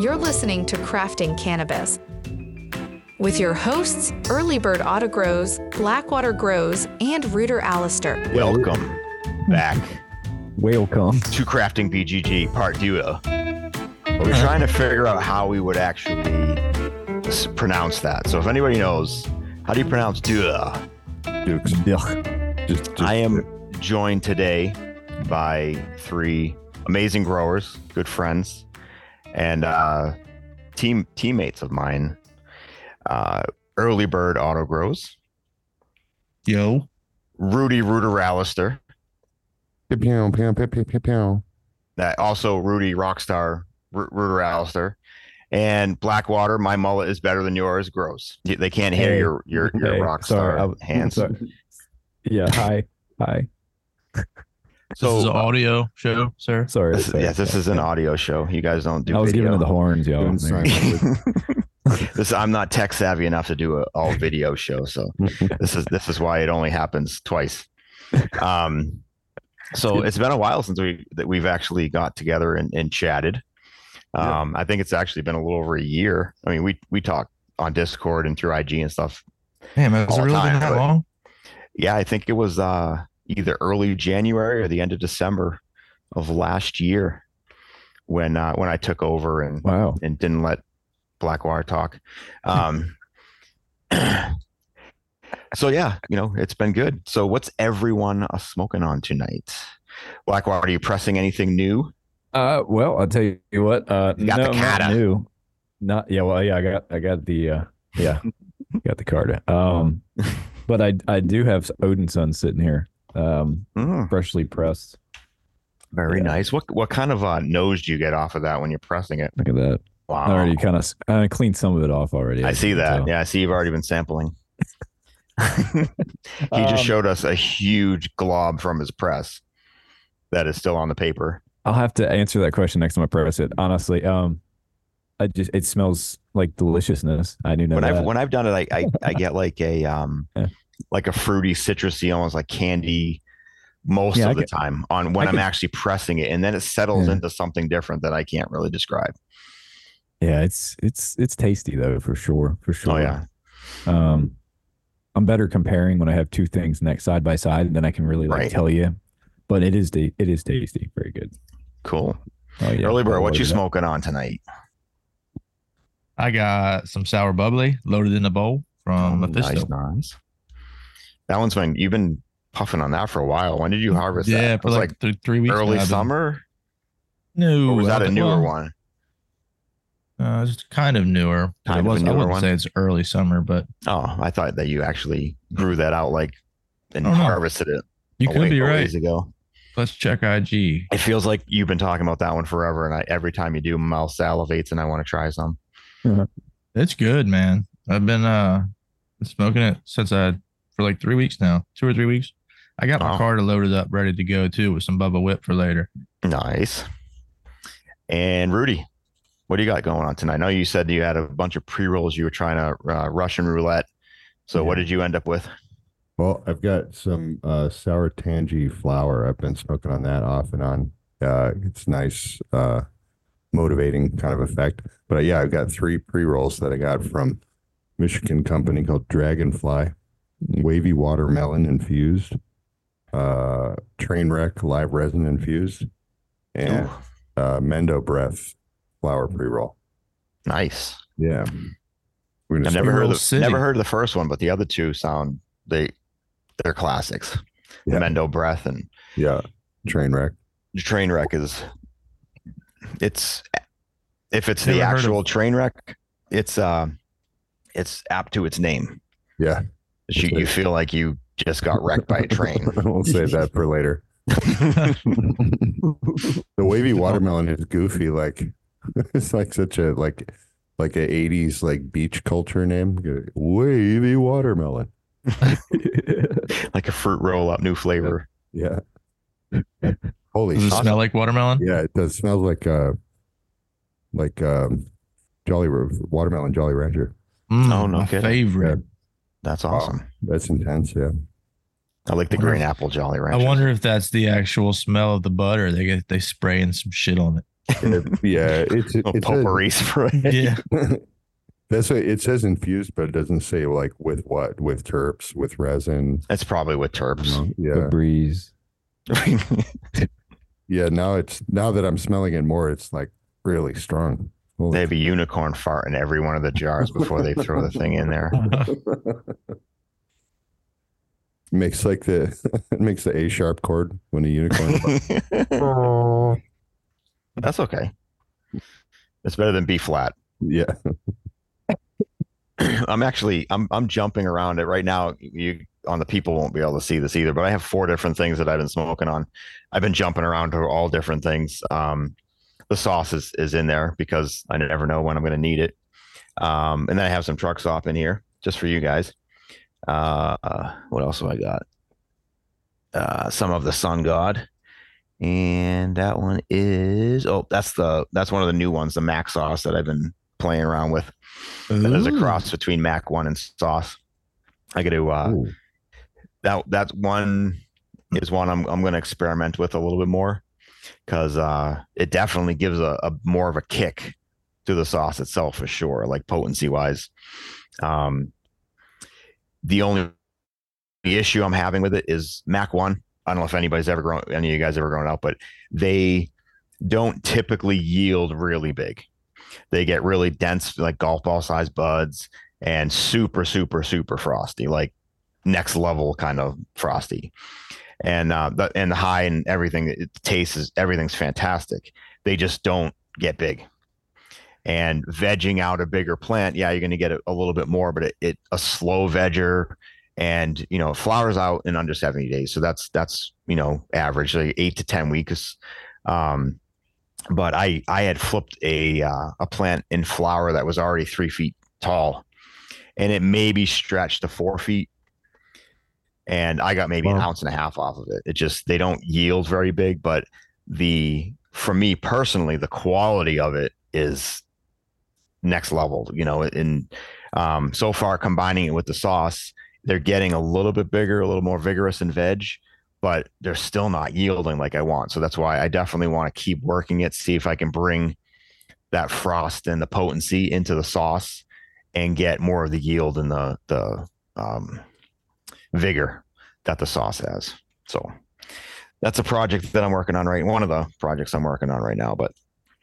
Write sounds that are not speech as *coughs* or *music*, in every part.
You're listening to Crafting Cannabis with your hosts, Early Bird Auto Grows, Blackwater Grows, and Ruderalister. Welcome back Welcome. to Crafting BGG Part 2. We're uh-huh. trying to figure out how we would actually pronounce that. So if anybody knows, how do you pronounce Dua? Dukes. Just, just, I am joined today by three amazing growers, good friends, and uh, team teammates of mine. Uh, Early Bird Auto Grows, Yo. Rudy Ruderalister, Pew, pew, pew, that also Rudy Rockstar Ru- Ruderalister, and Blackwater. My mullet is better than yours. Grows. They can't hear Hey. your your your Hey, Rockstar sorry, hands. sorry. Yeah. Hi. Hi. This is an uh, audio show, sir. Sorry. this is, yes, this is an audio show. You guys don't do. I was video. giving her the horns, yo. Doing There. sign *laughs* this I'm not tech savvy enough to do a all video show, so *laughs* this is this is why it only happens twice. Um, so it's been a while since we that we've actually got together and, and chatted. Um, I think it's actually been a little over a year. I mean, we we talk on Discord and through IG and stuff. Damn, it the really time, been that long? Yeah, I think it was uh, either early January or the end of December of last year when uh, when I took over and Wow. and didn't let Blackwater talk. Um, *clears throat* so yeah, you know, it's been good. So what's everyone uh, smoking on tonight? Blackwater, are you pressing anything new? Uh, well, I'll tell you what. Uh, You got the no, not new. Not yeah. Well, yeah. I got I got the uh, yeah, *laughs* got the card. Um, *laughs* but I I do have Odin Sun sitting here, um, Mm, freshly pressed. very Yeah. nice. What what kind of uh, nose do you get off of that when you're pressing it? Look at that. Wow. I already kind of I cleaned some of it off already. I as see that. tell. Yeah, I see you've already been sampling. *laughs* he Um, just showed us a huge glob from his press that is still on the paper. I'll have to answer that question next time I press it. Honestly, um, I just it smells like deliciousness. I do know when that. I've when I've done it, I I, I *laughs* get like a um. Like a fruity, citrusy, almost like candy most Yeah, I of the could- time on when I I'm could- actually pressing it, and then it settles Yeah. into something different that I can't really describe. yeah, it's it's it's tasty though for sure, for sure. Oh yeah, Um, I'm better comparing when I have two things next side by side, and then I can really like Right. tell you. But it is ta- it is tasty, very good. cool. Oh yeah, Early bird, what you load it smoking on tonight? I got some sour bubbly loaded in a bowl from Oh, Mephisto. nice, nice. That one's been you've been puffing on that for a while. When did you harvest Yeah, that? It for was like, like th- three weeks. early now. Summer, No, or was that a newer well, one? Uh, it's kind of newer. Kind it of a was, I wouldn't one? say it's early summer, but Oh, I thought that you actually grew that out like and no. harvested it. you could way- be right. ways ago. Let's check IG. It feels like you've been talking about that one forever, and I, every time you do, my mouth salivates, and I want to try some. It's good, man. I've been uh smoking it since I for like three weeks now, two or three weeks. I got my Wow. car loaded up, ready to go too, with some Bubba Whip for later. Nice. And Rudy, what do you got going on tonight? I know you said you had a bunch of pre rolls you were trying to uh, Russian roulette. So what did you end up with? Well, I've got some uh, sour tangy flour. I've been smoking on that off and on. Uh, it's nice, uh, motivating kind of effect. But uh, yeah, I've got three pre rolls that I got from Michigan company called Dragonfly, wavy watermelon infused, uh, train wreck live resin infused, and uh, Mendo breath flower pre roll. nice. Yeah, we're I've never heard Pre-roll of City. never heard of the first one, but the other two sound they they're classics. Yeah. The Mendo breath and yeah train wreck. the train wreck is it's if it's the Never heard of- actual train wreck, it's uh it's apt to its name. Yeah, You, you feel like you just got wrecked by a train. *laughs* we'll save that for later. *laughs* the wavy watermelon is goofy. Like *laughs* it's like such a like like a '80s like beach culture name. Wavy watermelon. like a fruit roll up, new flavor. Yeah. Holy Does it shit. smell like watermelon? Yeah, it does. Smells like uh like um Jolly watermelon Jolly Rancher. Mm, Oh, no my kidding. favorite. That's Wow. awesome. That's intense. Yeah. I like the Wonder green if- apple Jolly I wonder if that's the actual smell of the butter. They get they spraying some shit on it. It- yeah, it's *laughs* Little it's a, potpourri spray. *laughs* Yeah. that's what it says infused, but it doesn't say like with what, with terps, with resin. That's probably with terps. Yeah, breeze. *laughs* yeah. Now it's now that I'm smelling it more, it's like really strong. Holy they have a *laughs* unicorn fart in every one of the jars before they throw the thing in there. *laughs* makes like the *laughs* it makes the A sharp chord when a unicorn. That's okay. It's better than B flat. yeah, I'm actually I'm I'm jumping around it right now. You on the people won't be able to see this either, but I have four different things that I've been smoking on. I've been jumping around to all different things. Um, the sauce is is in there because I never know when I'm going to need it. Um, and then I have some truck stop in here just for you guys. Uh, what else have I got? Uh, some of the Sun God, and that one is oh, that's the that's one of the new ones, the Mac sauce that I've been playing around with. That is a cross between Mac one and sauce. I got to uh, Ooh. that that one is one I'm I'm going to experiment with a little bit more because uh, it definitely gives a, a more of a kick to the sauce itself for sure, like potency wise. Um, the only issue I'm having with it is Mac one. I don't know if anybody's ever grown, any of you guys ever grown up, but they don't typically yield really big. They get really dense, like golf ball size buds, and super, super, super frosty, like next level kind of frosty. And uh, the and the high and everything, it tastes is everything's fantastic. They just don't get big. And vegging out a bigger plant, yeah, you're going to get a, a little bit more, but it, it a slow vegger, and you know, flowers out in under 70 days. So that's that's you know average, like eight to 10 weeks. Um, but I I had flipped a uh, a plant in flower that was already three feet tall, and it maybe stretched to four feet. And I got maybe an ounce and a half off of it. It just they don't yield very big, but the for me personally, the quality of it is next level. You know, and um, so far combining it with the sauce, they're getting a little bit bigger, a little more vigorous in veg, but they're still not yielding like I want. So that's why I definitely want to keep working it, see if I can bring that frost and the potency into the sauce and get more of the yield and the the um, vigor that the sauce has. So that's a project that I'm working on right. One of the projects I'm working on right now, but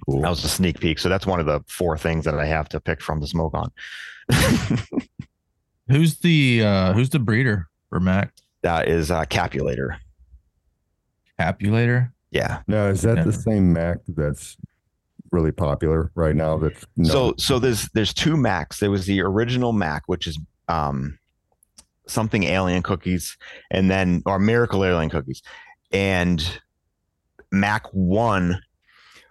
Cool. that was a sneak peek. So that's one of the four things that I have to pick from to smoke on. *laughs* Who's the uh who's the breeder for Mac? that is uh, Capulator. Capulator? Yeah. No, is that Yeah. the same Mac that's really popular right now? That's no, So so there's there's two Macs. There was the original Mac, which is um something alien cookies, and then or miracle alien cookies, and Mac one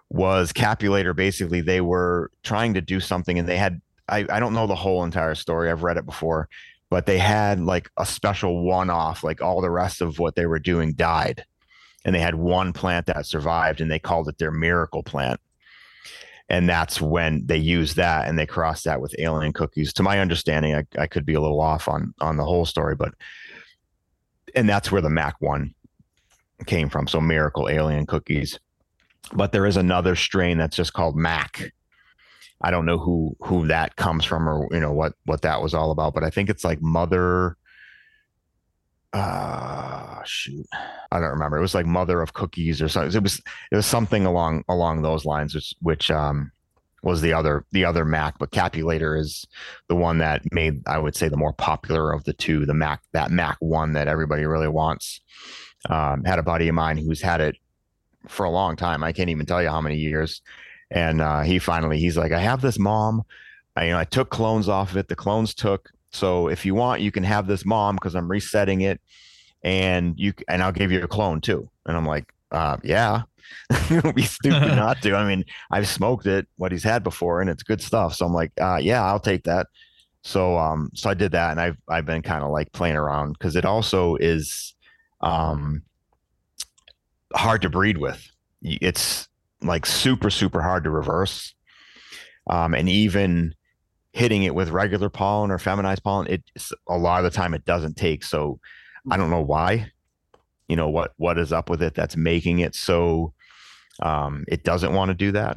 was Capulator. Basically, they were trying to do something, and they had I I don't know the whole entire story. I've read it before, but they had like a special one off. Like all the rest of what they were doing died, and they had one plant that survived, and they called it their miracle plant and that's when they use that and they cross that with alien cookies. To my understanding I, I could be a little off on on the whole story but and that's where the mac one came from. So miracle alien cookies. But there is another strain that's just called mac. I don't know who who that comes from or you know what what that was all about but i think it's like mother uh shoot. I don't remember. It was like mother of cookies or something. It was it was something along along those lines which which um was the other the other mac but capulator is the one that made i would say the more popular of the two the mac that mac one that everybody really wants. Um had a buddy of mine who's had it for a long time. I can't even tell you how many years. And uh he finally he's like i have this mom. I, you know i took clones off of it. The clones took so if you want you can have this mom because i'm resetting it and you and I'll give you a clone too. And I'm like, uh, yeah, it would be stupid not to. I mean, I've smoked it, what he's had before, and it's good stuff. So I'm like, uh, yeah, I'll take that. So um, so I did that, and I've I've been kind of like playing around because it also is um hard to breed with. It's like super super hard to reverse, um, and even hitting it with regular pollen or feminized pollen, it's a lot of the time it doesn't take. So I don't know why. You know what what is up with it that's making it so Um, it doesn't want to do that,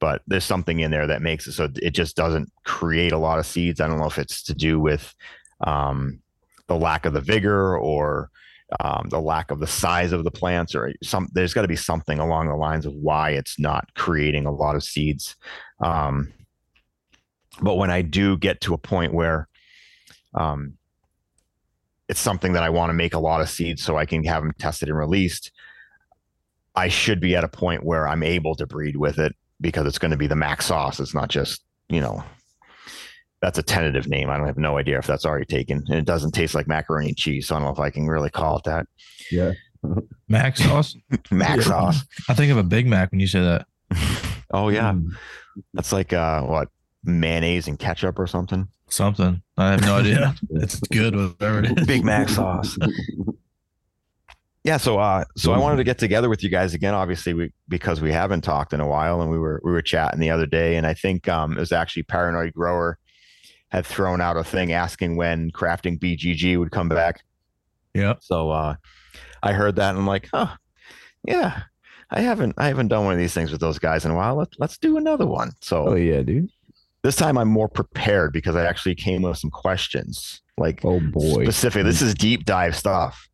but there's something in there that makes it so it just doesn't create a lot of seeds. I don't know if it's to do with um, the lack of the vigor or um, the lack of the size of the plants or some there's got to be something along the lines of why it's not creating a lot of seeds um, but when i do get to a point where um, it's something that i want to make a lot of seeds so i can have them tested and released i should be at a point where i'm able to breed with it because it's going to be the max sauce it's not just you know that's a tentative name. I don't have no idea if that's already taken. And it doesn't taste like macaroni and cheese. So I don't know if I can really call it that. Yeah. *laughs* Mac sauce. *laughs* Mac sauce. I think of a Big Mac when you say that. *laughs* Oh yeah. Mm. That's like uh what mayonnaise and ketchup or something. Something. I have no idea. *laughs* it's good, whatever it is. Big Mac sauce. Yeah, so uh so I wanted to get together with you guys again, obviously we because we haven't talked in a while and we were we were chatting the other day and I think um it was actually Paranoid Grower had thrown out a thing asking when crafting BGG would come back. Yeah. So uh, I heard that and I'm like, oh, yeah, I haven't I haven't done one of these things with those guys in a while. Let, let's do another one. So Oh yeah, dude. This time I'm more prepared because I actually came with some questions. Like Oh boy. specific. This is deep dive stuff.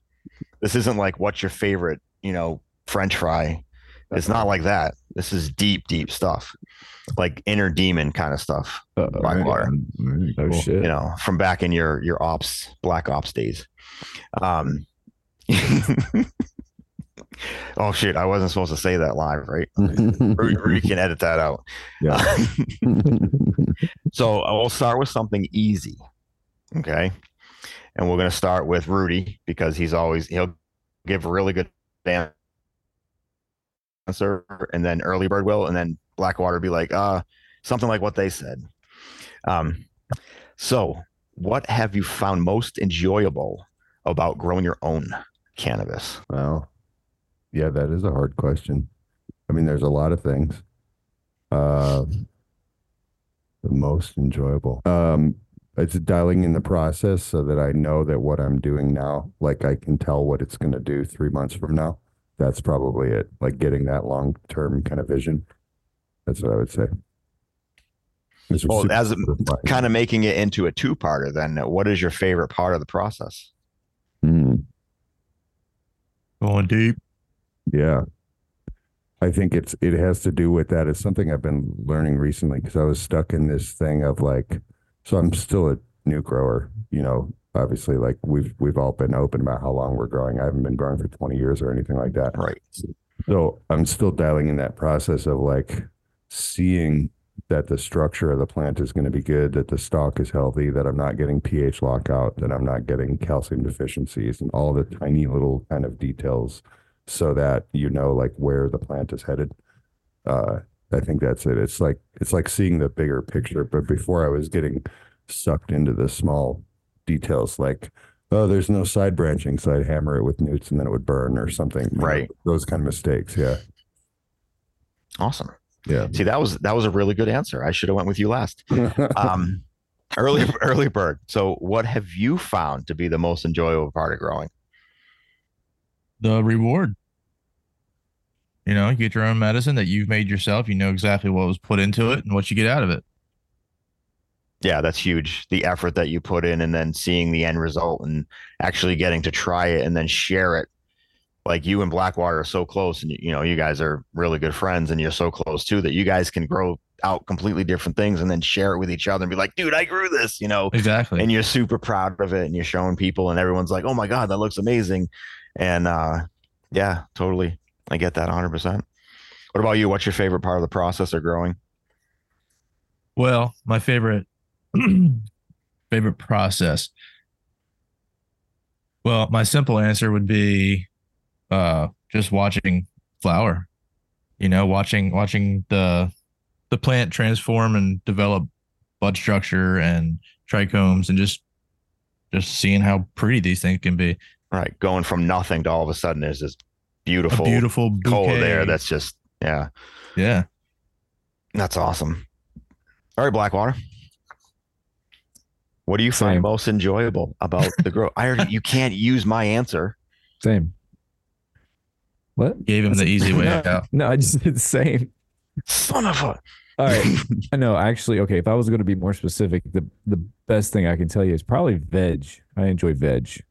This isn't like what's your favorite, you know, French fry. It's not like that. This is deep, deep stuff. Like inner demon kind of stuff. Uh-oh. Blackwater. Very Oh cool. shit. You know, from back in your your ops, black ops days. Um *laughs* *laughs* Oh shit, I wasn't supposed to say that live, right? *laughs* You can edit that out. yeah. *laughs* so we'll start with something easy. Okay. And we're going to start with Rudy because he's always, he'll give a really good answer. And then Early Bird will. And then Blackwater be like, uh, something like what they said. Um, so what have you found most enjoyable about growing your own cannabis? Well, yeah, that is a hard question. I mean, there's a lot of things. Uh, the most enjoyable. Um, it's dialing in the process so that I know that what I'm doing now, like I can tell what it's going to do three months from now. That's probably it. Like getting that long term kind of vision. That's what I would say. It's Well, as. Kind of making it into a two parter, then what is your favorite part of the process? Mm. Going deep. Yeah. I think it's it has to do with that. It's something I've been learning recently because I was stuck in this thing of like so I'm still a new grower, you know, obviously like we've we've all been open about how long we're growing. I haven't been growing for 20 years or anything like that. Right. So I'm still dialing in that process of like seeing that the structure of the plant is going to be good, that the stalk is healthy, that I'm not getting pH lockout, that I'm not getting calcium deficiencies, and all the tiny little kind of details so that you know like where the plant is headed. Uh, I think that's it. It's like it's like seeing the bigger picture. But before I was getting sucked into the small details, like oh, there's no side branching, so I'd hammer it with newts and then it would burn or something. you know, Right. those kind of mistakes. Yeah. Awesome. Yeah. See, that was that was a really good answer. I should have went with you last. *laughs* Um, early early bird. So, what have you found to be the most enjoyable part of growing? The reward. You know, you get your own medicine that you've made yourself. You know exactly what was put into it and what you get out of it. Yeah, that's huge. The effort that you put in, and then seeing the end result, and actually getting to try it and then share it. Like you and Blackwater are so close, and you know you guys are really good friends, and you're so close too that you guys can grow out completely different things and then share it with each other and be like, "Dude, I grew this," you know, Exactly. and you're super proud of it and you're showing people and everyone's like oh my god that looks amazing and uh yeah totally i get that 100% what about you what's your favorite part of the process of growing Well, my favorite *clears throat* favorite process. Well, my simple answer would be uh just watching flower. You know, watching watching the the plant transform and develop bud structure and trichomes and just just seeing how pretty these things can be. right going from nothing to all of a sudden there's this beautiful, beautiful color bouquet. there that's just yeah yeah. that's awesome all right blackwater what do you find most enjoyable about the grow i already you can't use my answer Same. What? Gave him the *laughs* easy way no, out. No, I just did the same. Son of a. All right. *laughs* I know. Actually, okay. If I was going to be more specific, the the best thing I can tell you is probably veg. I enjoy veg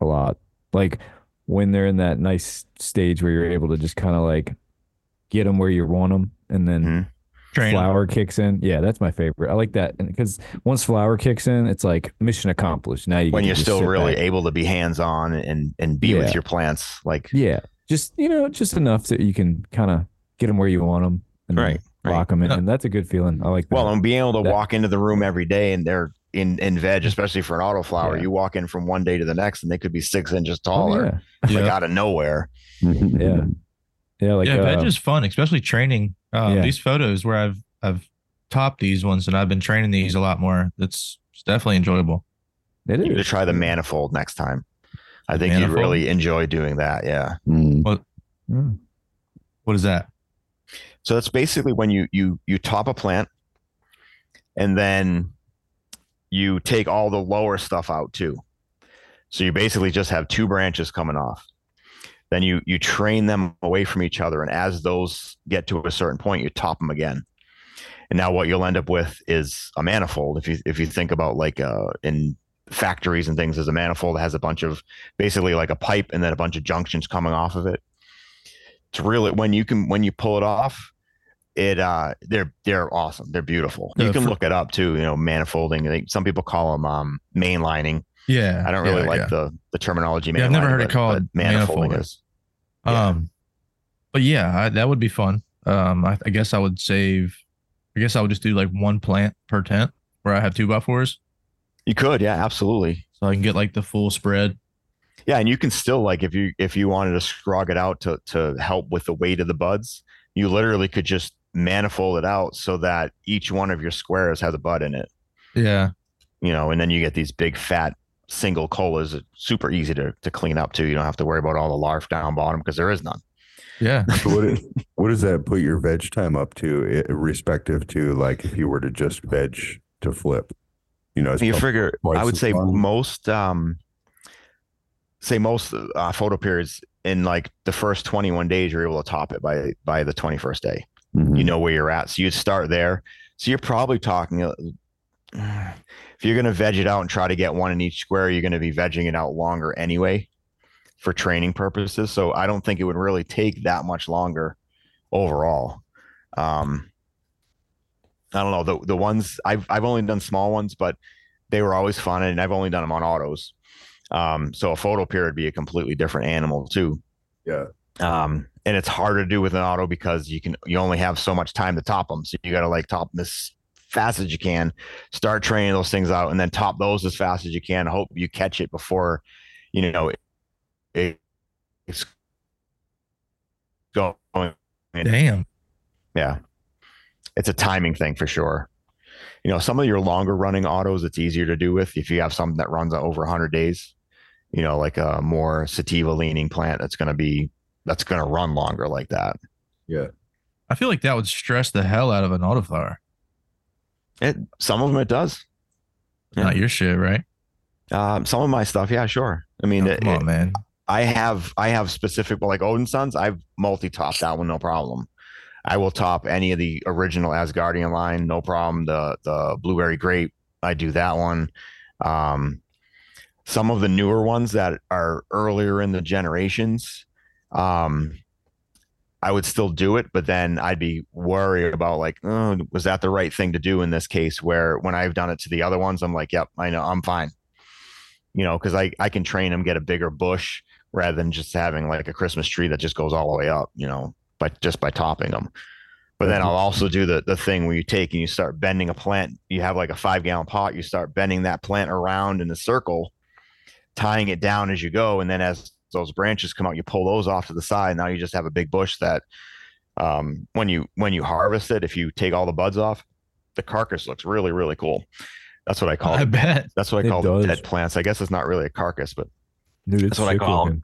a lot. Like when they're in that nice stage where you're able to just kind of like get them where you want them, and then Mhm. Train. flower kicks in. Yeah, that's my favorite. I like that because once flower kicks in, it's like mission accomplished. Now you when you're still really back. able to be hands on and and be Yeah. with your plants, like yeah, just you know, just enough that you can kind of get them where you want them and Right, right. lock them in, No. and that's a good feeling. I like that. Well, and being able to That- walk into the room every day and they're in in veg, especially for an autoflower, Yeah. you walk in from one day to the next and they could be six inches Oh, taller, yeah, like Yeah. out of nowhere. yeah, yeah. Like yeah, veg uh, is fun, especially training. Um, Yeah. These photos where I've I've topped these ones and I've been training these a lot more. That's it's definitely enjoyable. it You need to try the manifold next time. I think Manifold? you'd really enjoy doing that. Yeah. Mm. Mm. What is that? So that's basically when you you you top a plant and then you take all the lower stuff out too. So you basically just have two branches coming off. Then you you train them away from each other and as those get to a certain point you top them again. And now what you'll end up with is a manifold if you if you think about like uh in factories and things there's a manifold that has a bunch of basically like a pipe and then a bunch of junctions coming off of it. It's really when you can when you pull it off it uh they're they're awesome they're beautiful you can look it up too you know manifolding They- some people call them um mainlining Yeah. i don't really yeah, like yeah. the the terminology Yeah, I've never heard it called manifolding manifolding. is Yeah. Um, but yeah, I, that would be fun. Um, I, I guess I would save. I guess I would just do like one plant per tent where I have two by fours, you could yeah absolutely so I can get like the full spread. yeah and you can still like if you if you wanted to scrog it out to to help with the weight of the buds you literally could just manifold it out so that each one of your squares has a bud in it Yeah, you know and then you get these big fat single colas super easy to, to clean up too you don't have to worry about all the larf down bottom because there is none yeah. *laughs* So what, *laughs* what does that put your veg time up to, i- respective to like if you were to just veg to flip? You know, you figure i would say long. most um say most uh, photo periods in like the first 21 days you're able to top it by by the 21st day Mhm. you know where you're at. So you'd start there. So you're probably talking uh, if you're going to veg it out and try to get one in each square you're going to be vegging it out longer anyway for training purposes. So i don't think it would really take that much longer overall. Um i don't know. The the ones i've i've only done small ones but they were always fun and i've only done them on autos. Um so a photo period would be a completely different animal too. Yeah. um and it's harder to do with an auto because you can you only have so much time to top them so you got to like top them as fast as you can start training those things out and then top those as fast as you can hope you catch it before you know it, it it's going. Damn. yeah. It's a timing thing for sure. You know some of your longer running autos it's easier to do with if you have something that runs over 100 days you know like a more sativa leaning plant that's going to be that's going to run longer like that Yeah. I feel like that would stress the hell out of an autoflower. it some of them it does Yeah. Not your shit, right? um, some of my stuff yeah sure i mean Oh, it- come on, man. i have i have specific but like odin sons i've multi-topped that one no problem i will top any of the original asgardian line no problem the the blueberry grape i do that one um some of the newer ones that are earlier in the generations um i would still do it but then i'd be worried about like oh, was that the right thing to do in this case where when i've done it to the other ones i'm like yep i know i'm fine you know because i i can train them get a bigger bush rather than just having like a christmas tree that just goes all the way up you know but just by topping them but then I'll also do the the thing where you take and you start bending a plant. You have like a five gallon pot. You start bending that plant around in a circle, tying it down as you go, and then as those branches come out, you pull those off to the side. Now you just have a big bush that, um, when you when you harvest it, if you take all the buds off, the carcass looks really really cool. That's what I call. It. I it. bet. That's what I It call does. dead plants. I guess it's not really a carcass, but Dude, That's what I sick call 'em. looking.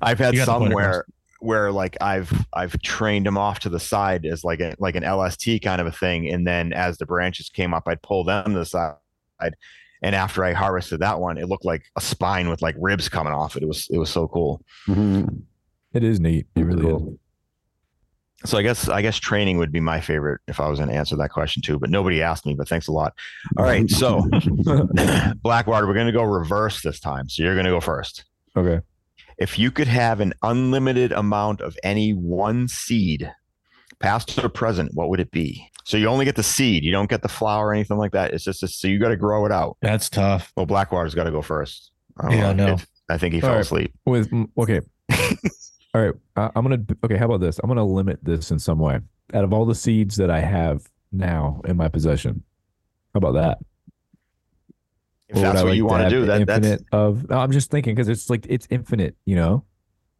I've had You got the some where where like I've I've trained them off to the side as like a like an LST kind of a thing, and then as the branches came up, I'd pull them to the side. And after I harvested that one, it looked like a spine with like ribs coming off it. It was it was so cool. Mhm. It is neat. It really is. So I guess I guess training would be my favorite if I was going to answer that question too, but nobody asked me. But thanks a lot. All right, *laughs* so *laughs* Blackwater, we're going to go reverse this time. So you're going to go first. Okay. If you could have an unlimited amount of any one seed, past or present, what would it be? So you only get the seed. You don't get the flower or anything like that. It's just a, so you got to grow it out. That's tough. Well, Blackwater's got to go first. I don't Yeah, know. no. If- I think he All fell right. asleep. With okay. *laughs* all right. I, I'm gonna. Okay. How about this? I'm gonna limit this in some way. Out of all the seeds that I have now in my possession, how about that? If Or that's what like you want to do, the that that's infinite of. No, I'm just thinking because it's like it's infinite, you know.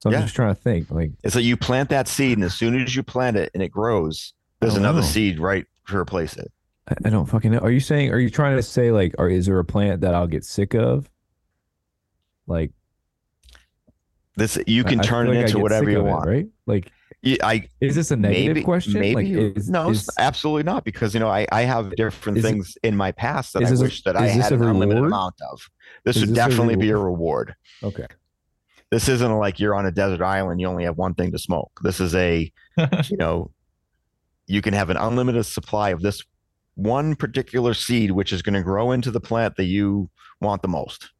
So I'm Yeah. just trying to think. Like it's like you plant that seed, and as soon as you plant it and it grows, there's don't another know. seed right to replace it. I, I don't fucking know. Are you saying? Are you trying to say like, or is there a plant that I'll get sick of? Like This you can I turn feel it like into whatever you of it, want. right? Like, Yeah, I is this a negative maybe question? maybe like, is, no, is, absolutely not. Because you know, I I have different Is it- things in my past that I a- wish that I had a an unlimited amount of. This Is would this a definitely be a reward. okay. This isn't like you're on a desert island. You only have one thing to smoke. This is a *laughs* you know, you can have an unlimited supply of this one particular seed, which is going to grow into the plant that you want the most.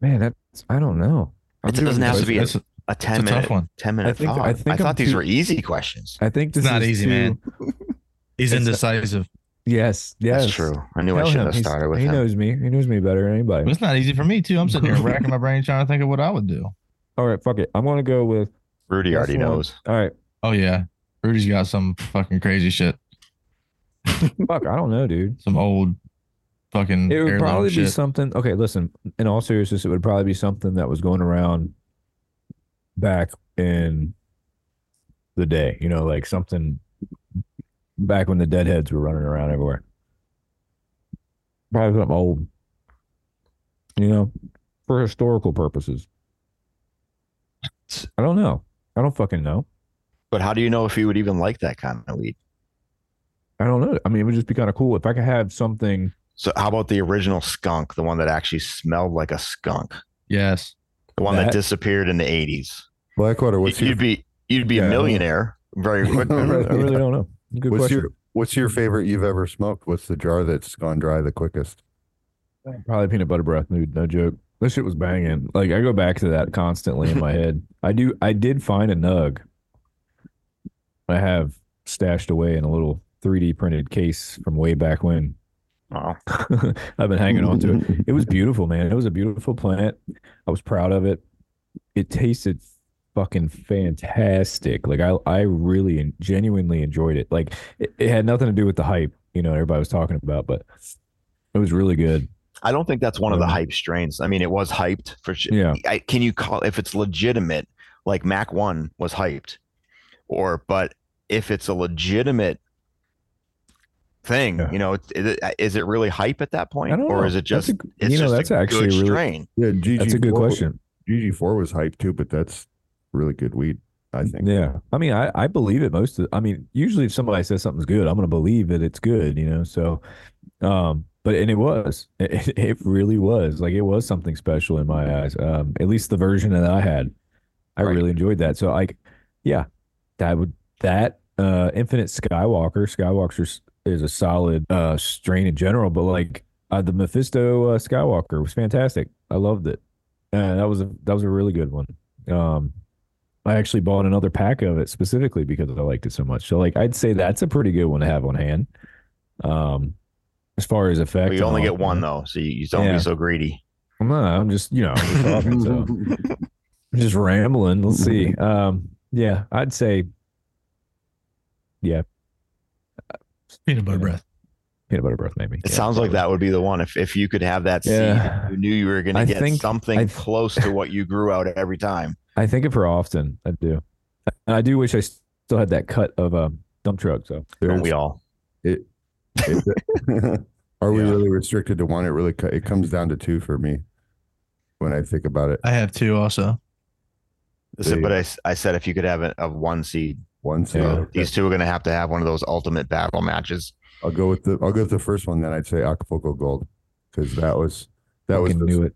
Man, that's I don't know. I'm It doesn't have to be a, a ten a minute tough one. ten minute think- I thought. I, think I'm thought these too- were easy questions. I think this It's not is easy, too- man. He's indecisive. Yes, yes, That's true. I knew I should him. have started with He him. knows me. He knows me better than anybody. It's not easy for me too. I'm sitting here racking my brain trying to think of what I would do. *laughs* All right, fuck it. I'm gonna go with. Rudy already one. knows. All right, Oh yeah, Rudy's got some fucking crazy shit. *laughs* fuck. I don't know, dude. Some old fucking. It would probably be shit. something. Okay, listen. In all seriousness, it would probably be something that was going around back in the day. You know, like something back when the deadheads were running around everywhere. Probably something old. You know, for historical purposes. I don't know. I don't fucking know. But how do you know if he would even like that kind of weed? I don't know. I mean, it would just be kind of cool if I could have something. So how about the original skunk, the one that actually smelled like a skunk, Yes. the one that, That- disappeared in the eighties? Blackwater, what's You'd your be you'd be Yeah, I a millionaire very *laughs* quickly. I really don't know. Good what's question. your what's your favorite you've ever smoked? What's the jar that's gone dry the quickest? Probably peanut butter breath, dude. No joke. This shit was banging. Like I go back to that constantly in my *laughs* head. I do. I did find a nug. I have stashed away in a little 3D printed case from way back when. Oh, *laughs* I've been hanging on to it. It was beautiful, man. It was a beautiful plant. I was proud of it. It tasted fucking fantastic. Like I, I really and genuinely enjoyed it. Like it, it had nothing to do with the hype, you know, everybody was talking about, but it was really good. I don't think that's one of the Um, hype strains. I mean, it was hyped for sure. Yeah. I, can you call if it's legitimate? Like Mac One was hyped, or but if it's a legitimate thing, Yeah. you know, is it, is it really hype at that point, or is it just a- it's you know, just that's a actually good really- strain? Yeah, GG That's a good question. GG four was hype too, but that's really good weed. I think. Yeah. I mean, I, I believe it most of I mean, usually if somebody says something's good, I'm going to believe that it's good, you know? So, um, but, and it was, *laughs* it, it really was like, it was something special in my eyes. Um, at least the version that I had, I Right. really enjoyed that. So like, yeah, that would, that, uh, Infinite Skywalker, Skywalker is- is a solid, uh, strain in general, but like, uh, the Mephisto, uh, Skywalker was fantastic. I loved it. Uh, that was a, that was a really good one. Um, I actually bought another pack of it specifically because I liked it so much. So like I'd say that's a pretty good one to have on hand. Um as far as effect. But you only get one though, so you, you don't Yeah. be so greedy. I'm not, I'm just, you know, I'm just talking, so *laughs* I'm just rambling. Let's see. *laughs* Um yeah, I'd say yeah, Peanut butter Yeah. breath. peanut butter breath maybe. It Yeah, sounds like that would be the one if if you could have that seed, Yeah. you knew you were going to get think- something I- close to what you grew out every time. *laughs* I think of her often. I do. And I do wish I still had that cut of a dump truck. So Don't we all? It, it- *laughs* are we really restricted to one? It really co- it comes down to two for me when I think about it. I have two also. Listen, but I, I, s- I said if you could have a, of one seed, One seed. Yeah. these two are going to have to have one of those ultimate battle matches. I'll go with the I'll go with the first one. Then I'd say Acapulco Gold because that was that was the, knew it.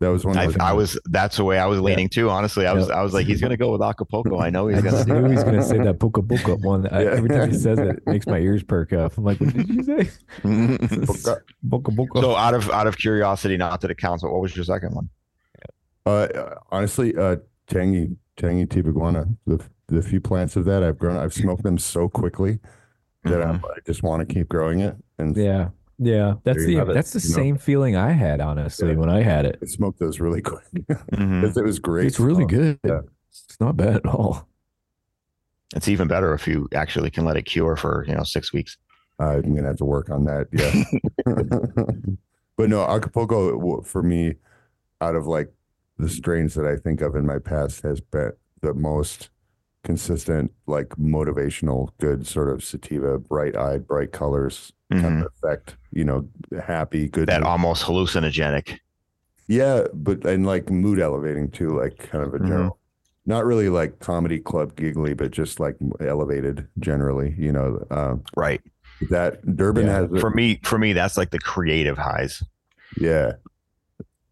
That was one. I, of I was that's the way I was leaning too. Honestly, I was I was like, he's gonna go with Acapulco. I know he's I gonna knew *laughs* he's gonna say that puka puka one. I, Yeah. Every time he says it, it makes my ears perk up. I'm like, what did you say? *laughs* Puka. Puka puka. so out of out of curiosity, not that it counts, but what was your second one? Uh, honestly, uh, tangy, tangy tibaguana. The the few plants of that I've grown, I've smoked them so quickly that Mhm. I'm, I just want to keep growing it. And yeah, yeah. That's the have it, that's the you know? same feeling I had honestly Yeah. when I had it. I smoked those really quick *laughs* Mhm. it was great. It's really Oh, good. yeah. It's not bad at all. It's even better if you actually can let it cure for you know six weeks. I'm gonna have to work on that. Yeah. *laughs* *laughs* but no, Acapulco for me, out of like the strains that I think of in my past, has been the most consistent, like motivational, good sort of sativa, bright eyed, bright colors kind Mhm. of effect. You know, happy, good. That mood. almost hallucinogenic. Yeah, but and like mood elevating too, like kind of a Mhm. general. Not really like comedy club giggly, but just like elevated generally. You know, um, Right. that Durban Yeah, has a- For me, for me, that's like the creative highs. Yeah.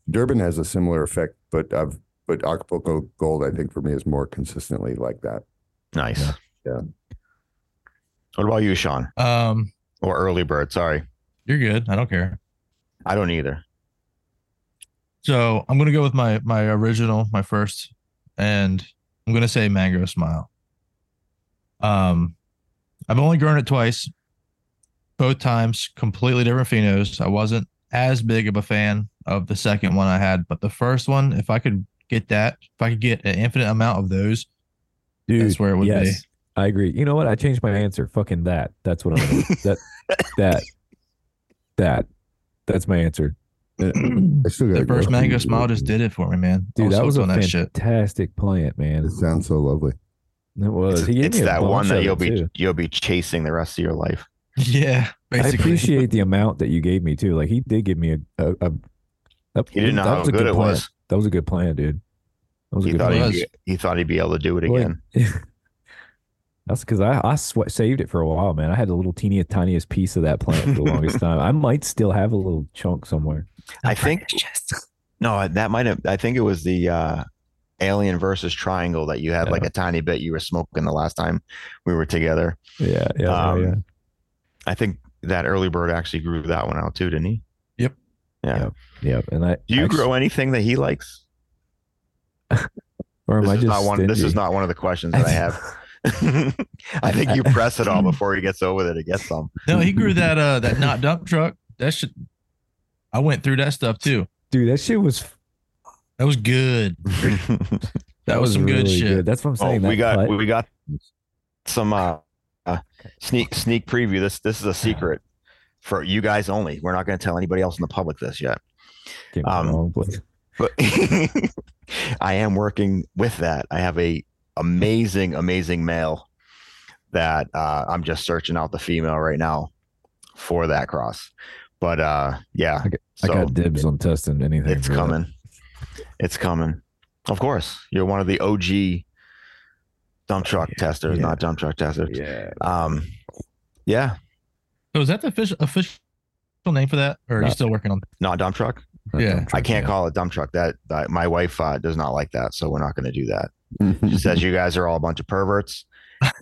Durban has a similar effect, but I've but Acapulco Gold, I think for me is more consistently like that. Nice. Yeah. Yeah. What about you, Sean? Um, Or early bird? Sorry, you're good. I don't care. I don't either. So I'm gonna go with my my original, my first, and I'm gonna say Mango Smile. Um, I've only grown it twice. Both times, completely different phenos. I wasn't as big of a fan of the second one I had, but the first one, if I could get that, if I could get an infinite amount of those, Dude, That's where it would be. I agree. You know what? I changed my answer. Fucking that. That's what I'm gonna, that *laughs* that that that's my answer. *clears throat* I still the first go. Mango Smile just did it for me, man. I Dude, that was a on that shit. fantastic plant, man. It sounds so lovely. It was. It's, He gave it's me that one that you'll be too. you'll be chasing the rest of your life. *laughs* Yeah, I appreciate the amount that you gave me too. Like he did give me a a, a that, He didn't know that how was a good it plan. was. That was a good plan, dude. That was a good thought plan. he'd he thought he'd be able to do it Like, again. *laughs* That's because I I sw- saved it for a while, man. I had the little teeniest tiniest piece of that plant for the longest *laughs* time. I might still have a little chunk somewhere. I think just *laughs* no, that might have. I think it was the uh, Alien versus Triangle that you had like a tiny bit you were smoking the last time we were together. Yeah, yeah, yeah, Um, yeah. I think that early bird actually grew that one out too, didn't he? Yep. Yeah. Yep. Yep. And I Do you actu- grow anything that he likes? *laughs* or am This I just not one. This is not one of the questions that I have. *laughs* I think you press it all before he gets over there to get some. No, he grew that uh that not dump truck. That shit. I went through that stuff too. dude. That shit was That was good. *laughs* That, was, some good really shit. That's what I'm Oh, saying. we got cut- we got some uh, uh sneak sneak preview. This this is a secret for you guys only. We're not going to tell anybody else in the public this yet. um, the wrong place. But *laughs* I am working with that. I have a amazing amazing male that uh I'm just searching out the female right now for that cross. But uh yeah, I got- I got dibs on testing anything. it's that. coming. It's coming. Of course, you're one of the OG dump truck tester, yeah. not dump truck tester. Yeah. Um, yeah, So is that the official official name for that, or are you still working on? not dump truck. Not Yeah. dump I can't yeah. call it dump truck. That, that my wife uh, does not like that, so we're not going to do that. *laughs* She says you guys are all a bunch of perverts,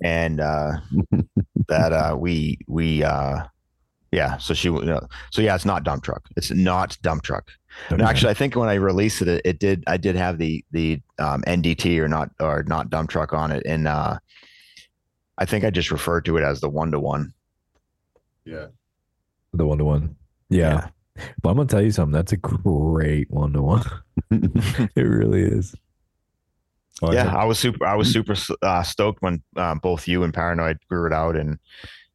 and uh, *laughs* that uh, we we uh, yeah. So she you know, so yeah, it's not dump truck. It's not dump truck. Okay. No, actually, I think when I released it, it, it did. I did have the the um, NDT or not or not dump truck on it, and uh, I think I just referred to it as the one to one. yeah. the one to one. Yeah. But I'm gonna tell you something. That's a great one to one. It really is. Oh, yeah, have- I was super. I was super uh, stoked when um, both you and Paranoid grew it out, and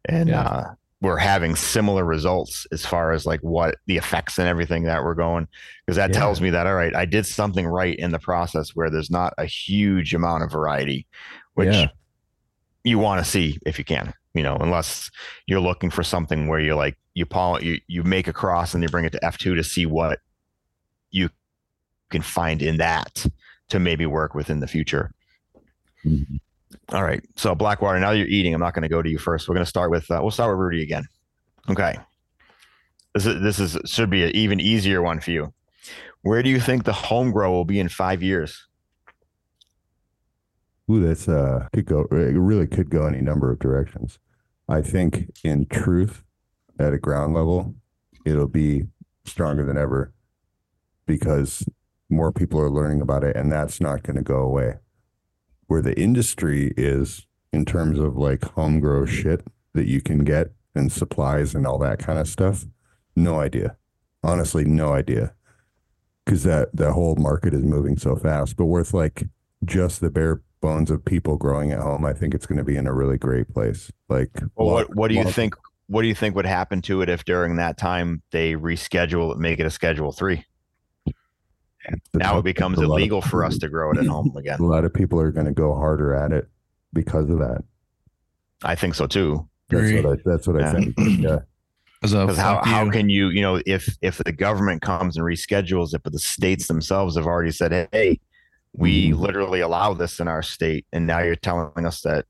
and Yeah. uh, we're having similar results as far as like what the effects and everything that we're going, because that Yeah. tells me that all right, I did something right in the process where there's not a huge amount of variety, which Yeah. you want to see if you can, you know, unless you're looking for something where you're like you paul you you make a cross and you bring it to F two to see what you can find in that to maybe work with in the future. Mhm. All right. So Blackwater, now you're eating, I'm not going to go to you first. We're going to start with uh, we'll start with Rudy again. Okay. This is this is should be an even easier one for you. Where do you think the home grow will be in five years? Ooh, that's uh could go it really could go any number of directions. I think in truth, at a ground level, it'll be stronger than ever because more people are learning about it and that's not going to go away. Where the industry is in terms of like home grow shit that you can get and supplies and all that kind of stuff, no idea. Honestly, no idea. Cause that that whole market is moving so fast. But worth like just the bare bones of people growing at home, I think it's going to be in a really great place. Like, Well, lot- what what do you think? What do you think would happen to it if during that time they reschedule it, make it a Schedule Three? That's Now it becomes a lot of illegal for us to grow it at home again. A lot of people are going to go harder at it because of that. I think so too. That's Agree. what I. That's what Yeah. I think. Yeah. *clears throat* Because how, how can you, you know, if if the government comes and reschedules it, but the states themselves have already said, hey, we Mhm. literally allow this in our state, and now you're telling us that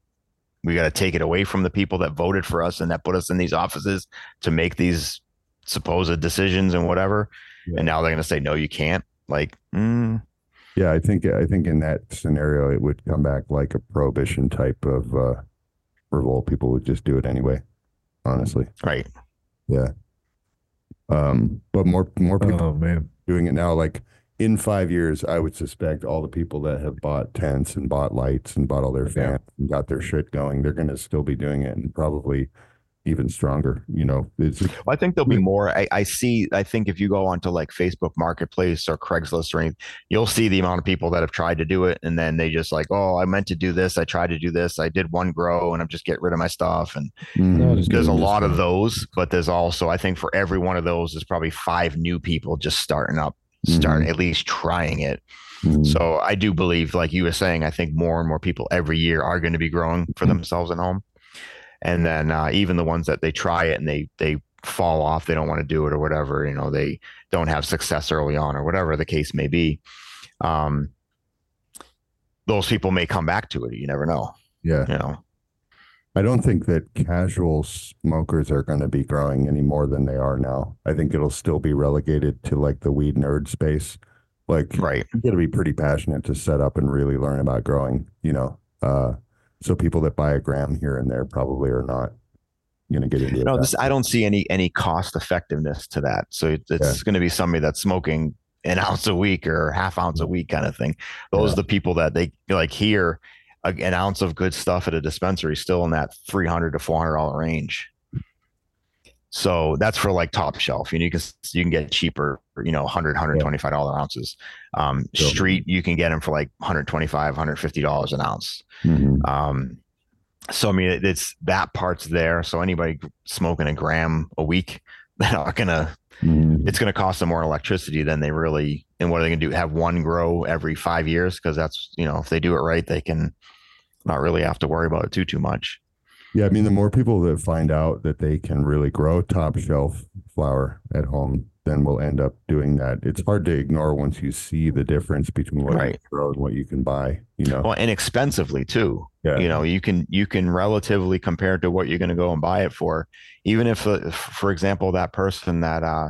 we got to take it away from the people that voted for us and that put us in these offices to make these supposed decisions and whatever, Yeah. and now they're going to say no, you can't. Like, mm, Yeah, I think I think in that scenario it would come back like a prohibition type of uh, revolt. People would just do it anyway. Honestly, right? Yeah. Um, but more more people Oh man. doing it now. Like in five years, I would suspect all the people that have bought tents and bought lights and bought all their Yeah. and got their shit going, they're going to still be doing it and probably even stronger. You know, it's Well, I think there'll be more. I, I see. I think if you go onto like Facebook Marketplace or Craigslist or anything, you'll see the amount of people that have tried to do it, and then they just like, oh, I meant to do this. I tried to do this. I did one grow, and I'm just getting rid of my stuff. And Mm, No, there's a lot of those, but there's also, I think, for every one of those, there's probably five new people just starting up, starting at least trying it. mm, So I do believe, like you were saying, I think more and more people every year are going to be growing for themselves at home. And then uh, even the ones that they try it and they they fall off, they don't want to do it or whatever, you know, they don't have success early on or whatever the case may be. Um, those people may come back to it. You never know. yeah. You know. I don't think that casual smokers are going to be growing any more than they are now. I think it'll still be relegated to like the weed nerd space. Like Right. you got to be pretty passionate to set up and really learn about growing, you know. Uh, so people that buy a gram here and there probably are not going to get into it. No, this I don't see any any cost effectiveness to that. So it, it's going to be somebody that's smoking an *laughs* ounce a week or half ounce a mm. week kind of thing. Those Yeah. are the people that they like here. An ounce of good stuff at a dispensary still in that three hundred to four hundred dollar range. So that's for like top shelf. You know, you can you can get cheaper, you know, 100 125 dollar ounces. Um, Sure. street you can get them for like 125 150 dollars an ounce. Mhm. Um, so I mean, it's that part's there. So anybody smoking a gram a week, *laughs* they're not gonna. Mhm. It's gonna cost them more electricity than they really. And what are they gonna do? Have one grow every five years? Because that's you know, if they do it right, they can not really have to worry about it too too much. Yeah, I mean, the more people that find out that they can really grow top shelf flower at home, then we'll end up doing that. It's hard to ignore once you see the difference between what you grow and what you can buy. You know, Well, inexpensively too. Yeah. You know, you can you can relatively compare to what you're going to go and buy it for. Even if, uh, for example, that person that uh,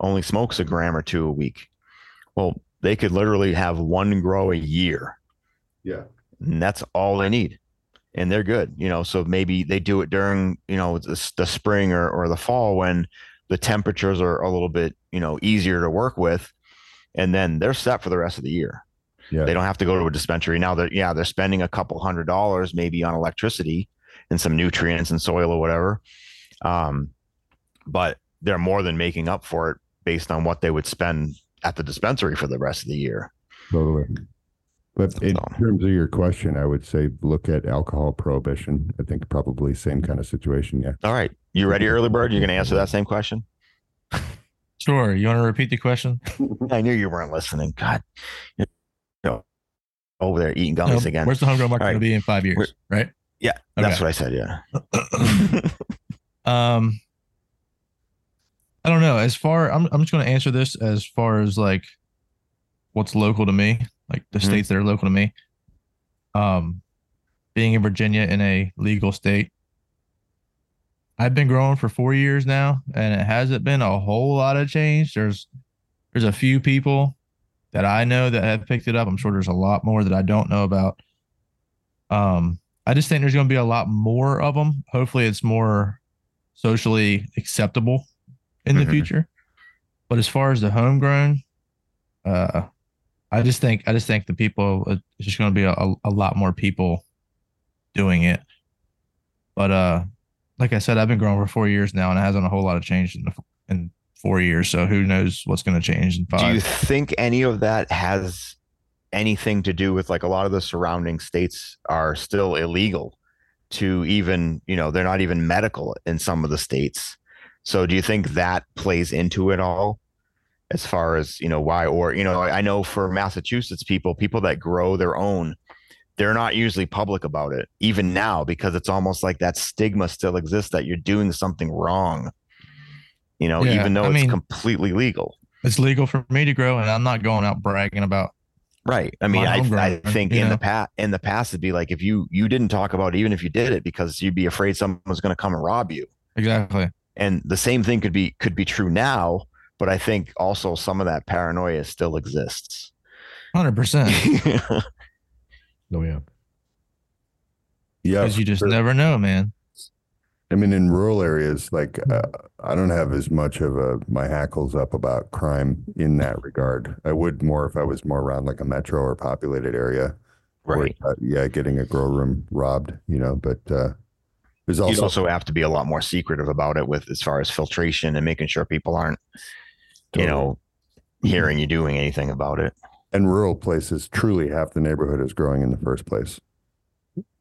only smokes a gram or two a week, well, they could literally have one grow a year, yeah, and that's all they need, and they're good. You know, so maybe they do it during you know the, the spring or or the fall when the temperatures are a little bit you know easier to work with, and then they're set for the rest of the year. yeah, They don't have to go to a dispensary now. That yeah, they're spending a couple hundred dollars maybe on electricity and some nutrients and soil or whatever, um, but they're more than making up for it based on what they would spend at the dispensary for the rest of the year. totally. But in So- terms of your question, I would say look at alcohol prohibition. I think probably same kind of situation. Yeah. All right, you ready, early bird? You're going to answer that same question. Sure. You want to repeat the question? *laughs* I knew you weren't listening. God, you know, over there eating No, gummies again. Where's the homegrown market All going to be in five years? Where- right. yeah, that's what I said. Yeah. *coughs* Um, I don't know. As far, I'm I'm just going to answer this as far as like what's local to me, like the Mhm. states that are local to me. Um, being in Virginia in a legal state, I've been growing for four years now, and it hasn't been a whole lot of change. There's there's a few people that I know that have picked it up. I'm sure there's a lot more that I don't know about. Um, I just think there's going to be a lot more of them. Hopefully, it's more socially acceptable in the Mhm. future. But as far as the homegrown, uh, I just think I just think the people uh, it's just going to be a, a, a lot more people doing it. But uh, like I said, I've been growing for four years now, and it hasn't a whole lot of change in the, in four years. So who knows what's going to change in five? Do you think any of that has anything to do with like a lot of the surrounding states are still illegal to even, you know, they're not even medical in some of the states. So do you think that plays into it all as far as, you know, why or, you know, I I know for Massachusetts people, people that grow their own, they're not usually public about it even now because it's almost like that stigma still exists that you're doing something wrong. You know, Yeah, even though I it's mean- completely legal. it's legal for me to grow, and I'm not going out bragging about. Right. I mean, I, I think in the past, in the past, it'd be like if you you didn't talk about it, even if you did it because you'd be afraid someone was going to come and rob you. Exactly. And the same thing could be could be true now, but I think also some of that paranoia still exists. Hundred percent. *laughs* Oh yeah. Yeah, Because you just sure. never know, man. I mean, in rural areas, like uh, I don't have as much of a my hackles up about crime in that regard. I would more if I was more around like a metro or populated area. where, right. uh, yeah, getting a grow room robbed, you know. But uh, there's You'd also, also have to be a lot more secretive about it with as far as filtration and making sure people aren't, you know, hearing you doing anything about it. and rural places truly half the neighborhood is growing in the first place.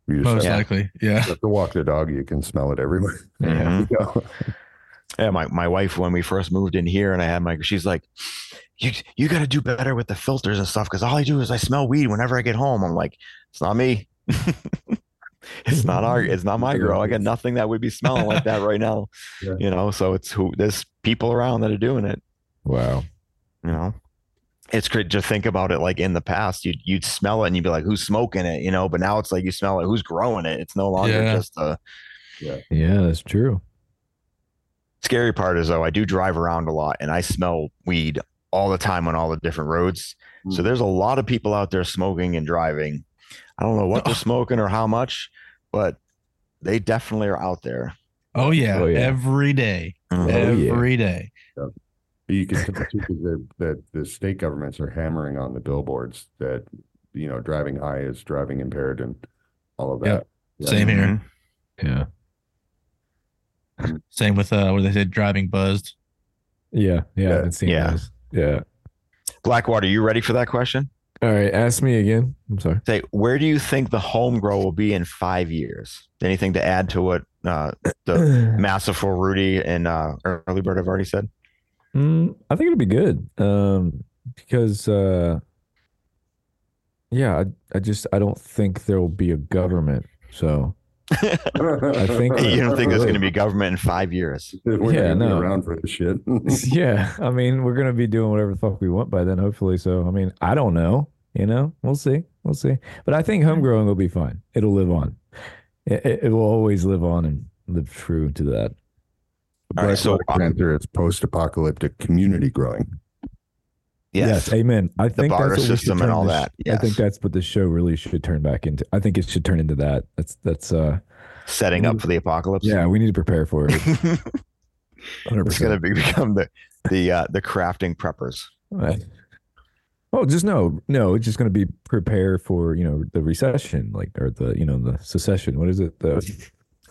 You just Most have, Yeah. likely. Yeah. have to walk the dog, you can smell it everywhere. Mhm. *laughs* You know? Yeah, my, my wife when we first moved in here and I had my she's like, You you gotta do better with the filters and stuff because all I do is I smell weed whenever I get home. I'm like, it's not me. *laughs* it's not our it's not my girl. I got nothing that would be smelling like that right now. *laughs* Yeah. You know, so it's who there's people around that are doing it, Wow. you know. It's great to think about it like in the past, you'd you'd smell it and you'd be like, Who's smoking it? You know, but now it's like you smell it, who's growing it? It's no longer Yeah. just a Yeah, yeah, that's true. scary part is though I do drive around a lot and I smell weed all the time on all the different roads. So Mm. there's a lot of people out there smoking and driving. I don't know what they're *laughs* smoking or how much, but they definitely are out there. Oh yeah. Oh, yeah. Every day. Mhm. Oh, yeah. Every day. You can tell the, that the state governments are hammering on the billboards that you know driving high is driving impaired and all of that. Yeah. Same here. Mhm. Yeah. Same with uh where they said driving buzzed. Yeah. Yeah. Yeah. I haven't seen Yeah. those. Yeah. Blackwater, you ready for that question? All right. Ask me again. I'm sorry. Say, where do you think the home grow will be in five years? Anything to add to what uh, the *clears throat* massive for Rudy and uh, early bird have already said? Mm, I think it'll be good. Um, because uh, yeah, I, I just I don't think there will be a government. So *laughs* I think- you don't think there's going to be government in five years? We're Yeah, not gonna be no. around for this shit. *laughs* yeah, I mean we're gonna be doing whatever the fuck we want by then, hopefully. So I mean, I don't know. You know, we'll see. We'll see. But I think homegrowing will be fine. It'll live on. It, it, it will always live on and live true to that. All right, so, Blackwater Panther, it's post-apocalyptic community growing. Yes. amen. I The think that's barter what system and turn all this- that. I think that's what the show really should turn back into. I think it should turn into that. That's that's uh Setting up for the apocalypse. yeah, we need to prepare for it. *laughs* it's 100%. going to be, become the the uh, the crafting preppers. Right. Oh, just no, no. It's just going to be prepare for you know the recession, like or the you know the secession. What is it? The,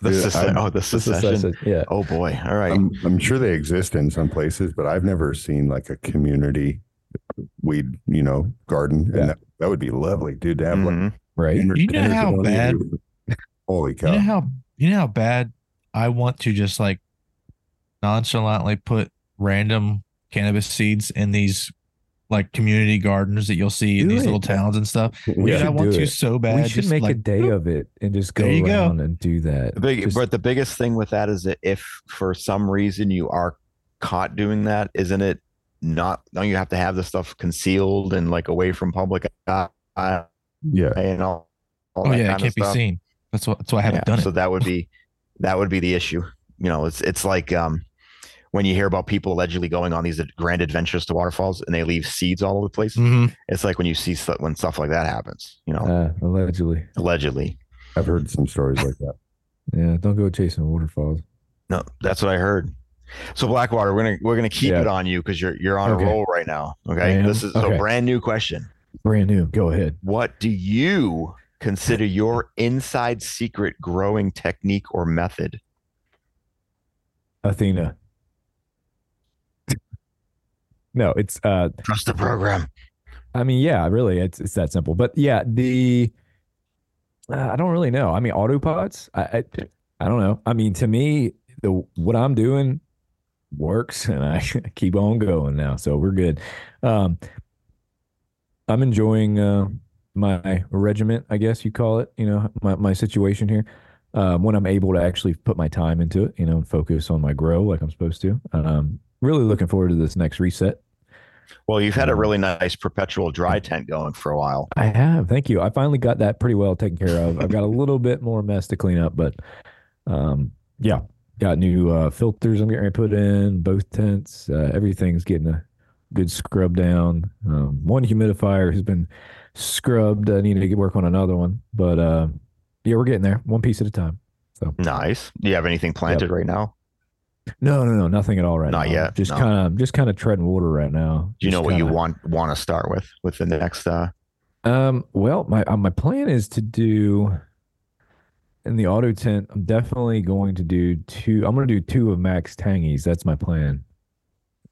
The Yeah, sece- oh, the the secession. Yeah. Oh boy. All right. I'm, I'm sure they exist in some places, but I've never seen like a community weed, you know, garden. Yeah. And that, that would be lovely, dude, to have like Mhm. Right. hundred- You know how bad- people. Holy You cow. know how you know how bad I want to just like nonchalantly put random cannabis seeds in these like community gardens that you'll see in these it. little towns and stuff. We We Dude, should I want do to it. so bad. we should just make a day of it and just go There you go. around and do that. The big, Just- but the biggest thing with that is that if for some reason you are caught doing that, isn't it not? Don't you have to have the stuff concealed and like away from public eye Yeah. and all? all Oh that yeah, it can't be seen. That's what. That's why I haven't Yeah, done So it. So that would be that would be the issue. You know, it's it's like um when you hear about people allegedly going on these grand adventures to waterfalls and they leave seeds all over the place. hmm It's like when you see stu- when stuff like that happens, you know, Uh, allegedly. allegedly. I've heard some stories like that. Yeah, don't go chasing waterfalls. No, that's what I heard. So Blackwater, we're gonna we're gonna keep Yeah. it on you because you're you're on Okay. a roll right now. Okay, this is so Okay. brand new question. Brand new. Go ahead. What do you consider your inside secret growing technique or method? Athena. No, it's uh Trust the program. I mean, yeah, really, it's it's that simple. But yeah, the uh, I don't really know. I mean, autopots. I, I I don't know. I mean, to me, the what I'm doing works, *laughs* and I keep on going now. So we're good. Um, I'm enjoying uh, my regiment, I guess you call it. You know, my my situation here. Um, when I'm able to actually put my time into it, you know, and focus on my grow like I'm supposed to. Um, really looking forward to this next reset. Well, you've had a Um, really nice perpetual dry tent going for a while. I have. Thank you. I finally got that pretty well taken care of. I've got a little bit more mess to clean up, but um, yeah, got new uh, filters I'm getting to put in, both tents. Uh, everything's getting a good scrub down. Um, one humidifier has been scrubbed. I need to get work on another one, but uh, yeah, we're getting there one piece at a time. So Nice. Do you have anything planted right now? No, no, no, nothing at all right Not now. yet, Just no. kind of, just kind of treading water right now. Do you know what you kinda- want want to start with with the next? uh Um, well, my uh, my plan is to do in the auto tent. I'm definitely going to do two. I'm going to do two of Max Tangies. That's my plan.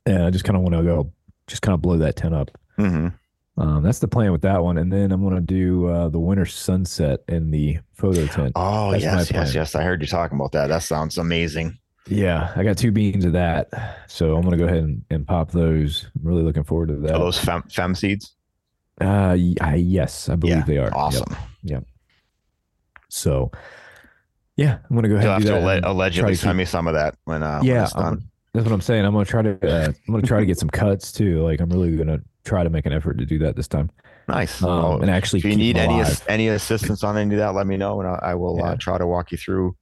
And I just kind of want to go, just kind of blow that tent up. mhm. Um, that's the plan with that one. And then I'm going to do uh, the winter sunset in the photo tent. Oh That's yes, yes, yes. I heard you talking about that. That sounds amazing. Yeah, I got two beans of that, so I'm going to go ahead and, and pop those. I'm really looking forward to that. Are those fem, fem seeds? Uh, I- yes, I believe Yeah, they are. Yep. Awesome. So, yeah, I'm going to go ahead You'll and have do to that. alle- allegedly to send me some of that when uh when yeah, I'm that's what I'm saying. I'm gonna try to uh, I'm gonna try to get some cuts too. Like I'm really gonna try to make an effort to do that this time. Nice. Um, Well, and actually, if you need any any assistance on any of that, let me know, and I, I will uh, try to walk you through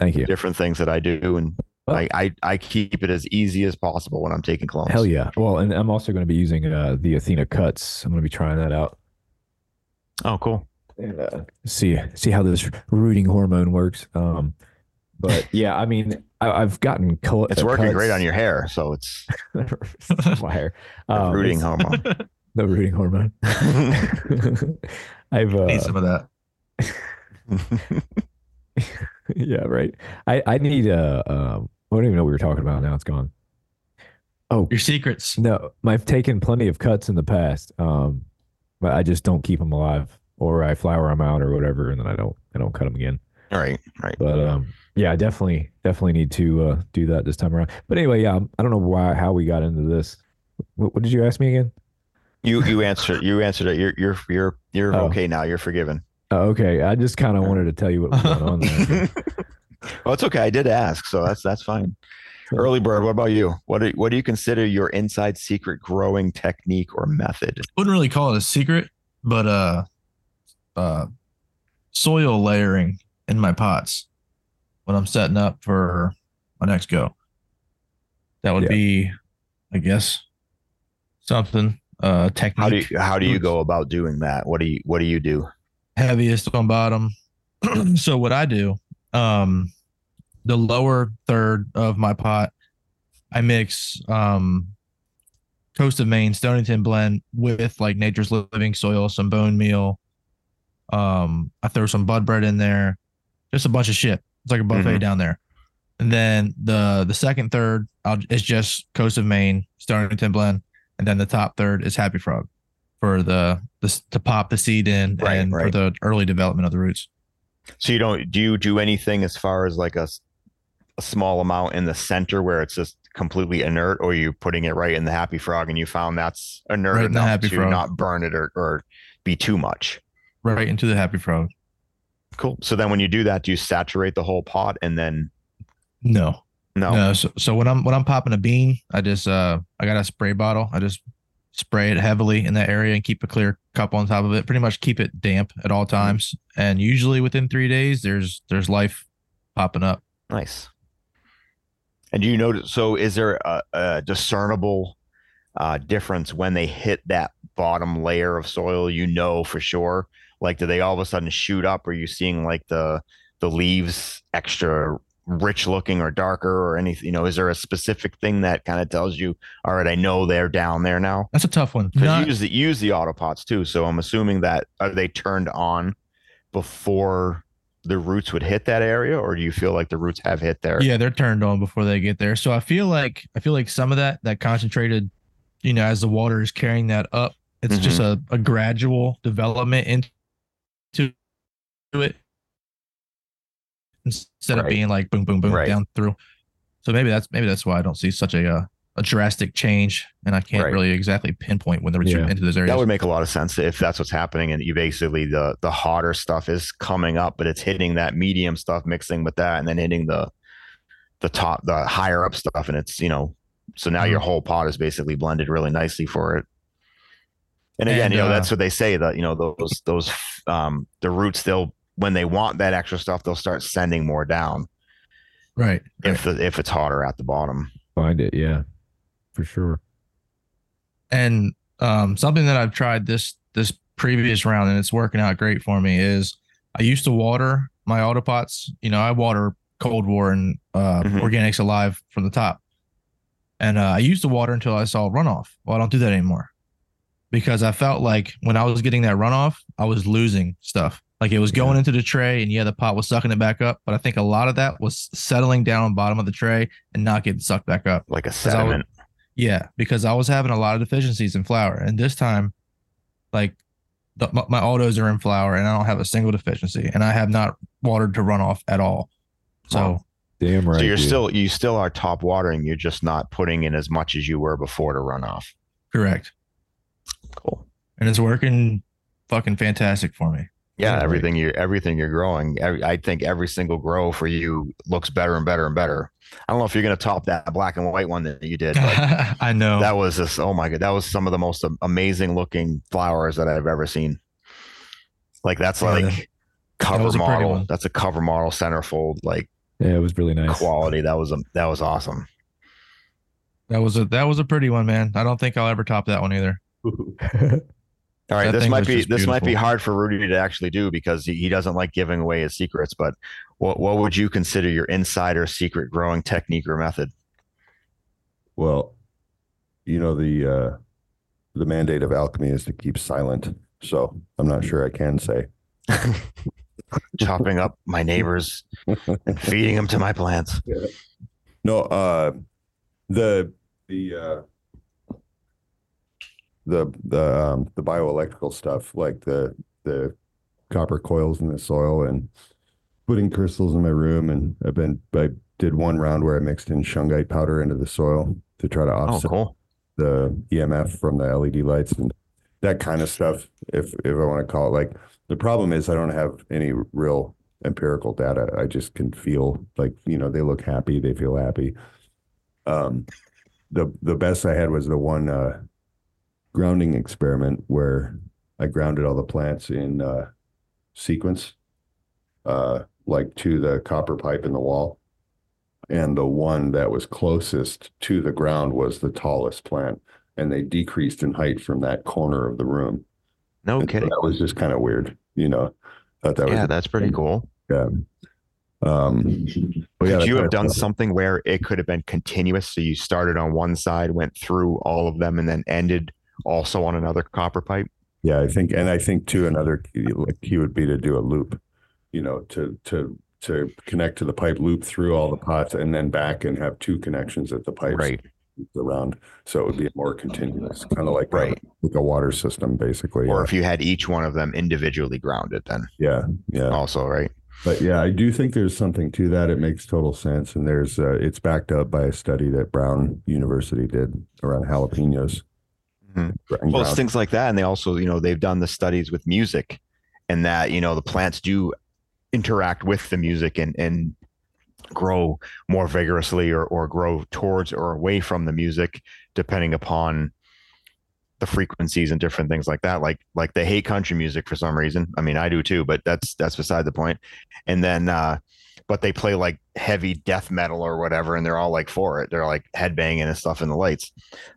Thank you. different things that I do. And Well- I, I I keep it as easy as possible when I'm taking clones. Hell yeah. Well, and I'm also going to be using uh, the Athena cuts. I'm going to be trying that out Oh, cool. and uh, see see how this rooting hormone works. Um, but *laughs* yeah, I mean, I, I've gotten co- It's uh, working great on your hair, so it's *laughs* my hair. the Um, rooting hormone. *laughs* the rooting hormone. I've uh, Need some of that. yeah, right. I I need uh um I don't even know what we were talking about now. It's gone. Oh Your secrets. no, I've taken plenty of cuts in the past. Um, but I just don't keep them alive, or I flower them out, or whatever, and then I don't I don't cut them again. All right, right. But um, yeah, I definitely definitely need to uh do that this time around. But anyway, yeah, I don't know why how we got into this. What, what did you ask me again? You you answered you answered it. You're you're you're you're Oh. okay now. You're forgiven. Oh, okay, I just kind of wanted to tell you what was going on there. *laughs* well, it's okay. I did ask, so that's that's fine. Early bird. What about you? What do what do you consider your inside secret growing technique or method? Wouldn't really call it a secret, but uh, uh, soil layering in my pots when I'm setting up for my next go. That would Yeah. be, I guess, something. Uh, technique. How do you how do you go about doing that? What do you what do you do? heaviest on bottom. *clears throat* so what I do, um, the lower third of my pot, I mix um, Coast of Maine Stonington blend with like Nature's Living soil, some bone meal. Um, I throw some bud bread in there, just a bunch of shit. It's like a buffet Mhm. down there. And then the the second third I'll, is just Coast of Maine Stonington blend, and then the top third is Happy Frog for the the to pop the seed in Right, and for the early development of the roots. So you don't do you do anything as far as like a small amount in the center where it's just completely inert, or you putting it right in the happy frog and you found that's inert Right enough Happy to Frog. not burn it or, or be too much. Right into the Happy Frog. Cool. So then when you do that, do you saturate the whole pot and then No, no? no. So, so when I'm when I'm popping a bean, I just uh I got a spray bottle. I just spray it heavily in that area and keep a clear cup on top of it. Pretty much keep it damp at all times. And usually within three days, there's there's life popping up. Nice. And do you notice? So, is there a, a discernible uh, difference when they hit that bottom layer of soil? You know for sure. Like, do they all of a sudden shoot up? Are you seeing like the the leaves extra rich looking or darker or anything? You know, is there a specific thing that kind of tells you, all right, I know they're down there now? That's a tough one. Because Not- you use the use the autopots too. So I'm assuming that are they turned on before the roots would hit that area, or do you feel like the roots have hit there? Yeah, they're turned on before they get there. So I feel like I feel like some of that that concentrated, you know, as the water is carrying that up, it's just mm-hmm. a, a gradual development into it instead of being like boom, boom, boom Right. down through. So maybe that's maybe that's why I don't see such a uh, a drastic change, and I can't Right. really exactly pinpoint when they're Yeah. into those areas. That would make a lot of sense if that's what's happening, and you basically the the hotter stuff is coming up, but it's hitting that medium stuff, mixing with that, and then hitting the the top, the higher up stuff, and it's you know, so now Mm-hmm. your whole pot is basically blended really nicely for it. And again, And, you know, uh, that's what they say that you know those those um the roots they'll when they want that extra stuff they'll start sending more down right. if the, if it's hotter at the bottom. Find it, yeah, for sure. And um, something that I've tried this this previous round and it's working out great for me is I used to water my autopots. You know, I water Cold War and uh, Mhm. Organics Alive from the top, and uh, I used to water until I saw runoff. Well, I don't do that anymore because I felt like when I was getting that runoff, I was losing stuff. Like it was going into the tray, and yeah, the pot was sucking it back up. But I think a lot of that was settling down on bottom of the tray and not getting sucked back up. Like a would- sediment. Yeah, because I was having a lot of deficiencies in flower, and this time, like, the, my, my autos are in flower, and I don't have a single deficiency, and I have not watered to run off at all. So Wow. Damn right. so you're dude. still you still are top watering. You're just not putting in as much as you were before to run off. correct, Cool. and it's working fucking fantastic for me. Yeah, everything you everything you're growing. Every, I think every single grow for you looks better and better and better. I don't know if you're going to top that black and white one that you did, but *laughs* I know. that was just oh my god, that was some of the most amazing looking flowers that I've ever seen. Like that's Yeah, like cover a pretty model. one. That's a cover model centerfold like Yeah, it was really nice. quality. That was a that was awesome. that was a that was a pretty one, man. I don't think I'll ever top that one either. *laughs* *laughs* All right, That this might be this might be hard for Rudy to actually do because he, he doesn't like giving away his secrets. But what what would you consider your insider secret growing technique or method? Well, you know the uh, the mandate of alchemy is to keep silent. So I'm not sure I can say. *laughs* Chopping up my neighbors and feeding them to my plants. No, uh, the the uh, the the um, the bioelectrical stuff, like the the copper coils in the soil, and putting crystals in my room. And I've been I did one round where I mixed in shungite powder into the soil to try to Oh, offset cool. the EMF from the LED lights and that kind of stuff. If if I want to call it like the problem is I don't have any real empirical data. I just can feel like you know they look happy, they feel happy. Um, the the best I had was the one uh, grounding experiment where I grounded all the plants in uh, sequence, uh, like to the copper pipe in the wall. And the one that was closest to the ground was the tallest plant, and they decreased in height from that corner of the room. No And so kidding. that was just kind of weird, you know. Thought that Yeah, was that's pretty cool. um but yeah, Could you have done stuff. something where it could have been continuous? So you started on one side, went through all of them, and then ended also on another copper pipe? Yeah, I think, and I think too, another key, like key would be to do a loop, you know, to to to connect to the pipe loop through all the pots and then back and have two connections at the pipes Right. around, so it would be more continuous, kind of like Right. like a water system, basically. Or yeah. if you had each one of them individually grounded, then yeah, yeah. also, right? But yeah, I do think there's something to that. It makes total sense, and there's uh, it's backed up by a study that Brown University did around jalapenos. Mhm. Well, it's things like that. And they also, you know, they've done the studies with music and that, you know, the plants do interact with the music and, and grow more vigorously or, or grow towards or away from the music, depending upon the frequencies and different things like that. Like, like they hate country music for some reason. I mean, I do too, but that's, that's beside the point. And then, uh, but they play like heavy death metal or whatever, and they're all like for it. They're like headbanging and stuff in the lights.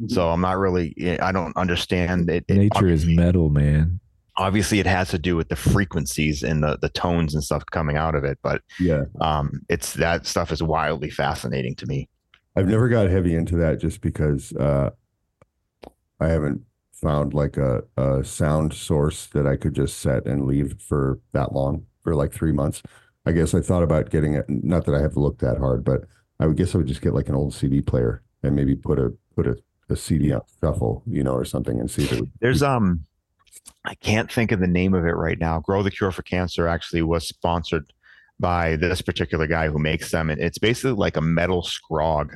So I'm not really. I don't understand it. it Nature is metal, man. obviously it has to do with the frequencies and the the tones and stuff coming out of it but Yeah. um it's that stuff is wildly fascinating to me I've never got heavy into that just because uh, I haven't found like a, a sound source that I could just set and leave for that long for like three months. I guess I thought about getting it. Not that I have looked that hard, but I would guess I would just get like an old CD player and maybe put a put a, a CD on shuffle, you know, or something, and see if it would. there's um i can't think of the name of it right now grow the cure for cancer actually was sponsored by this particular guy who makes them and it's basically like a metal scrog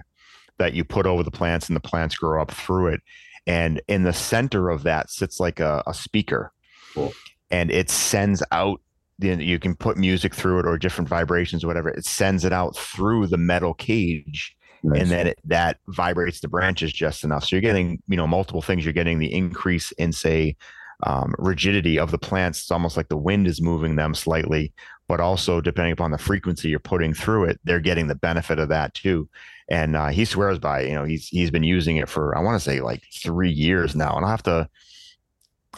that you put over the plants and the plants grow up through it and in the center of that sits like a, a speaker Cool. and it sends out you, know, you can put music through it or different vibrations or whatever it sends it out through the metal cage Nice. and then it, that vibrates the branches just enough. So you're getting, you know, multiple things. You're getting the increase in, say, um, rigidity of the plants. It's almost like the wind is moving them slightly, but also depending upon the frequency you're putting through it, they're getting the benefit of that too. And uh, he swears by, it. you know, he's he's been using it for I want to say like three years now, and I'll have to.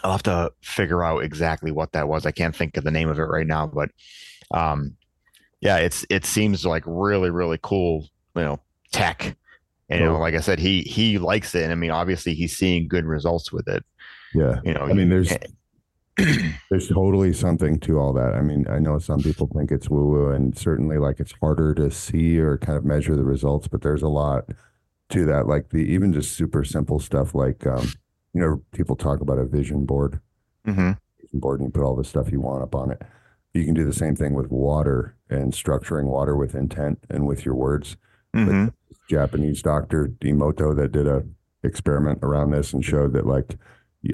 I'll have to figure out exactly what that was. I can't think of the name of it right now, but um, yeah, it's it seems like really really cool, you know, tech. And you know, like I said, he he likes it, and I mean, obviously, he's seeing good results with it. yeah. You know, I mean, there's *clears throat* *clears throat* there's totally something to all that. I mean, I know some people think it's woo woo, and certainly like it's harder to see or kind of measure the results, but there's a lot to that. Like the even just super simple stuff, like um, you know, people talk about a vision board, Mm-hmm. vision board, and you put all the stuff you want up on it. You can do the same thing with water and structuring water with intent and with your words. Mhm. Japanese doctor Emoto that did a experiment around this and showed that like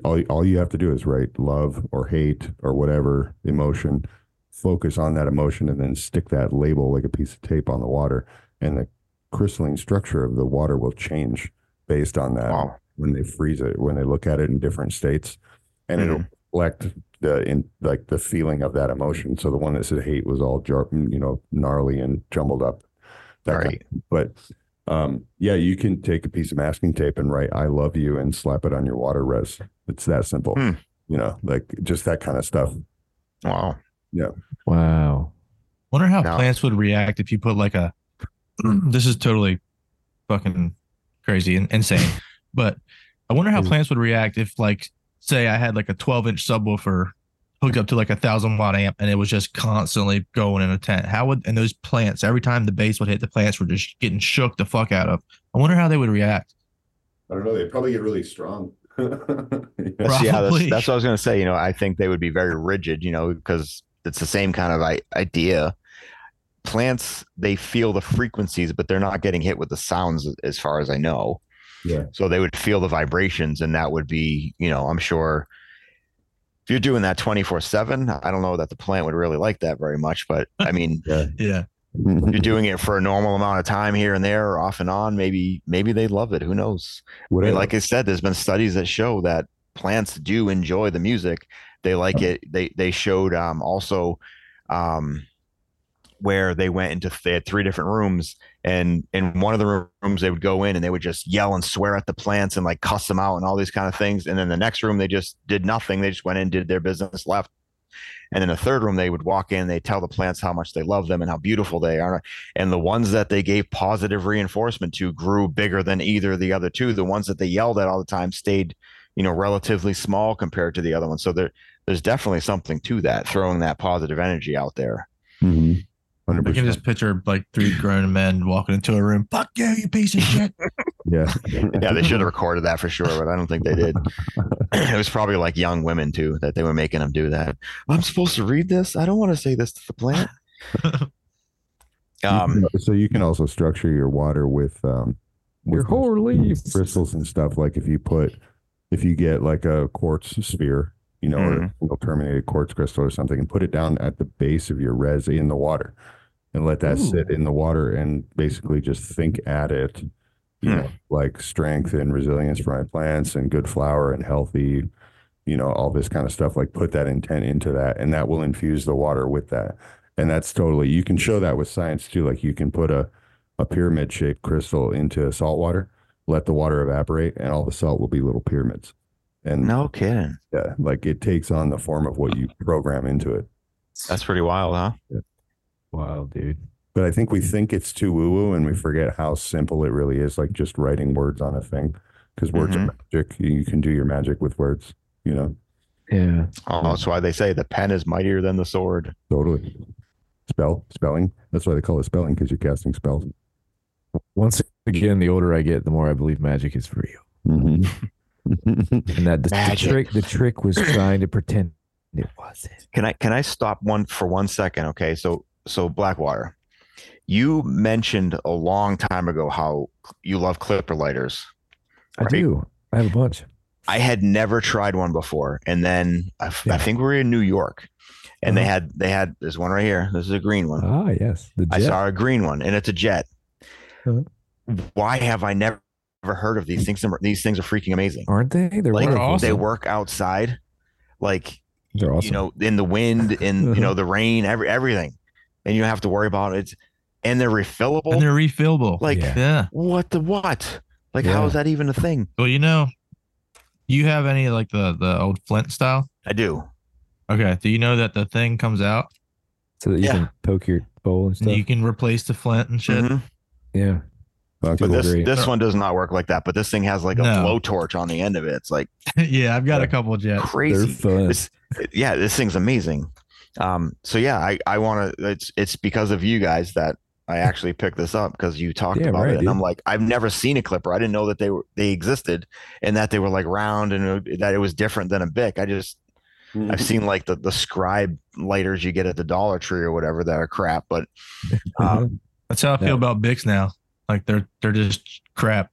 all, all you have to do is write love or hate or whatever emotion, focus on that emotion and then stick that label like a piece of tape on the water and the crystalline structure of the water will change based on that Wow. When they freeze it, when they look at it in different states and it'll reflect the in like the feeling of that emotion. So the one that said hate was all jar, you know, gnarly and jumbled up. That kind Right. but um, yeah, you can take a piece of masking tape and write "I love you" and slap it on your water res. It's that simple. Hmm. You know, like just that kind of stuff. Wow. Yeah. Wow. Wonder how Now- plants would react if you put like a. *clears throat* this is totally fucking crazy and insane, but I wonder how Is- plants would react if, like, say, I had like a 12 inch subwoofer hooked up to like a thousand watt amp and it was just constantly going in a tent. How would and those plants every time the bass would hit, the plants were just getting shook the fuck out of. I wonder how they would react. I don't know. They probably get really strong. *laughs* That's, yeah, that's, that's what I was going to say. You know, I think they would be very rigid, you know, because it's the same kind of I- idea. Plants, they feel the frequencies, but they're not getting hit with the sounds as far as I know. Yeah. So they would feel the vibrations, and that would be, you know, I'm sure if you're doing that 24 7, I don't know that the plant would really like that very much. But I mean, *laughs* yeah. Yeah. you're doing it for a normal amount of time here and there or off and on, maybe, maybe they'd love it. Who knows? I mean, like I said, there's been studies that show that plants do enjoy the music. They like it. They they showed um also um where they went into they had three different rooms and in one of the rooms they would go in and they would just yell and swear at the plants and like cuss them out and all these kind of things. And then the next room they just did nothing. They just went in, did their business, left. And in the third room, they would walk in, they tell the plants how much they love them and how beautiful they are. And the ones that they gave positive reinforcement to grew bigger than either the other two. The ones that they yelled at all the time stayed, you know, relatively small compared to the other ones. So there, there's definitely something to that, throwing that positive energy out there. Mm-hmm. Mhm. I can just picture like three grown men walking into a room. Fuck you, you piece of *laughs* shit. Yeah. Yeah, they should have recorded that for sure, but I don't think they did. *clears throat* it was probably like young women too that they were making them do that. I'm supposed to read this. I don't want to say this to the plant. Um, so you can also structure your water with um with Your whole leaves. crystals and stuff. Like if you put, if you get like a quartz sphere, you know, or a single terminated quartz crystal or something, and put it down at the base of your res in the water, and let that sit in the water, and basically just think at it, you Hmm. know, like strength and resilience for my plants and good flower and healthy, you know, all this kind of stuff. Like put that intent into that, and that will infuse the water with that. and that's totally you can show that with science too. Like you can put a a pyramid shaped crystal into salt water, let the water evaporate, and all the salt will be little pyramids. And No kidding. yeah, like it takes on the form of what you program into it. That's pretty wild, huh? Wild, dude. But I think we think it's too woo woo and we forget how simple it really is, like just writing words on a thing. Because words Mhm. are magic. You you can do your magic with words, you know, Yeah. Oh, that's why they say the pen is mightier than the sword. totally. Spell, spelling. That's why they call it spelling because you're casting spells. Once again, the older I get, the more I believe magic is real. Mm-hmm. *laughs* *laughs* And that the, the trick, the trick was trying to pretend it wasn't. Can I can I stop one for one second? Okay, so so Blackwater, you mentioned a long time ago how you love clipper lighters. I do. I have a bunch. I had never tried one before, and then I, f- I Yeah. think we were in New York, and they Uh-huh. had they had this one right here. This is a green one. Ah, yes. The I saw a green one, and it's a jet. Uh-huh. Why have I never heard of these things? These things are freaking amazing. Aren't they? They're Like wonderful. they work outside, like They're awesome. you know, in the wind, in you know *laughs* the rain, every everything, and you don't have to worry about it. And they're refillable. and they're refillable. like Yeah. yeah. what the what? Like how Yeah. is that even a thing? Well, you know, you have any like the the old Flint style? I do. Okay. Do you know that the thing comes out so that you Yeah. can poke your bowl and and stuff. you can replace the Flint and shit? Mhm. yeah. But this great. this one does not work like that. But this thing has like a No. blowtorch on the end of it. It's like *laughs* yeah, I've got a couple of jets. Crazy. fun. This, yeah, this thing's amazing. Um, so yeah, I I want to. It's it's because of you guys that I actually picked this up because you talked Yeah, about right, it, and dude. I'm like, I've never seen a clipper. I didn't know that they were they existed, and that they were like round and it- that it was different than a bic. I just I've seen like the the scribe lighters you get at the Dollar Tree or whatever that are crap, but *laughs* um, That's how I feel Yeah. about Bics now. Like they're they're just crap.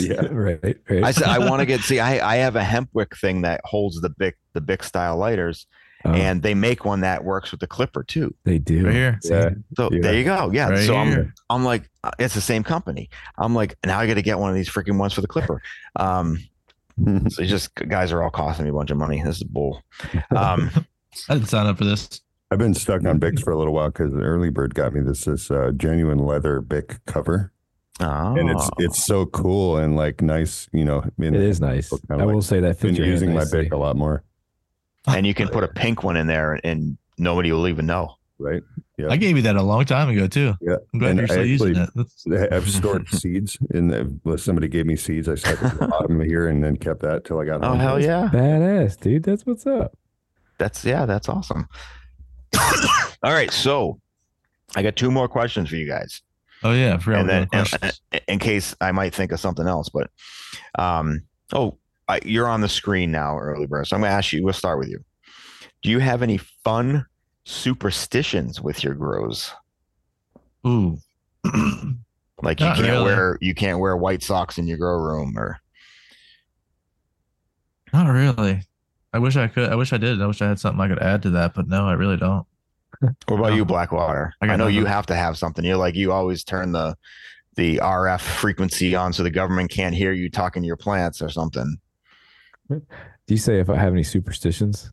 Yeah. *laughs* right. Right. I said I want to get *laughs* see. I I have a hempwick thing that holds the bic the bic style lighters, Oh, and they make one that works with the clipper too. they do. Right here. Yeah. So Yeah. there you go. Yeah. Right so I'm. I'm like, uh, it's the same company. I'm like, now I got to get one of these freaking ones for the Clipper. Um, *laughs* so it's just guys are all costing me a bunch of money. This is bull. Um, I didn't sign up for this. I've been stuck on Bics for a little while because Early Bird got me this this uh, genuine leather Bic cover, oh, and it's ah. it's so cool and like nice. You know, in, It is nice. Kinda I like- will say that been fits your using my nicely. Bic a lot more. and you can put a pink one in there, and nobody will even know. Right? Yeah. I gave you that a long time ago too. Yeah. I'm glad And you're I still using actually- it. *laughs* That's- I've stored seeds, and the, well, somebody gave me seeds. I stuck at the bottom of here, and then kept that till I got Oh home. hell yeah, Badass, dude. That's what's up. that's yeah, that's awesome. *coughs* all right, so I got two more questions for you guys. Oh yeah, and then and- in case I might think of something else, but um, oh, I, you're on the screen now, early bird. So I'm going to ask you. We'll start with you. Do you have any fun superstitions with your grows? Ooh. *clears throat* Like you Not can't really. wear you can't wear white socks in your grow room, or Not really. I wish I could. I wish I did. I wish I had something I could add to that, but no, I really don't. What about you, Blackwater? I I, know you have to have something. You're like you always turn the the RF frequency on so the government can't hear you talking to your plants or something. Do you say if I have any superstitions?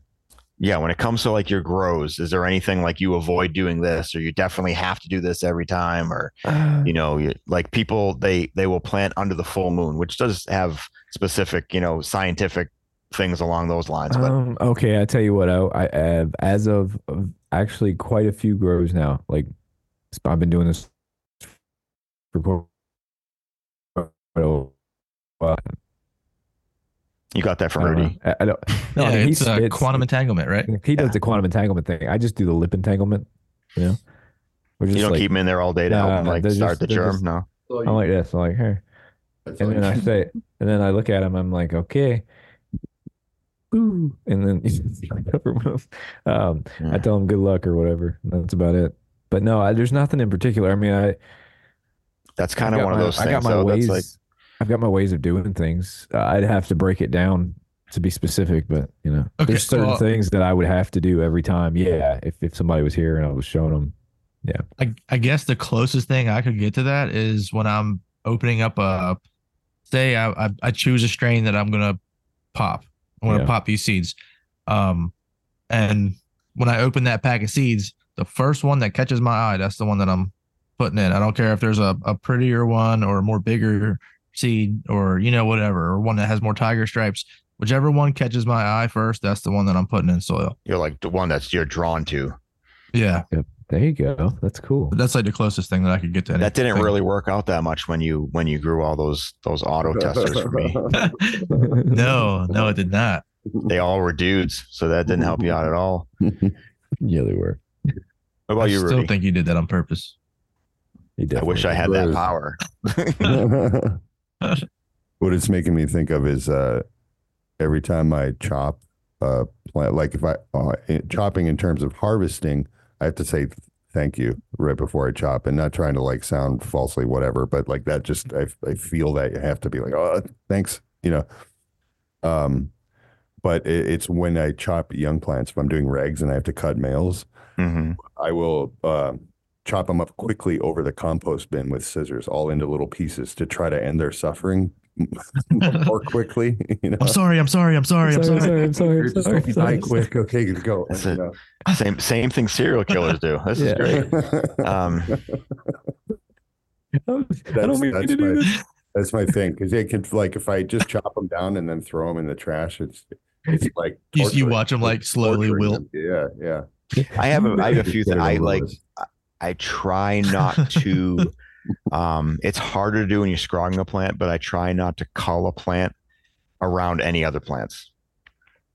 Yeah, when it comes to like your grows, is there anything like you avoid doing this, or you definitely have to do this every time, or Uh, *sighs* you know, you, like people they they will plant under the full moon, which does have specific you know scientific things along those lines. But um, okay, I tell you what, I, I have as of, of actually quite a few grows now. Like I've been doing this for quite a while. you got that from I don't Rudy. I, I don't. *laughs* No, yeah, I mean, it's he's uh, it's- quantum entanglement, right? He does Yeah. the quantum entanglement thing. I just do the lip entanglement. You know, We're You don't like, keep them in there all day to help Nah, them like start just- the they're germ. just- no, I'm like this. I'm like, hey. And then I say, and then I look at him. I'm like, okay. Ooh. And then I cover him. Um, I tell him good luck or whatever. That's about it. But no, I, there's nothing in particular. I mean, I that's kind of got one of my- those I got things. my So ways. that's like I've got my ways of doing things. Uh, I'd have to break it down to be specific, but you know, Okay, there's certain well- things that I would have to do every time. Yeah, if if somebody was here and I was showing them. Yeah. I, I guess the closest thing I could get to that is when I'm opening up a say I I, I choose a strain that I'm gonna pop. I want to Yeah. pop these seeds. Um and when I open that pack of seeds, the first one that catches my eye, that's the one that I'm putting in. I don't care if there's a, a prettier one or a more bigger seed or you know whatever or one that has more tiger stripes. Whichever one catches my eye first, that's the one that I'm putting in soil. You're like the one that's you're drawn to. Yeah, There you go. That's cool. that's like the closest thing that I could get to. That didn't really work out that much when you when you grew all those those auto testers for me. *laughs* no, no, it did not. They all were dudes, so that didn't help you out at all. *laughs* yeah, they were. What about I you, still Rudy? think you did that on purpose. He I wish I definitely had that power. *laughs* what it's making me think of is uh, every time I chop uh, plant, like if I uh, chopping in terms of harvesting, I have to say thank you right before I chop, and not trying to like sound falsely whatever, but like that just I I feel that you have to be like oh thanks you know, um, but it, it's when I chop young plants if I'm doing regs and I have to cut males, hmm I will uh, chop them up quickly over the compost bin with scissors, all into little pieces to try to end their suffering more quickly. You know, I'm sorry. I'm sorry. I'm sorry. I'm sorry, sorry. I'm sorry, I'm sorry, I'm die quick. Okay, go. That's you know. Same same thing serial killers do. This Yeah. is great. *laughs* Um, I don't That's- mean that's to do my- this. That's my thing because it can like if I just chop them down and then throw them in the trash, it's it's like *laughs* You, you watch them like slowly torturing wilt. them. Yeah, yeah. I have a, I have a few Get things I like. I try not to. *laughs* um, it's harder to do when you're scrogging a plant, but I try not to cull a plant around any other plants.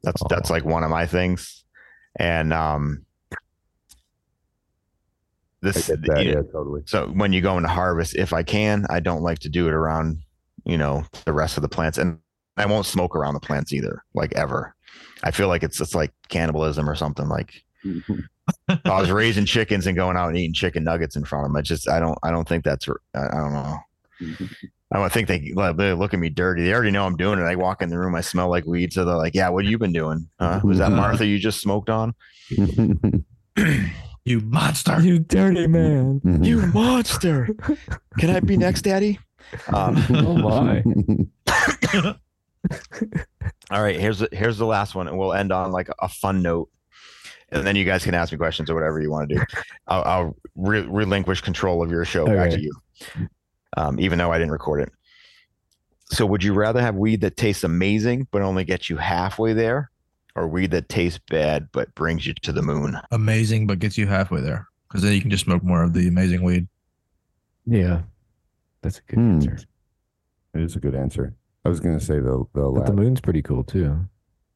That's that's Oh. like one of my things, and um, this that. you Yeah, totally. so when you go into harvest, if I can, I don't like to do it around, you know, the rest of the plants, and I won't smoke around the plants either, like ever. I feel like it's it's like cannibalism or something. Like *laughs* I was *laughs* raising chickens and going out and eating chicken nuggets in front of them. I just I don't I don't think that's I don't know. *laughs* I don't think they, they look at me dirty. They already know I'm doing it. I walk in the room, I smell like weed, so they're like, "Yeah, what have you been doing? Huh? Was that Martha you just smoked on? *laughs* You monster. You dirty man. You monster! Can I be next, Daddy?" Um, Oh my. All right, here's the, here's the last one, and we'll end on like a fun note, and then you guys can ask me questions or whatever you want to do. I'll, I'll re- relinquish control of your show back to you, um, even though I didn't record it. So, would you rather have weed that tastes amazing but only gets you halfway there, or weed that tastes bad but brings you to the moon? Amazing, but gets you halfway there because then you can just smoke more of the amazing weed. Yeah. That's a good Hmm. answer. It is a good answer. I was gonna say the the But the moon's pretty cool too.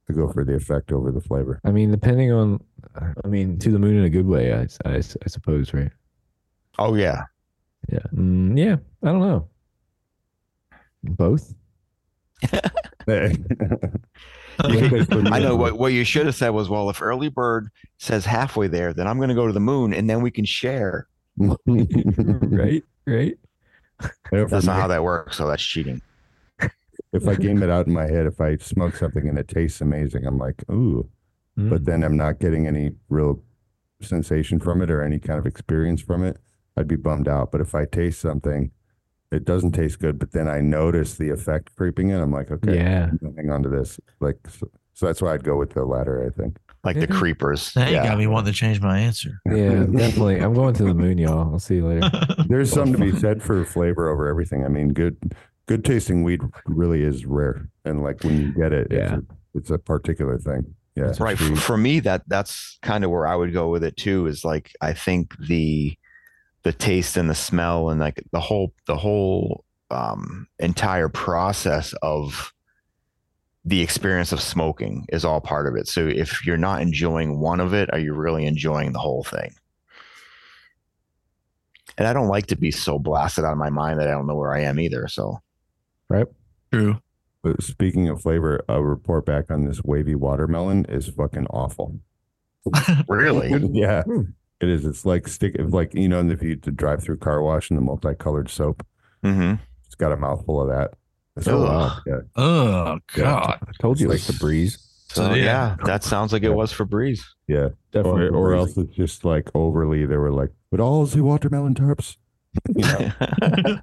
To go for the effect over the flavor. I mean, depending on, I mean, to the moon in a good way, I, I, I suppose, right? Oh yeah, Yeah. Mm, yeah. I don't know. Both. *laughs* *laughs* I know what what you should have said was, well, if early bird says halfway there, then I'm going to go to the moon, and then we can share. *laughs* right. Right. That's not how that works, so that's cheating. If I game it out in my head, if I smoke something and it tastes amazing, I'm like, ooh, Mm. but then I'm not getting any real sensation from it or any kind of experience from it, I'd be bummed out. But if I taste something, it doesn't taste good, but then I notice the effect creeping in, I'm like, okay, Yeah. I'm gonna hang on to this. Like, so, so that's why I'd go with the latter, I think. Like the creepers. Now you yeah. got me wanting to change my answer. *laughs* Yeah. Definitely. I'm going to the moon, y'all. I'll see you later. There's something to be *laughs* said for flavor over everything. I mean, good, good tasting weed really is rare, and like when you get it, Yeah. it's, a, it's a particular thing. Yeah, That's right for, for me that that's kind of where i would go with it too is like i think the the taste and the smell and like the whole the whole um entire process of the experience of smoking is all part of it so if you're not enjoying one of it are you really enjoying the whole thing and i don't like to be so blasted out of my mind that i don't know where i am either so True. But speaking of flavor, a report back on this wavy watermelon is fucking awful. *laughs* really *laughs* yeah, Hmm. it is. It's like stick, like you know, if you to drive through car wash and the multicolored soap, hmm it's got a mouthful of that. It's Ugh. wild. Yeah, Oh God. I told you, like the breeze. so So, yeah. yeah that sounds like it was for breeze yeah. Definitely. Or, or else it's just like overly. They were like, "But all the watermelon tarps." *laughs* You know?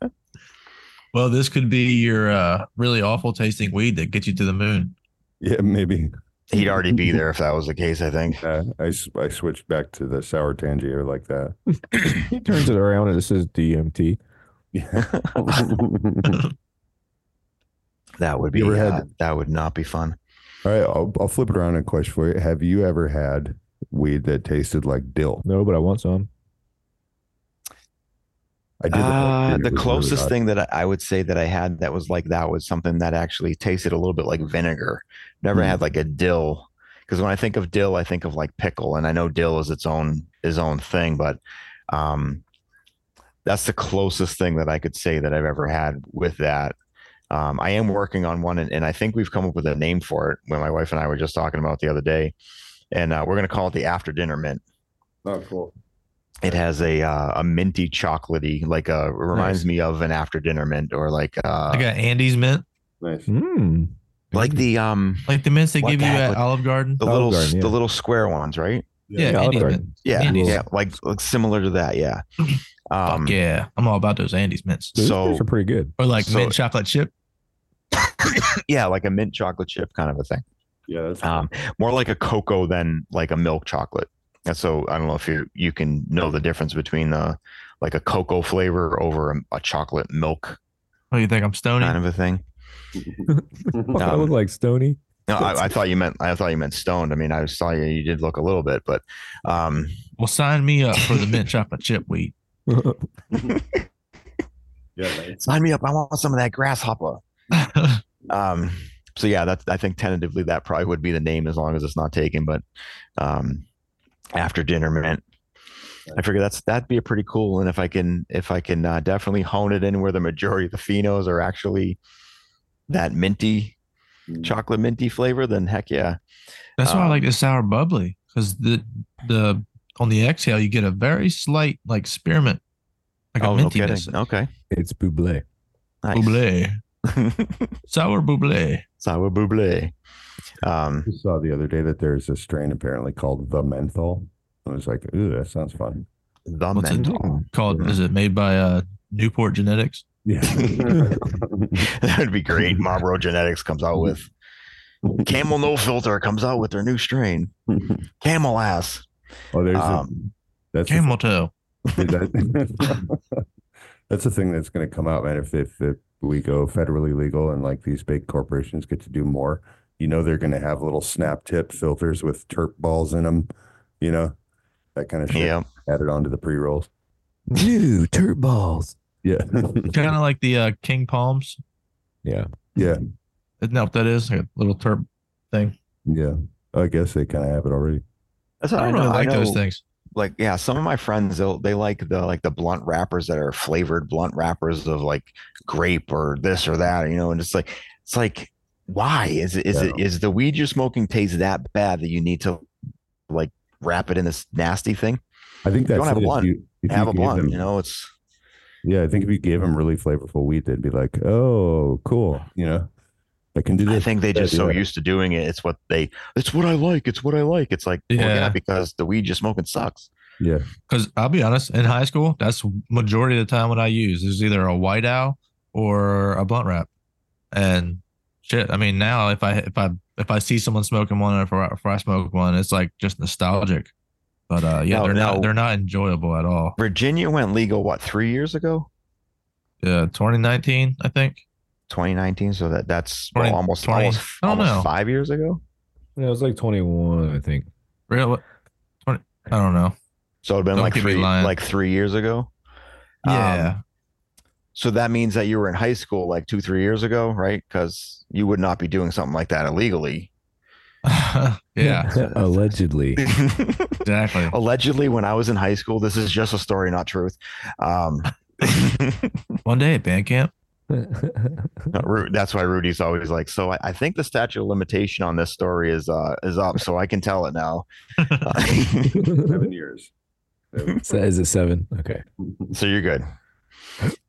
Well, this could be your uh, really awful tasting weed that gets you to the moon. yeah, maybe. He'd already be *laughs* there if that was the case. I think. Uh, I, s- I switched back to the sour tangier like that. *coughs* He turns it around and it says DMT. *laughs* That would be. You uh, had- that would not be fun. All right, I'll, I'll flip it around and question for you. Have you ever had weed that tasted like dill? No, but I want some. I did. Uh, the was really closest thing that I- I would say that I had that was like that was something that actually tasted a little bit like vinegar. Never Mm. had like a dill because when I think of dill, I think of like pickle, and I know dill is its own its own thing, but um, that's the closest thing that I could say that I've ever had with that. Um, I am working on one, and, and I think we've come up with a name for it. When my wife and I were just talking about the other day, and uh, we're going to call it the after dinner mint. Oh, cool. It has a uh, a minty chocolatey, like a reminds Nice. me of an after dinner mint or like uh I got Andy's mint, Nice. Mm. like the um like the mints they give the you at would- Olive Garden. the Olive little Garden, yeah. the little square ones, right? Yeah, Yeah, Andy's mint. Yeah, Andy's. yeah, like, like similar to that. Yeah. *clears throat* Um, Fuck yeah, I'm all about those Andy's mints. Those So- are pretty good. Or like So- mint chocolate chip. *coughs* yeah, like a mint chocolate chip kind of a thing. Yeah, that's Um, more like a cocoa than like a milk chocolate. And so I don't know if you you can know the difference between the like a cocoa flavor over a, a chocolate milk What do you think? I'm stony. kind of a thing. *laughs* I Um, look like Stony. No, I, I thought you meant I thought you meant stoned. I mean, I saw you. You did look a little bit, but um, Well, sign me up for the mint chocolate chip weed. *laughs* yeah. Sign me up. I want some of that grasshopper. *laughs* Um, so yeah, that's I think tentatively that probably would be the name as long as it's not taken. But um, after dinner mint, I figure that's that'd be a pretty cool. And if I can if I can uh, definitely hone it in where the majority of the phenos are actually that minty chocolate minty flavor, then heck yeah. That's why I Um, like the sour bubbly because the the on the exhale you get a very slight like spearmint, like oh a no mintiness. kidding. Okay. It's buble. Nice. Buble, *laughs* sour buble. Sour buble. Um, I saw the other day that there's a strain apparently called the menthol. I was like, ooh, that sounds fun. the What's it menthol. called? Yeah. Is it made by uh Newport Genetics? Yeah. *laughs* that would be great. Marlboro Genetics comes out with Camel No Filter comes out with their new strain, *laughs* Camel Ass. oh, there's Um, a, that's the Camel toe. *laughs* That- that's the thing that's going to come out, man. If, if if we go federally legal and like these big corporations get to do more, you know, they're going to have little snap tip filters with terp balls in them, you know, that kind of shit Yeah, added onto the pre rolls. New turd balls. Yeah. *laughs* Kind of like the uh, King Palms. Yeah. yeah. Isn't that what that is? Like a little terp thing. Yeah. I guess they kind of have it already. that's I what I, don't know. really like I those things. Like, yeah, some of my friends they'll they like the like the blunt wrappers that are flavored blunt wrappers of like grape or this or that, you know, and it's like it's like why is it is it is the weed you're smoking taste that bad that you need to like wrap it in this nasty thing? I think that's don't have it. a If you- if you Have a blunt, them- you know. It's Yeah, I think if you gave them really flavorful weed, they'd be like, "Oh, cool," you know. I can do this. I think they just so yeah. used to doing it. It's what they. It's what I like. It's what I like. It's like well, yeah, Yeah. because the weed you're smoking sucks. Yeah. Because I'll be honest, in high school, that's majority of the time what I use is either a white owl or a blunt wrap. And shit, I mean, now if I if I if I see someone smoking one or if I, if I smoke one, it's like just nostalgic. But uh, yeah, No, they're no. not they're not enjoyable at all. Virginia went legal what three years ago, Yeah, 2019, I think. 2019. So that that's well, almost 20 almost almost know. five years ago. Yeah, it was like 21, I think. Real, 20, I don't know. So it'd been Don't like three like three years ago. Um, Yeah, so that means that you were in high school like two three years ago, right? Because you would not be doing something like that illegally. *laughs* yeah, *laughs* Allegedly. *laughs* exactly. Allegedly, when I was in high school, this is just a story, not truth. Um, One day at band camp. That's why Rudy's always like, so I, I think the statute of limitation on this story is uh is up, so I can tell it now. Uh, Seven years. So is it seven? Okay. so you're good.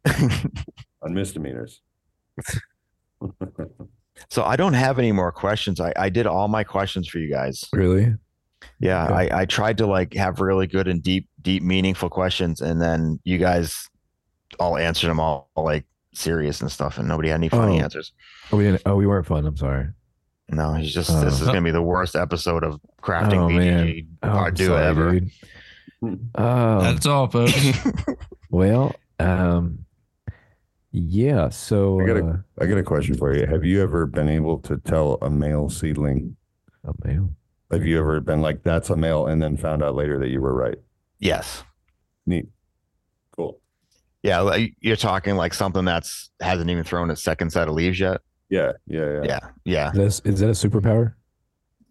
*laughs* on misdemeanors. *laughs* So I don't have any more questions. I, I did all my questions for you guys. Really? Yeah, Okay. I, I tried to like have really good and deep, deep, meaningful questions, and then you guys all answered them all, like serious and stuff, and nobody had any funny Oh. answers. Oh, we didn't. Oh, we weren't fun. I'm sorry. No, he's just Oh. this is gonna be the worst episode of crafting Oh, man. BGG Oh, I do sorry, ever. dude. Oh, That's all, folks. *laughs* well, um, yeah. So I got a- uh, I got a question for you. Have you ever been able to tell a male seedling? A male. Have you ever been like, that's a male, and then found out later that you were right? yes. Neat. Cool. Yeah, like, you're talking like something that's hasn't even thrown its second set of leaves yet. Yeah. Yeah. Yeah. Yeah, yeah. Is that, is that a superpower?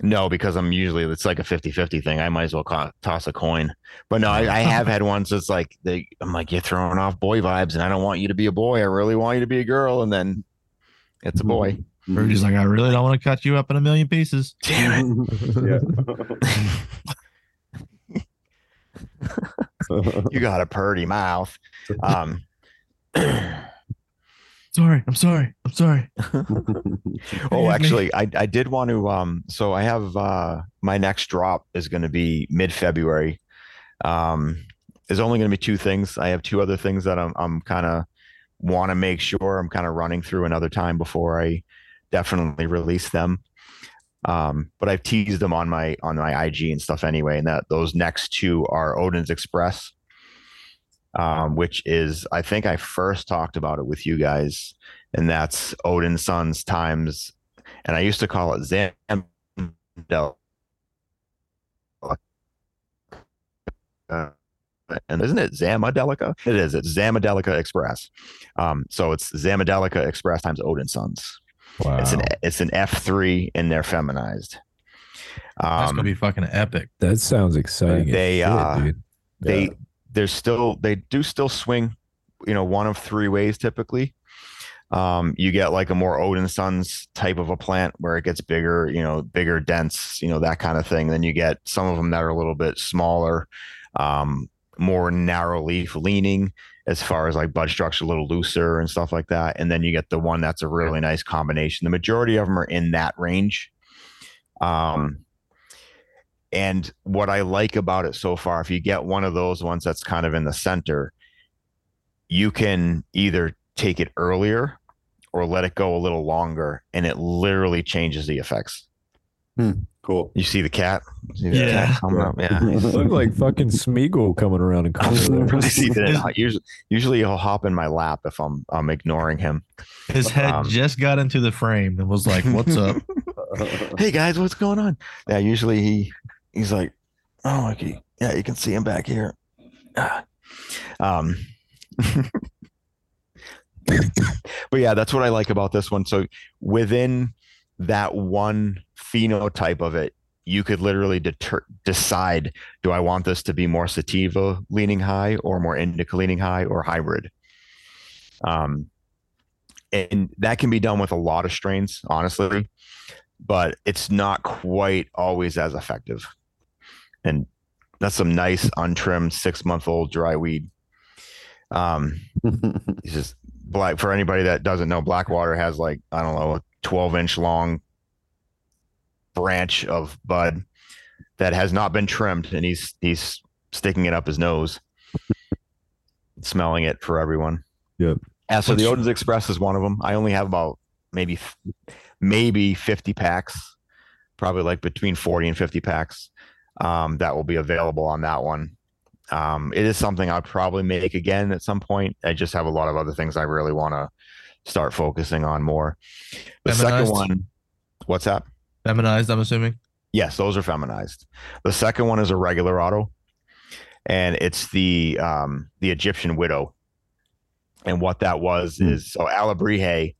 No, because I'm usually it's like a 50-50 thing. I might as well co- toss a coin. But no, I, I have had ones that's like they I'm like, you're throwing off boy vibes and I don't want you to be a boy. I really want you to be a girl, and then it's a boy. Rudy's like, I really don't want to cut you up in a million pieces. Damn it. *laughs* You got a purty mouth. Um *clears throat* Sorry, I'm sorry, I'm sorry. *laughs* *laughs* Oh, actually, I, I did want to. Um, so I have uh, my next drop is going to be mid February. Um, there's only going to be two things. I have two other things that I'm I'm kind of want to make sure I'm kind of running through another time before I definitely release them. Um, but I've teased them on my on my IG and stuff anyway, and that those next two are Odin's Express, um, which is I think I first talked about it with you guys, and that's Odin Sons times, and I used to call it Zamdel. Uh, and isn't it Zamaldelica? It is. It's Zamaldelica Express. Um, so it's Zamaldelica Express times Odin Sons. Wow. It's an it's an F three and they're feminized. That's Um, gonna be fucking epic. that sounds exciting. They, shit, uh, dude. they Yeah. There's still they do still swing you know one of three ways typically. Um you get like a more odin sons type of a plant where it gets bigger you know bigger dense you know that kind of thing. Then you get some of them that are a little bit smaller um more narrow leaf leaning as far as like bud structure a little looser and stuff like that. And then you get the one that's a really nice combination. The majority of them are in that range. Um and what I like about it so far, if you get one of those ones that's kind of in the center, you can either take it earlier or let it go a little longer, and it literally changes the effects. Cool. You see the cat? See the Yeah. cat coming up? Yeah. *laughs* Look like fucking Smeagol coming around and coming *laughs* I see that. Usually, usually he'll hop in my lap if I'm I'm ignoring him. His head Um, just got into the frame and was like, "What's up?" *laughs* hey guys, what's going on? Yeah, usually he he's like, oh, okay, yeah, you can see him back here. Ah. Um, *laughs* but yeah, that's what I like about this one. So within that one phenotype of it, you could literally deter- decide: do I want this to be more sativa leaning high, or more indica leaning high, or hybrid? Um, and that can be done with a lot of strains, honestly but it's not quite always as effective. And that's some nice untrimmed six month old dry weed. Um, *laughs* it's just black for anybody that doesn't know, Blackwater has like, I don't know, a 12 inch long branch of bud that has not been trimmed and he's he's sticking it up his nose, smelling it for everyone. Yep. Yeah, so the Odin's Express is one of them. I only have about maybe maybe 50 packs, probably like between 40 and 50 packs um, that will be available on that one. Um, it is something I'll probably make again at some point. I just have a lot of other things I really want to start focusing on more. The second one, what's that? Feminized, I'm assuming. Yes, those are feminized. The second one is a regular auto, and it's the um, the Egyptian widow. And what that was Hmm. is so Alabrije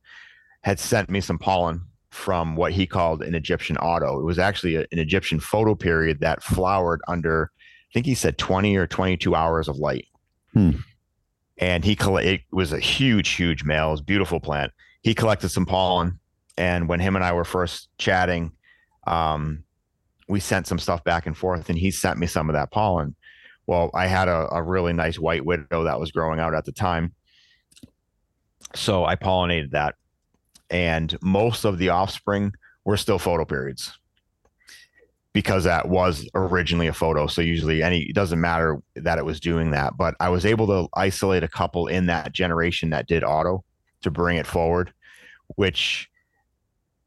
had sent me some pollen from what he called an Egyptian auto. It was actually a- an Egyptian photo period that flowered under, I think he said 20 or 22 hours of light. Hmm. And he it was a huge, huge male. It was a beautiful plant. He collected some pollen, and when him and I were first chatting, um, we sent some stuff back and forth, and he sent me some of that pollen. Well, I had a, a really nice white widow that was growing out at the time. So I pollinated that. And most of the offspring were still photo periods because that was originally a photo. So usually any it doesn't matter that it was doing that, but I was able to isolate a couple in that generation that did auto to bring it forward, which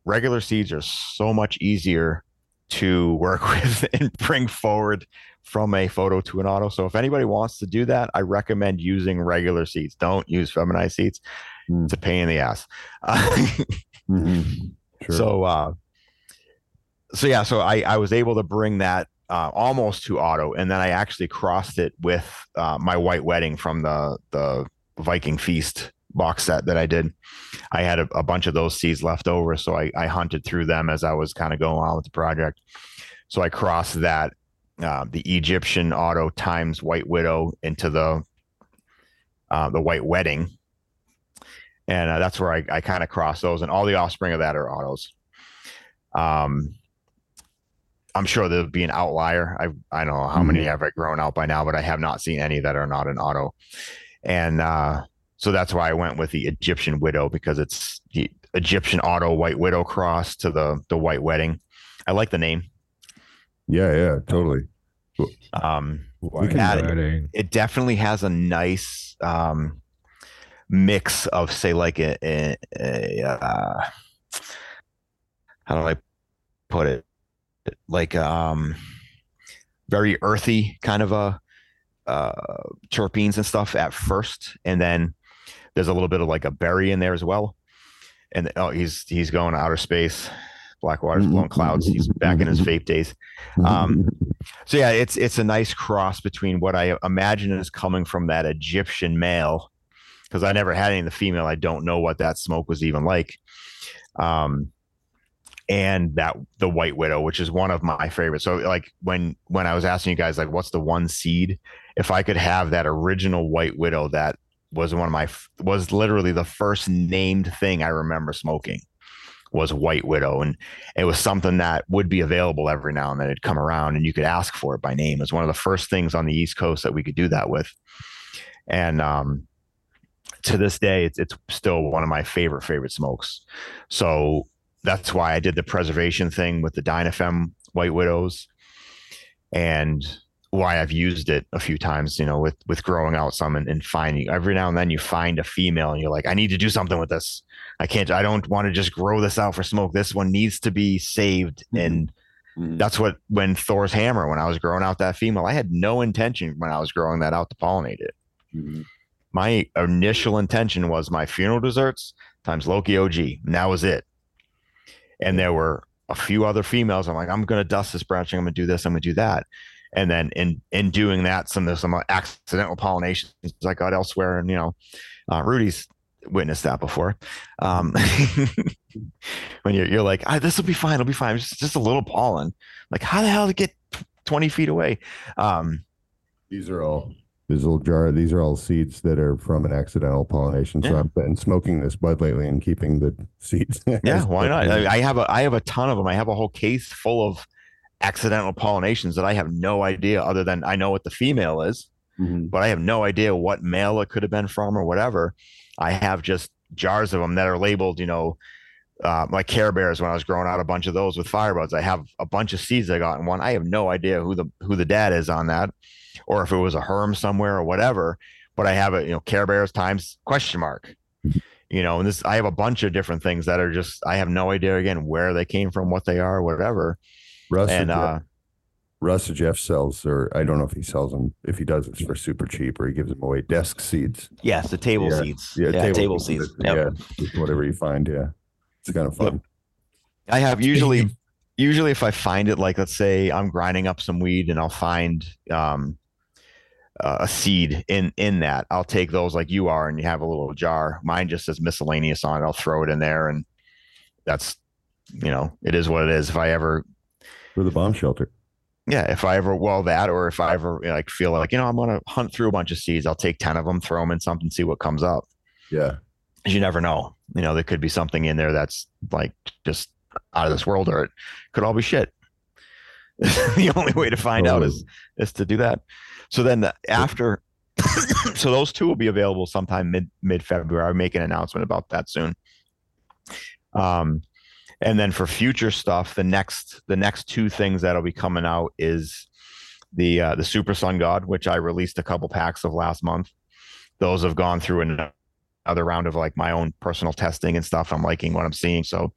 regular seeds are so much easier to work *laughs* with and bring forward from a photo to an auto. So if anybody wants to do that, I recommend using regular seeds. Don't use feminized seeds. Mm. It's a pain in the ass. *laughs* Mhm. Sure. So uh so yeah, so I I was able to bring that uh, almost to auto, and then I actually crossed it with uh, my white wedding from the the Viking Feast box set that I did. I had a, a bunch of those seeds left over, so I, I hunted through them as I was kind of going on with the project. So I crossed that uh, the Egyptian auto times White Widow into the uh, the White Wedding, and uh, that's where I, I kind of cross those, and all the offspring of that are autos. Um, I'm sure there'll be an outlier. I I don't know how many have I grown out by now, but I have not seen any that are not an auto, and uh, so that's why I went with the Egyptian Widow because it's the Egyptian Auto White Widow cross to the the White Wedding. I like the name. yeah, yeah, totally. Um, it. It definitely has a nice um, mix of say like a, a, a uh, how do I put it? Like um very earthy kind of a uh terpenes and stuff at first and then there's a little bit of like a berry in there as well. And oh he's he's going outer space. Black blackwater's blowing clouds. He's back in his vape days. Um, so yeah, it's it's a nice cross between what I imagine is coming from that Egyptian male, because I never had any of the female. I don't know what that smoke was even like. Um, and that the White Widow, which is one of my favorites. So like when when I was asking you guys like what's the one seed, if I could have that original White Widow that was one of my was literally the first named thing I remember smoking was White Widow and it was something that would be available every now and then. It'd come around and you could ask for it by name. It was one of the first things on the East Coast that we could do that with. And um, to this day, it's, it's still one of my favorite, favorite smokes. So that's why I did the preservation thing with the Dinafem White Widows and why I've used it a few times, you know, with, with growing out some and, and finding every now and then you find a female and you're like, I need to do something with this. I can't, I don't want to just grow this out for smoke. This one needs to be saved. And Mhm. that's what, when Thor's hammer, when I was growing out that female, I had no intention when I was growing that out to pollinate it. Mhm. My initial intention was my funeral desserts times Loki OG. And that was it. And there were a few other females. I'm like, I'm going to dust this branching. I'm going to do this. I'm going to do that. And then in, in doing that, some of some accidental pollinations I got elsewhere. And, you know, uh, Rudy's witnessed that before. Um, *laughs* when you're, you're like, ah, this will be fine. It'll be fine. Just, just a little pollen. Like, how the hell to get 20 feet away? Um, These are all this little jar. These are all seeds that are from an accidental pollination. So Yeah. I've been smoking this bud lately and keeping the seeds. *laughs* yeah, why not? I, I have a, I have a ton of them. I have a whole case full of accidental pollinations that I have no idea other than I know what the female is, Mhm. but I have no idea what male it could have been from or whatever. I have just jars of them that are labeled, you know, uh, like Care Bears when I was growing out a bunch of those with firebuds. I have a bunch of seeds I got in one. I have no idea who the who the dad is on that, or if it was a herm somewhere or whatever. But I have a you know, Care Bears times question mark. You know, and this I have a bunch of different things that are just I have no idea again where they came from, what they are, whatever. Russ And or Jeff, uh, Russ or Jeff sells, or I don't know if he sells them. If he does, it's for super cheap, or he gives them away. Desk seeds. yes, the table Yeah, seeds. Yeah, table, table seeds. seeds. Yep. Yeah, whatever you find. Yeah, it's kind of fun. I have usually usually if I find it like let's say I'm grinding up some weed and I'll find um uh, a seed in in that. I'll take those like you are and you have a little jar. Mine just says miscellaneous on it. I'll throw it in there and that's you know it is what it is. If I ever for the bomb shelter. yeah if I ever well that or if I ever like feel like you know I'm gonna hunt through a bunch of seeds I'll take 10 of them throw them in something see what comes up. Yeah, you never know. You know there could be something in there that's like just out of this world or it could all be shit. *laughs* The only way to find out is is to do that so then the, after *coughs* so those two will be available sometime mid mid february i'll make an announcement about that soon um and then for future stuff the next the next two things that'll be coming out is the uh the super sun god which i released a couple packs of last month those have gone through another round of like my own personal testing and stuff. I'm liking what I'm seeing. So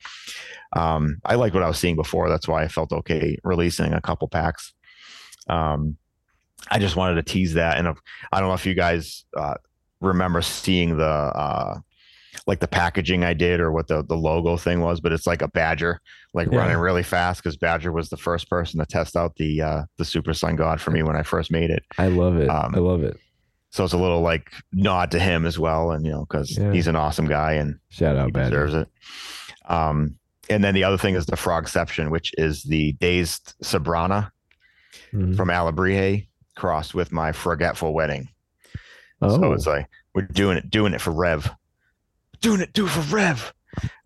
um, I like what I was seeing before. That's why I felt okay releasing a couple packs. Um, I just wanted to tease that. And I don't know if you guys uh, remember seeing the uh, like the packaging I did or what the the logo thing was, but it's like a badger like Yeah. running really fast because Badger was the first person to test out the uh, the Super Sun God for me when I first made it. I love it. Um, I love it. So it's a little like nod to him as well, and you know because Yeah. he's an awesome guy and Shout out, Badger. deserves it. Um, and then the other thing is the Frogception, which is the Dazed Sabrana Mhm. from Alabrije crossed with my Forgetful Wedding. Oh, So it's like we're doing it, doing it for Rev, doing it, do it for Rev.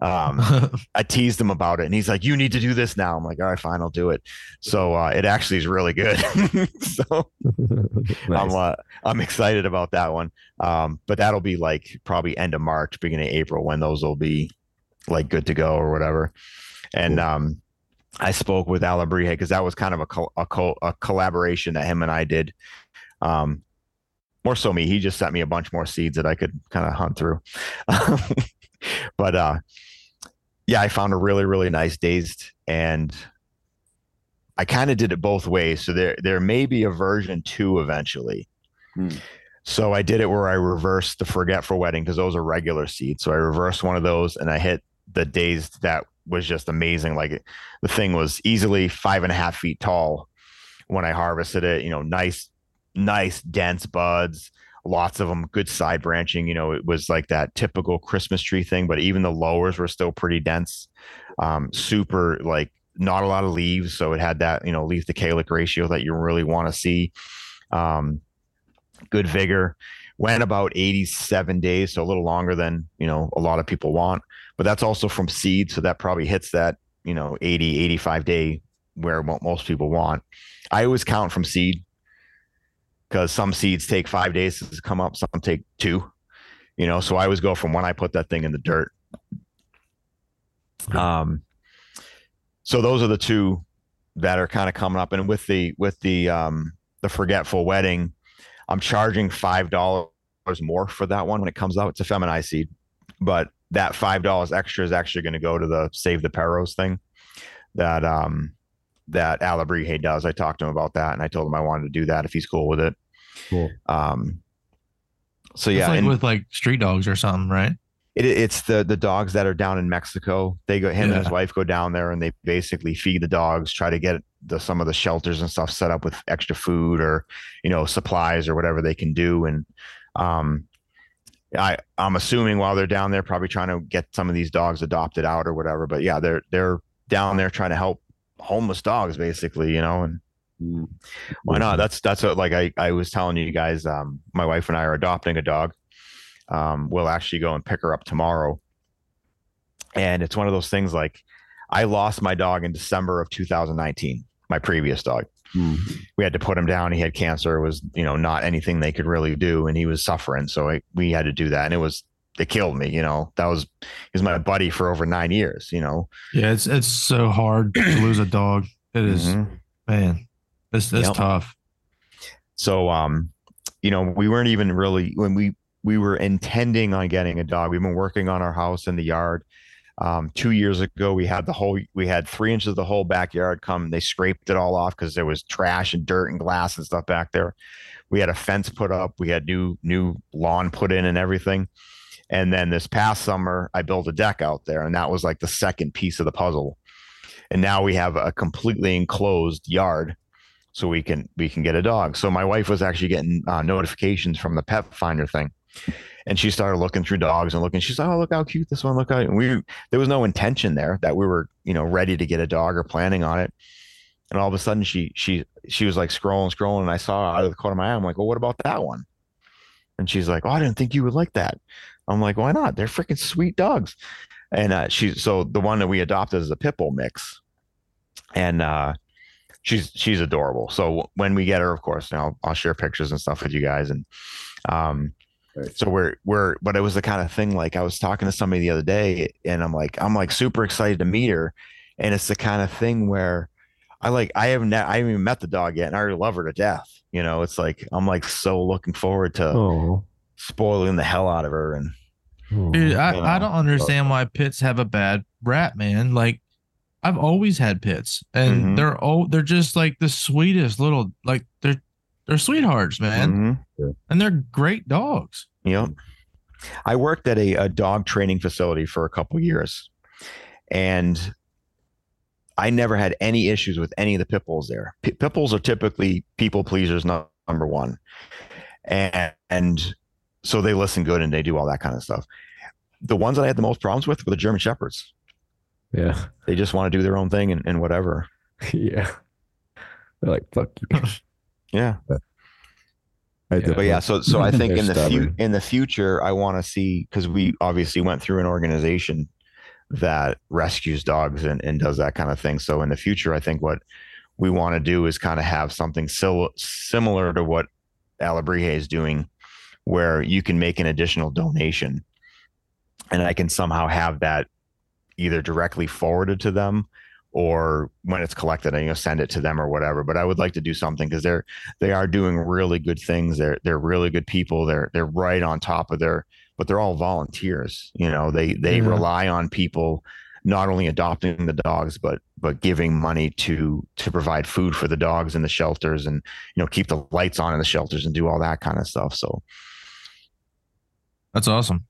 Um, *laughs* I teased him about it, and he's like, "You need to do this now." I'm like, "All right, fine, I'll do it." So uh, it actually is really good. *laughs* so *laughs* I'm uh, I'm excited about that one. Um, but that'll be like probably end of March, beginning of April when those will be like good to go or whatever. And Cool. um, I spoke with Alabrije because that was kind of a col- a, col- a collaboration that him and I did. Um, more so me, he just sent me a bunch more seeds that I could kind of hunt through. *laughs* but uh, yeah, I found a really really nice dazed and. I kind of did it both ways. So there there may be a version two eventually. Hmm. So I did it where I reversed the forgetful wedding because those are regular seeds. So I reversed one of those and I hit the dazed that was just amazing. Like the thing was easily five and a half feet tall when I harvested it. You know, nice, nice dense buds, lots of them, good side branching. You know, it was like that typical Christmas tree thing, but even the lowers were still pretty dense. Um, super like not a lot of leaves, so it had that you know leaf to calyx ratio that you really want to see. Um, good vigor. Went about 87 days, so a little longer than you know a lot of people want. But that's also from seed, so that probably hits that you know 80, 85 day where most people want. I always count from seed because some seeds take five days to come up, some take two. You know, so I always go from when I put that thing in the dirt. Um, so those are the two that are kind of coming up, and with the with the um the forgetful wedding, I'm charging five dollars more for that one when it comes out. It's a feminized seed, but that five dollars extra is actually going to go to the Save the Perros thing that um that Alabrije does. I talked to him about that, and I told him I wanted to do that if he's cool with it. Cool. Um, so It's yeah, like and with like street dogs or something, right? it, it's the the dogs that are down in Mexico. They go him and his wife go down there and they basically feed the dogs, try to get the some of the shelters and stuff set up with extra food or you know supplies or whatever they can do. And um, I I'm assuming while they're down there, probably trying to get some of these dogs adopted out or whatever. But yeah, they're they're down there trying to help homeless dogs basically, you know, and Mm. why not? That's that's what like I I was telling you guys. Um, my wife and I are adopting a dog. Um, we'll actually go and pick her up tomorrow. And it's one of those things like I lost my dog in December of 2019, my previous dog. Mm. We had to put him down. He had cancer. It was, you know, not anything they could really do. And he was suffering. So I, we had to do that. And it was, it killed me, you know, that was, he was my buddy for over nine years, you know. Yeah, it's it's so hard to *clears throat* lose a dog. It is, Mhm. man. It's it's Yep. tough. So, um, you know, we weren't even really when we we were intending on getting a dog. We've been working on our house in the yard. Um, two years ago, we had the whole we had three inches of the whole backyard come. They scraped it all off because there was trash and dirt and glass and stuff back there. We had a fence put up. We had new new lawn put in and everything. And then this past summer, I built a deck out there, and that was like the second piece of the puzzle. And now we have a completely enclosed yard so we can we can get a dog. So my wife was actually getting uh, notifications from the pet finder thing, and she started looking through dogs and looking. She's like, "Oh, look how cute this one! Look how." And we there was no intention there that we were you know ready to get a dog or planning on it. And all of a sudden, she she she was like scrolling, scrolling, and I saw out of the corner of my eye. I'm like, "Well, what about that one?" And she's like, "Oh, I didn't think you would like that." I'm like, "Why not? They're freaking sweet dogs." And uh, she so the one that we adopted is a pit bull mix, and uh, she's she's adorable. So when we get her, of course, now I'll share pictures and stuff with you guys. And um, Right. so we're we're but it was the kind of thing like I was talking to somebody the other day, and I'm like I'm like super excited to meet her, and it's the kind of thing where I like I haven't I haven't even met the dog yet, and I already love her to death. You know, it's like I'm like so looking forward to Oh, spoiling the hell out of her and Dude, I, You I know. don't understand why pits have a bad rap, man. Like I've always had pits, and Mhm. they're oh they're just like the sweetest little like they're they're sweethearts, man, Mhm. and they're great dogs. Yep. I worked at a, a dog training facility for a couple years, and I never had any issues with any of the pit bulls there. P- pit bulls are typically people pleasers, number one, and and so they listen good and they do all that kind of stuff. The ones that I had the most problems with were the German shepherds. Yeah. They just want to do their own thing and, and whatever. *laughs* yeah. They're like, fuck you. *laughs* Yeah. I had but yeah so so i *laughs* think in the fu- in the future i want to see because we obviously went through an organization that rescues dogs and, and does that kind of thing. So in the future i think what we want to do is kind of have something so similar to what Alabrije is doing where you can make an additional donation. And i can somehow have that either directly forwarded to them or when it's collected i you know send it to them or whatever but i would like to do something because they're they are doing really good things. They're they're really good people. They're they're right on top of their, but they're all volunteers. You know, they they Yeah. rely on people not only adopting the dogs, but but giving money to to provide food for the dogs in the shelters and you know keep the lights on in the shelters and do all that kind of stuff. So That's awesome.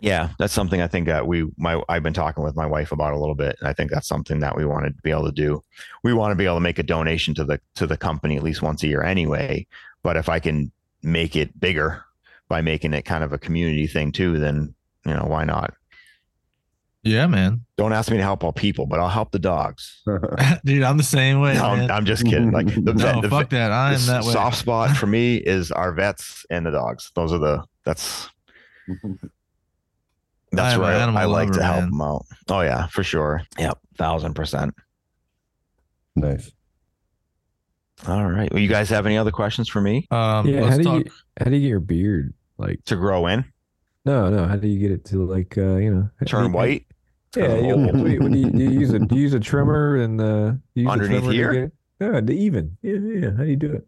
Yeah, that's something I think that we my I've been talking with my wife about a little bit, and I think that's something that we want to be able to do. We want to be able to make a donation to the to the company at least once a year anyway. But if I can make it bigger by making it kind of a community thing too, then you know why not? Yeah, man. Don't ask me to help all people, but I'll help the dogs. *laughs* *laughs* Dude, I'm the same way. No, I'm. I'm just kidding. Like the, *laughs* no, the fuck vet- that. I am that way. soft spot for me is our vets and the dogs. Those are the that's that's I'm I, like lover, to help man. them out. Oh yeah, for sure. Yep, thousand percent. nice. All right. Well, you guys have any other questions for me Um, Yeah. How let's do talk. you how do you get your beard like? to grow in? No, no. How do you get it to like uh you know Turn you- white Yeah. You, what do you, do you, use a do you use a trimmer and uh you use a Underneath trimmer to here? get? Yeah, the even. Yeah, yeah. How do you do it?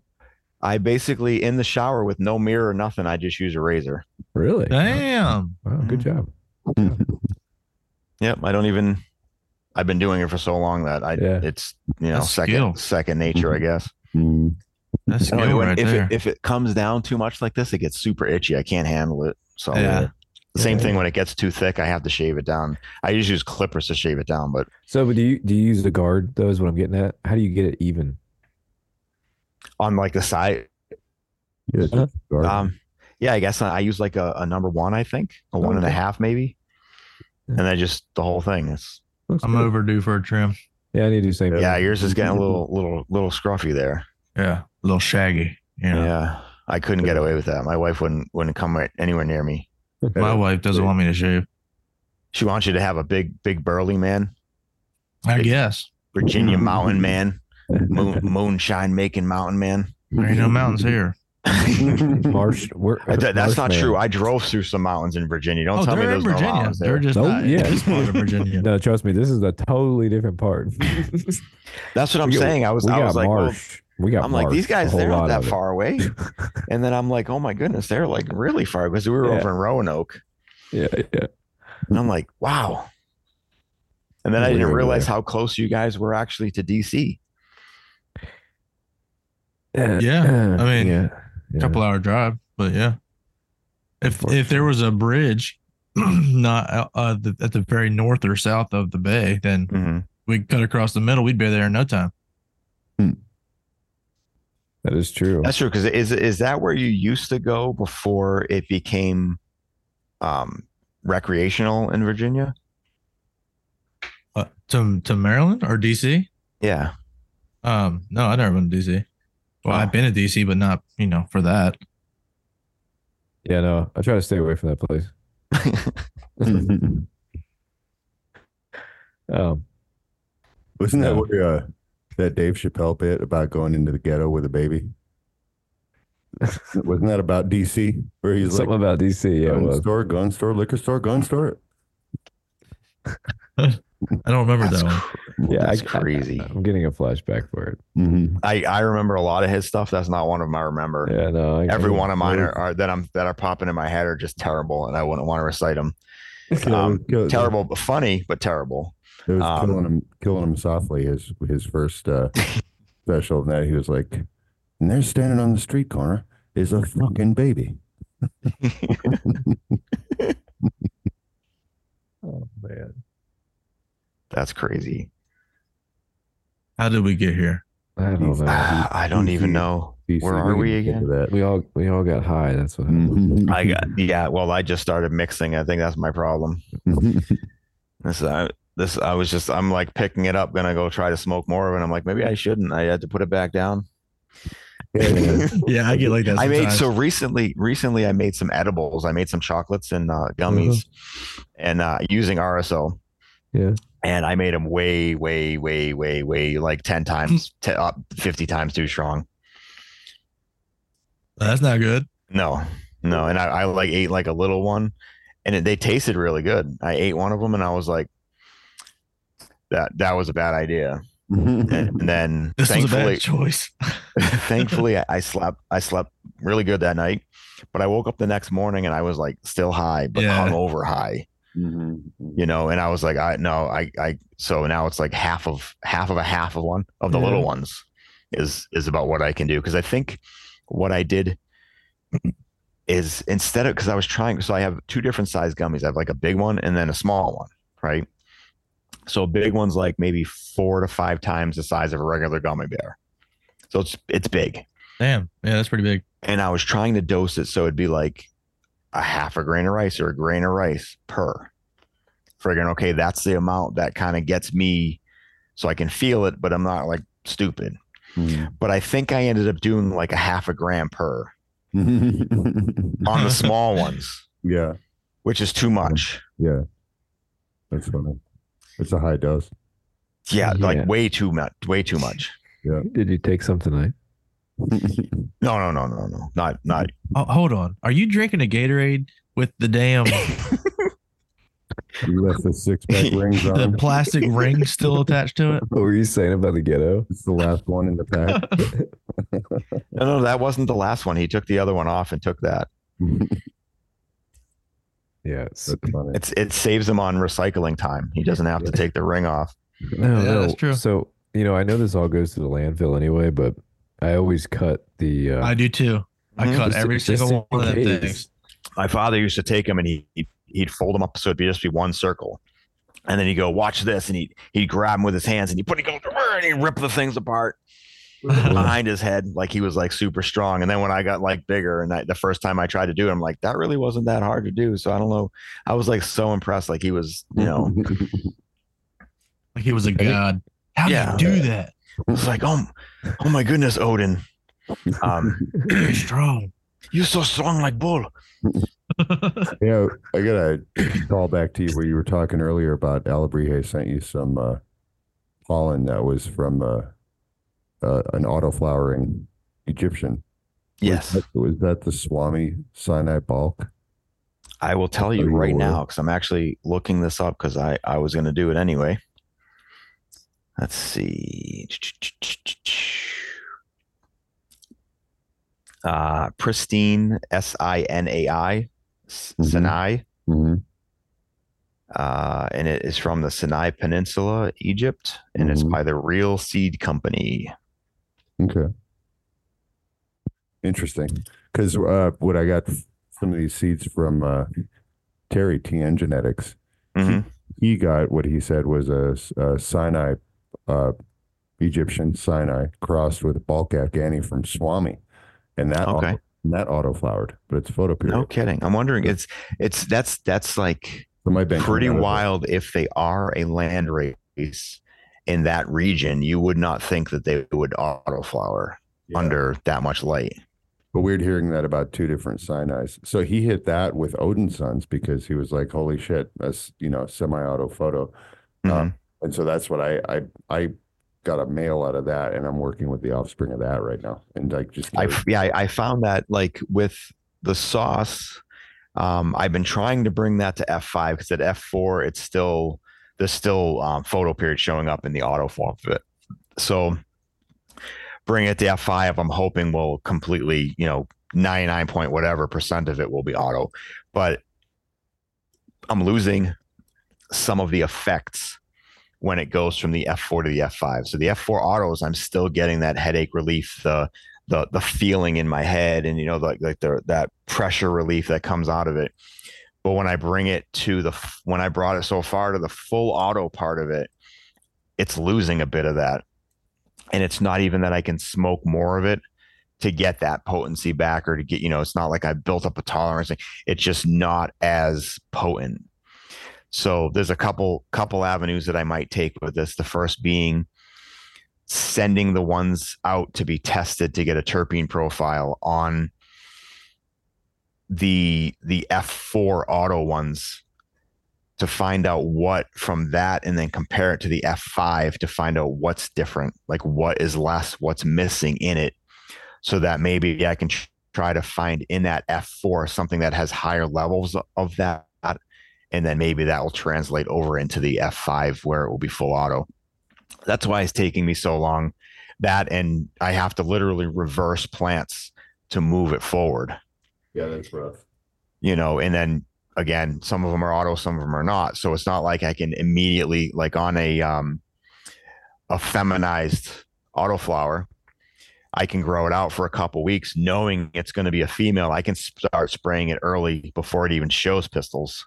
I basically in the shower with no mirror or nothing. I just use a razor. Really? Damn. Wow, good job. *laughs* Yep. I don't even. I've been doing it for so long that I Yeah. it's you know That's second skill. second nature, I guess. Mm. That's I don't know, skill when- right if there. it if it comes down too much like this, it gets super itchy. I can't handle it. So Yeah. the same Yeah. thing when it gets too thick, I have to shave it down. I usually use clippers to shave it down, but So, but do you do you use the guard? Though is what I'm getting at. How do you get it even? on like the side, Yeah, Huh? guard. um, yeah, I guess I, I use like a, a number one, I think, a one and a Okay. half maybe, Yeah. and then just the whole thing. It's Looks I'm good. overdue for a trim. Yeah, I need to do the same. yeah, yours is getting a *laughs* little little little scruffy there. Yeah. A little shaggy. You know? Yeah, I couldn't get away with that. My wife wouldn't wouldn't come right anywhere near me. My *laughs* wife doesn't want me to shave. She wants you to have a big big burly man, I Big- guess. Virginia mm-hmm. mountain man, moon, *laughs* moonshine making mountain man. There ain't no mountains here. Marsh. Where, That- that's not Marshman. true. I drove through some mountains in Virginia. Don't oh, tell me they're there's no Virginia. mountains they're there. just Nope, not yeah. in this part of Virginia. *laughs* No, trust me. This is a totally different part. *laughs* That's what I'm We saying. I was we I got was like, well, marsh. we got. I'm like these guys. They're not that far away. *laughs* and then I'm like, oh my goodness, they're like really far because we were Yeah. over in Roanoke. Yeah, yeah. And I'm like, wow. And then I didn't realize how close you guys were actually to DC. Yeah, Yeah, I *clears throat* mean, yeah, yeah. couple hour drive, but yeah. If if there was a bridge, *clears throat* not uh, uh, the, at the very north or south of the bay, then Mhm. we'd cut across the middle. We'd be there in no time. that is true. That's true. Because is is that where you used to go before it became um, recreational in Virginia? Uh, to to Maryland or DC? Yeah. Um, no, I never went to DC. Well. I've been to DC, but not you know for that. Yeah, no, I try to stay away from that place. *laughs* *laughs* Um, Wasn't that No. where uh, that Dave Chappelle bit about going into the ghetto with a baby? *laughs* Wasn't that about DC where he's something like about DC. Yeah, gun store, gun store, liquor store, gun store? I don't remember That's that one. cr- Yeah, That's I, crazy. I, am getting a flashback for it. Mhm. I, I remember a lot of his stuff. That's not one of them I remember. Yeah, no. I, Every I- one of mine are, are that I'm that are popping in my head are just terrible, and I wouldn't want to recite them. Kill- Um, kill- Terrible, but funny, but terrible. It was Um, killing him, killing him softly. His his first uh, *laughs* special, and that he was like, "And there, standing on the street corner, is a fucking baby." *laughs* Oh man. That's crazy. How did we get here? I don't know. Ah, I don't even know. DC, Where are we can again? That. We all we all got high. That's what happened. Mhm. I got yeah. Well, I just started mixing. I think that's my problem. *laughs* This I this I was just I'm like picking it up, gonna go try to smoke more of it. I'm like maybe I shouldn't. I had to put it back down. Yeah, Yeah, *laughs* I get like that. I made so recently. Recently, I made some edibles. I made some chocolates and uh, gummies, and uh, using RSO. Yeah. And I made them way, way, way, way, way like ten times, *laughs* te- up fifty times too strong. That's not good. No, no. And I, I like ate like a little one, and it, they tasted really good. I ate one of them, and I was like, that that was a bad idea. And, and *laughs* then This was a thankfully, bad choice. *laughs* thankfully I, I slept I slept really good that night but i woke up the next morning and i was like still high but Yeah. hungover high Mhm. you know and i was like i no i i so now it's like half of half of a half of one of the Yeah. little ones is is about what i can do because i think what i did *clears throat* is instead of because i was trying so i have two different size gummies i have like a big one and then a small one right so a big one's like maybe four to five times the size of a regular gummy bear so it's it's big Damn. Yeah, that's pretty big. and I was trying to dose it so it'd be like a half a grain of rice or a grain of rice per. Friggin' okay, that's the amount that kind of gets me so I can feel it, but I'm not like stupid. Mhm. But I think I ended up doing like a half a gram per on the *laughs* small ones, yeah, which is too much. yeah, that's funny. It's a high dose. Yeah, Yeah. like way too much, way too much. Yeah. Did you take some tonight? No, no, no, no, no, not not. Oh, hold on. Are you drinking a Gatorade with the damn you left the six pack *laughs* rings on. the plastic ring still attached to it? *laughs* What were you saying about the ghetto? It's the last one in the pack. *laughs* No, no, that wasn't the last one. He took the other one off and took that. Yeah. It's, funny. It's it saves him on recycling time. He doesn't have to take the ring off. no, Yeah, no. that's true. So you know, I know this all goes to the landfill anyway, but I always cut the. Uh, I do too. I cut Just- every just single in one of them things. my father used to take them and he he'd, he'd fold them up so it'd be just be one circle, and then he'd go watch this and he he'd grab them with his hands and he put he go and he'd rip the things apart behind his head like he was like super strong. And then when I got like bigger and I, the first time I tried to do it, I'm like that really wasn't that hard to do. So I don't know. I was like so impressed. Like he was, you know, *laughs* Like he was a god. How do Yeah. you do that? it was like oh oh my goodness, Odin, *laughs* um, Very strong. you're so strong like bull. *laughs* Yeah, I gotta call back to you where you were talking earlier about Alabrije sent you some uh, pollen that was from uh, uh, an autoflowering Egyptian. Yes. was that, was that the Swami Sinai bulk? I will tell you right now because I'm actually looking this up because I, I was going to do it anyway. Let's see. Uh, pristine S I N A I Mhm. Sinai, Mm-hmm. uh, and it is from the Sinai Peninsula, Egypt, and it's Mhm. by the Real Seed Company. Okay. Interesting. Because uh, what I got some of these seeds from uh, Terry TN Genetics. Mhm. He got what he said was a Sinai, uh, Egyptian Sinai crossed with bulk Afghani from Swami, and that Okay. auto, and that auto flowered, but it's photo period. No kidding. I'm wondering. It's it's that's that's like pretty coming out of it. wild if they are a land race in that region you would not think that they would autoflower Yeah. under that much light But weird hearing that about two different Sinai's. So he hit that with Odin Sons because he was like, "Holy shit, that's you know semi-auto photo." Mhm. Um, and so that's what I I I got a mail out of that, and I'm working with the offspring of that right now, and like just I yeah I, found that like with the sauce um i've been trying to bring that to f5 because at f4 it's still there's still um, photo period showing up in the auto form of it. So bring it to F5, I'm hoping will completely, you know, 99 point whatever percent of it will be auto. But I'm losing some of the effects when it goes from the F4 to the F5. So the F4 autos, I'm still getting that headache relief, the the the feeling in my head, and you know, like like the that pressure relief that comes out of it. But when I bring it to the when I brought it so far to the full auto part of it, it's losing a bit of that. And it's not even that I can smoke more of it to get that potency back or to get, you know, it's not like I built up a tolerance. It's just not as potent. So there's a couple couple avenues that I might take with this. The first being sending the ones out to be tested to get a terpene profile on the the F4 auto ones to find out what from that and then compare it to the F5 to find out what's different, like what is less, what's missing in it, so that maybe I can try to find in that F4 something that has higher levels of that. And then maybe that will translate over into the F5 where it will be full auto. That's why it's taking me so long. That and I have to literally reverse plants to move it forward. Yeah, that's rough. You know, and then again, some of them are auto, some of them are not. So it's not like I can immediately, like on a um, a feminized autoflower, I can grow it out for a couple weeks, knowing it's going to be a female. I can start spraying it early before it even shows pistils,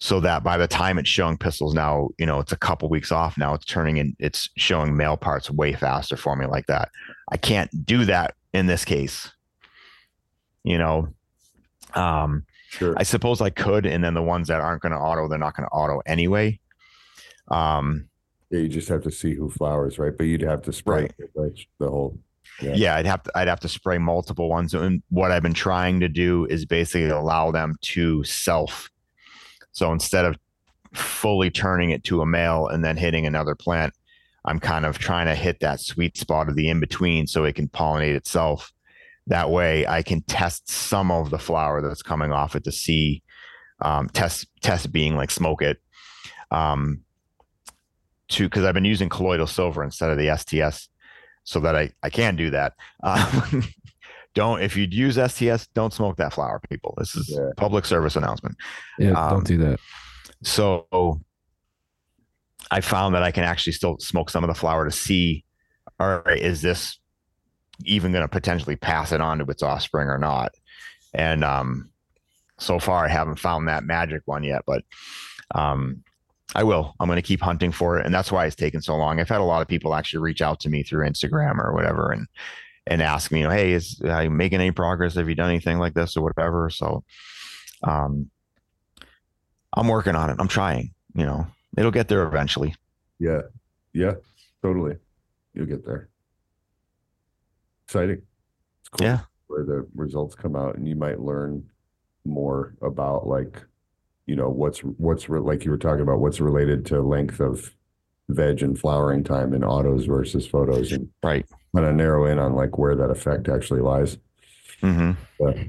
so that by the time it's showing pistils, now you know it's a couple weeks off. Now it's turning in, it's showing male parts way faster for me like that. I can't do that in this case. You know, um, Sure. I suppose I could, and then the ones that aren't going to auto, they're not going to auto anyway. Um, yeah, you just have to see who flowers, right? But you'd have to spray Right. the whole. Yeah. yeah. I'd have to I'd have to spray multiple ones, and what I've been trying to do is basically allow them to self. So instead of fully turning it to a male and then hitting another plant, I'm kind of trying to hit that sweet spot of the in between so it can pollinate itself that way I can test some of the flower that's coming off it to see um, test test being like smoke it um, to because I've been using colloidal silver instead of the STS so that I I can do that. *laughs* Um, don't if you'd use STS, don't smoke that flower, people. This is Yeah. public service announcement. Yeah, Um, don't do that. So I found that I can actually still smoke some of the flower to see, all right, is this even going to potentially pass it on to its offspring or not? And um, so far, I haven't found that magic one yet, but um, I will. I'm going to keep hunting for it, and that's why it's taken so long. I've had a lot of people actually reach out to me through Instagram or whatever, and and ask me, you know, hey, is are you making any progress? Have you done anything like this or whatever? So, um, I'm working on it. I'm trying. You know, it'll get there eventually. Yeah. Yeah. Totally. You'll get there. Exciting. It's cool Yeah. where the results come out and you might learn more about like, you know, what's what's re- like you were talking about what's related to length of veg and flowering time in autos versus photos and Right. kind of narrow in on like where that effect actually lies. hmm Yeah.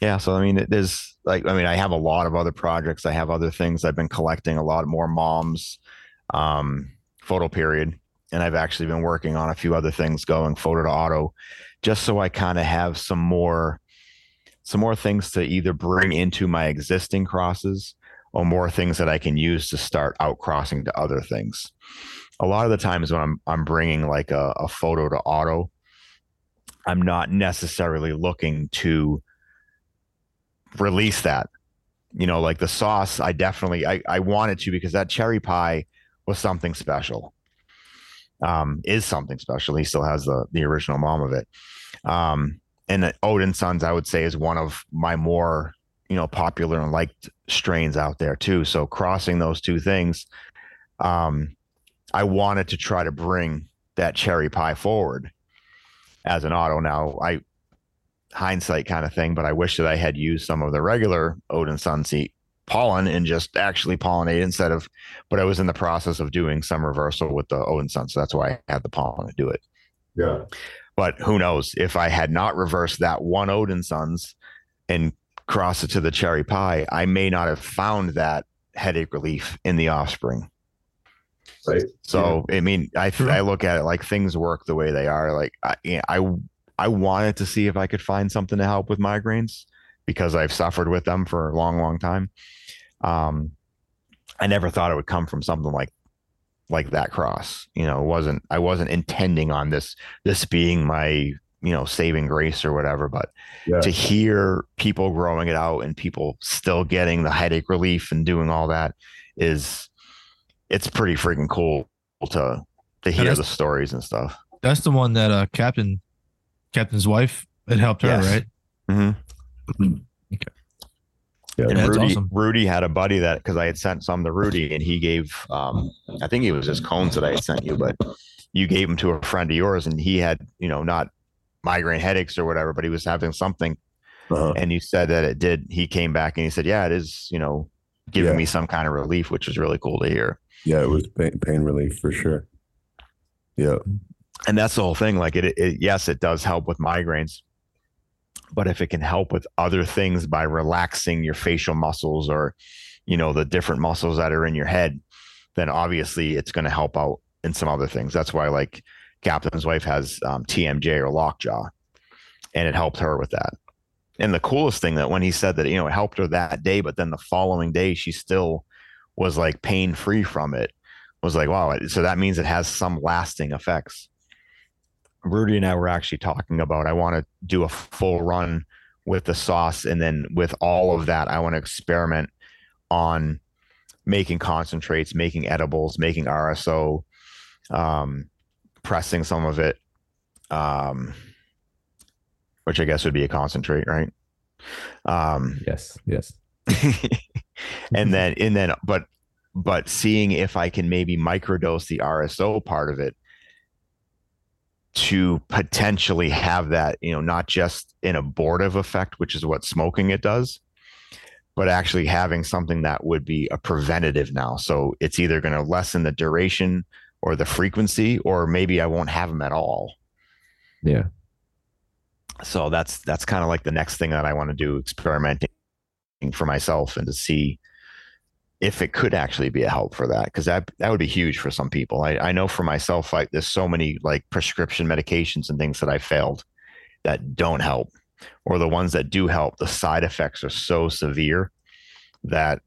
Yeah. So I mean, it- there's like, I mean, I have a lot of other projects. I have other things. I've been collecting a lot more moms, um, photo period, and I've actually been working on a few other things going photo to auto, just so I kind of have some more, some more things to either bring into my existing crosses or more things that I can use to start out crossing to other things. A lot of the times when I'm I'm bringing like a, a photo to auto, I'm not necessarily looking to release that. You know, like the sauce, I definitely I, I wanted to because that cherry pie was something special. Um, is something special. He still has the the original mom of it. Um, and Odin Sons, I would say, is one of my more you know popular and liked strains out there too. So crossing those two things, um, I wanted to try to bring that cherry pie forward as an auto. Now I hindsight kind of thing, but I wish that I had used some of the regular Odin Sunseat pollen and just actually pollinate instead of, but I was in the process of doing some reversal with the Odin Sun. So that's why I had the pollen to do it. Yeah. But who knows if I had not reversed that one Odin Suns and crossed it to the cherry pie, I may not have found that headache relief in the offspring. Right. So I mean, I True. I look at it like things work the way they are. Like I you know, I I wanted to see if I could find something to help with migraines because I've suffered with them for a long, long time. Um, I never thought it would come from something like like that cross. You know, it wasn't I wasn't intending on this this being my you know saving grace or whatever, but Yeah. to hear people growing it out and people still getting the headache relief and doing all that is it's pretty freaking cool to to hear the stories and stuff. That's the one that uh Captain Captain's wife it helped her, Yes. right? Mm-hmm. *clears throat* Yeah. And That's Rudy, awesome. Rudy had a buddy that because I had sent some to Rudy and he gave, um, I think it was just cones that I had sent you, but you gave them to a friend of yours and he had, you know, not migraine headaches or whatever, but he was having something. Uh-huh. And you said that it did. He came back and he said, yeah, it is, you know, giving Yeah. me some kind of relief, which was really cool to hear. Yeah, it was pain, pain relief for sure. Yeah. and that's the whole thing like it, it yes it does help with migraines but if it can help with other things by relaxing your facial muscles or you know the different muscles that are in your head then obviously it's going to help out in some other things that's why like captain's wife has um, tmj or lockjaw and it helped her with that. And the coolest thing that when he said that you know it helped her that day but then the following day she still was like pain free from it was like wow so that means it has some lasting effects. Rudy and I were actually talking about I want to do a full run with the sauce and then with all of that I want to experiment on making concentrates, making edibles, making RSO, um, pressing some of it, um, which I guess would be a concentrate, right? Um, Yes, yes. *laughs* and then and then but but seeing if I can maybe microdose the RSO part of it to potentially have that, you know, not just an abortive effect, which is what smoking it does, but actually having something that would be a preventative now. So it's either going to lessen the duration or the frequency, or maybe I won't have them at all. Yeah. So that's that's kind of like the next thing that I want to do, experimenting for myself and to see if it could actually be a help for that because that that would be huge for some people. I, I know for myself, like there's so many like prescription medications and things that I failed that don't help, or the ones that do help, the side effects are so severe that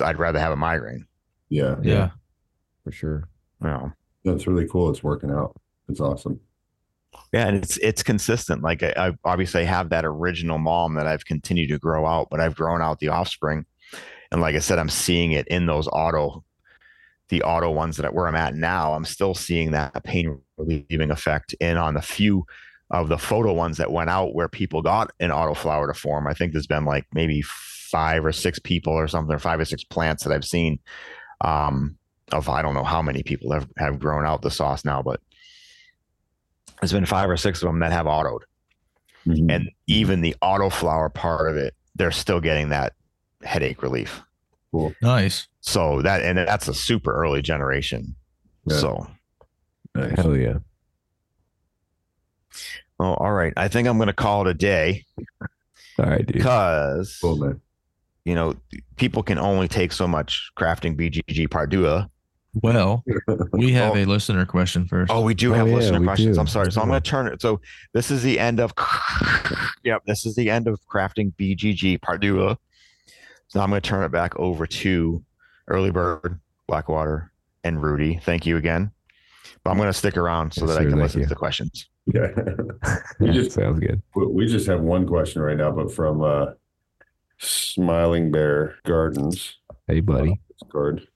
I'd rather have a migraine. Yeah. Yeah. For sure. Know? That's really cool. It's working out. It's awesome. Yeah, and it's it's consistent. Like I, I obviously have that original mom that I've continued to grow out, but I've grown out the offspring, and like I said, I'm seeing it in those auto, the auto ones that where I'm at now. I'm still seeing that pain relieving effect, in on the few of the photo ones that went out where people got an auto flower to form, I think there's been like maybe five or six people or something, or five or six plants that I've seen. Um, of I don't know how many people have have grown out the sauce now, but there's been five or six of them that have autoed Mhm. and even the auto flower part of it they're still getting that headache relief Cool. Nice. so that and that's a super early generation Yeah. so Nice. Hell yeah. well all right i think i'm going to call it a day All right, dude. because Cool, you know people can only take so much crafting bgg Part Deux Well, we *laughs* have Oh. a listener question first. oh we do Oh, have yeah, listener questions do. i'm sorry so i'm going to turn it so this is the end of *laughs* yep this is the end of crafting bgg Part Deux so i'm going to turn it back over to early bird blackwater and rudy thank you again but i'm going to stick around so Yes, that sir, i can listen you. to the questions Yeah. *laughs* we just Sounds good. we- we just have one question right now, but from uh Smiling Bear Gardens. Hey, buddy. Discord.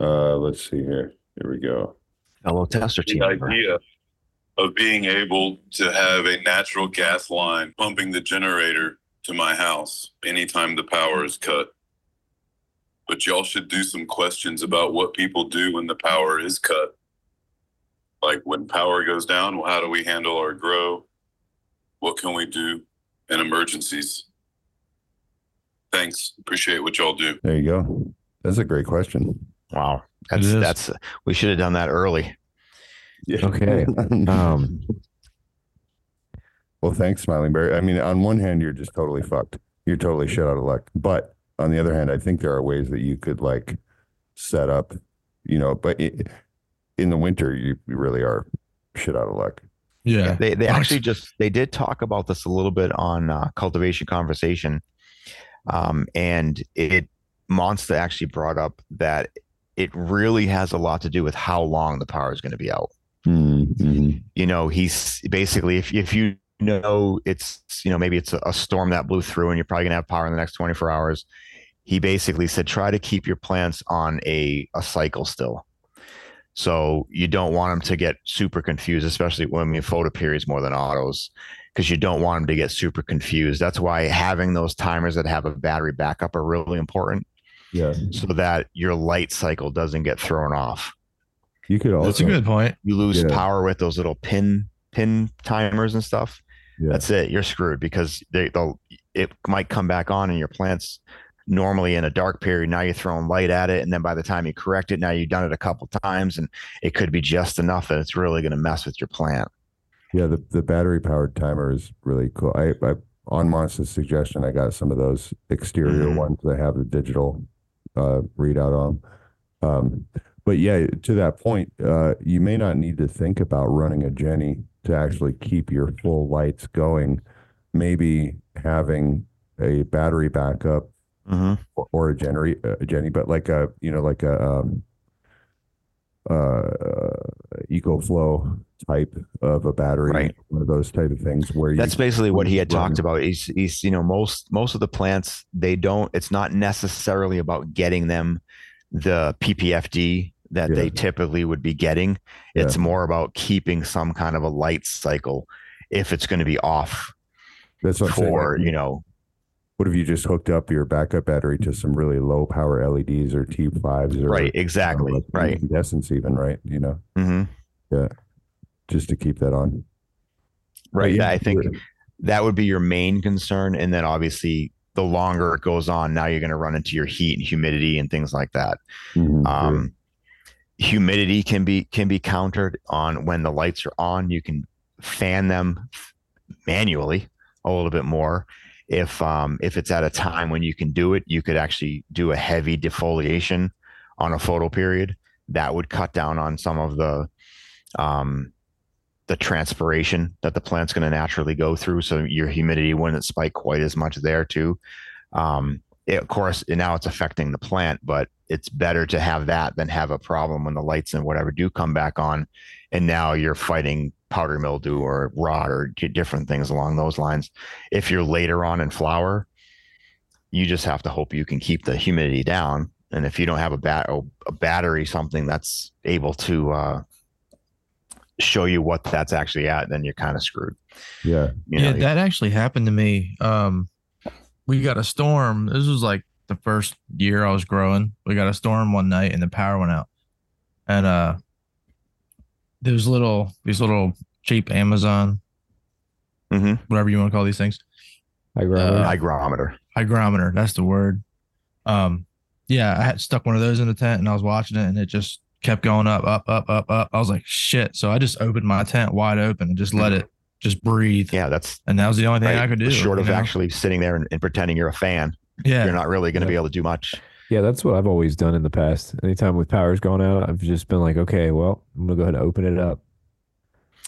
Uh let's see here. Here we go. hello tester team the member. idea of being able to have a natural gas line pumping the generator to my house anytime the power is cut. But y'all should do some questions about what people do when the power is cut. Like when power goes down, well, how do we handle our grow? What can we do in emergencies? Thanks. Appreciate what y'all do. There you go. That's a great question. Wow that's that's we should have done that early Yeah. Okay. *laughs* Um, well, thanks, Smiling Bear. I mean, on one hand, you're just totally fucked. You're totally shit out of luck. But on the other hand, I think there are ways that you could like set up, you know, but i in the winter, you, you really are shit out of luck. Yeah. They they actually just they did talk about this a little bit on uh, cultivation conversation, um, and it Monster actually brought up that it really has a lot to do with how long the power is going to be out. Mm-hmm. You know, he's basically if if you know it's you know maybe it's a, a storm that blew through and you're probably going to have power in the next 24 hours. He basically said try to keep your plants on a a cycle still. So you don't want them to get super confused, especially when we photo periods more than autos, because you don't want them to get super confused. That's why having those timers that have a battery backup are really important, Yeah. so that your light cycle doesn't get thrown off. You could also, That's a good point. You lose Yeah. power with those little pin pin timers and stuff. Yeah. That's it. You're screwed because they, they'll it might come back on and your plants normally in a dark period. Now you're throwing light at it, and then by the time you correct it, now you've done it a couple times, and it could be just enough that it's really going to mess with your plant. Yeah, the, the battery powered timer is really cool. I, I on Monster's suggestion, I got some of those exterior Mhm. ones that have the digital uh, readout on. Um, but yeah, to that point, uh, you may not need to think about running a Jenny to actually keep your full lights going. Maybe having a battery backup Mm-hmm. or, or a Jenny, a Jenny, but like a you know like a um, uh, EcoFlow type of a battery, Right. one of those type of things where you That's basically what he had run- talked about. He's, he's, you know, most most of the plants they don't. It's not necessarily about getting them the PPFD that Yeah. they typically would be getting. Yeah. It's more about keeping some kind of a light cycle if it's going to be off that's what for you know. What if you just hooked up your backup battery to some really low power LEDs or T5s or Right, you know, exactly. Right. incandescents even, right? You know, hmm just to keep that on. Right. yeah, I think that would be your main concern. And then obviously the longer it goes on, now you're going to run into your heat and humidity and things like that. Mhm, sure. Um, humidity can be can be countered on when the lights are on. You can fan them manually a little bit more. If um, if it's at a time when you can do it, you could actually do a heavy defoliation on a photo period. That would cut down on some of the um, the transpiration that the plant's going to naturally go through. So your humidity wouldn't spike quite as much there too. Um, it- of course, now it's affecting the plant, but it's better to have that than have a problem when the lights and whatever do come back on, and now you're fighting powder mildew or rot or different things along those lines. If you're later on in flower, you just have to hope you can keep the humidity down. And if you don't have a bat a battery, something that's able to uh, show you what that's actually at, then you're kind of screwed. yeah. You yeah, know, that actually happened to me. Um, we got a storm. This was like the first year I was growing. We got a storm one night and the power went out. And uh there's little these little cheap Amazon, Mhm. whatever you want to call these things. Hygrometer. Uh, hygrometer. Hygrometer, that's the word. Um, yeah, I had stuck one of those in the tent and I was watching it and it just kept going up, up, up, up, up. I was like, shit. So I just opened my tent wide open and just let it just breathe. Yeah, that's And that was the only thing right. I could do. Short of know? actually sitting there and, and pretending you're a fan, yeah. you're not really going to Yeah. be able to do much. Yeah, that's what I've always done in the past. Anytime with power's gone out, I've just been like, okay, well, I'm gonna go ahead and open it up.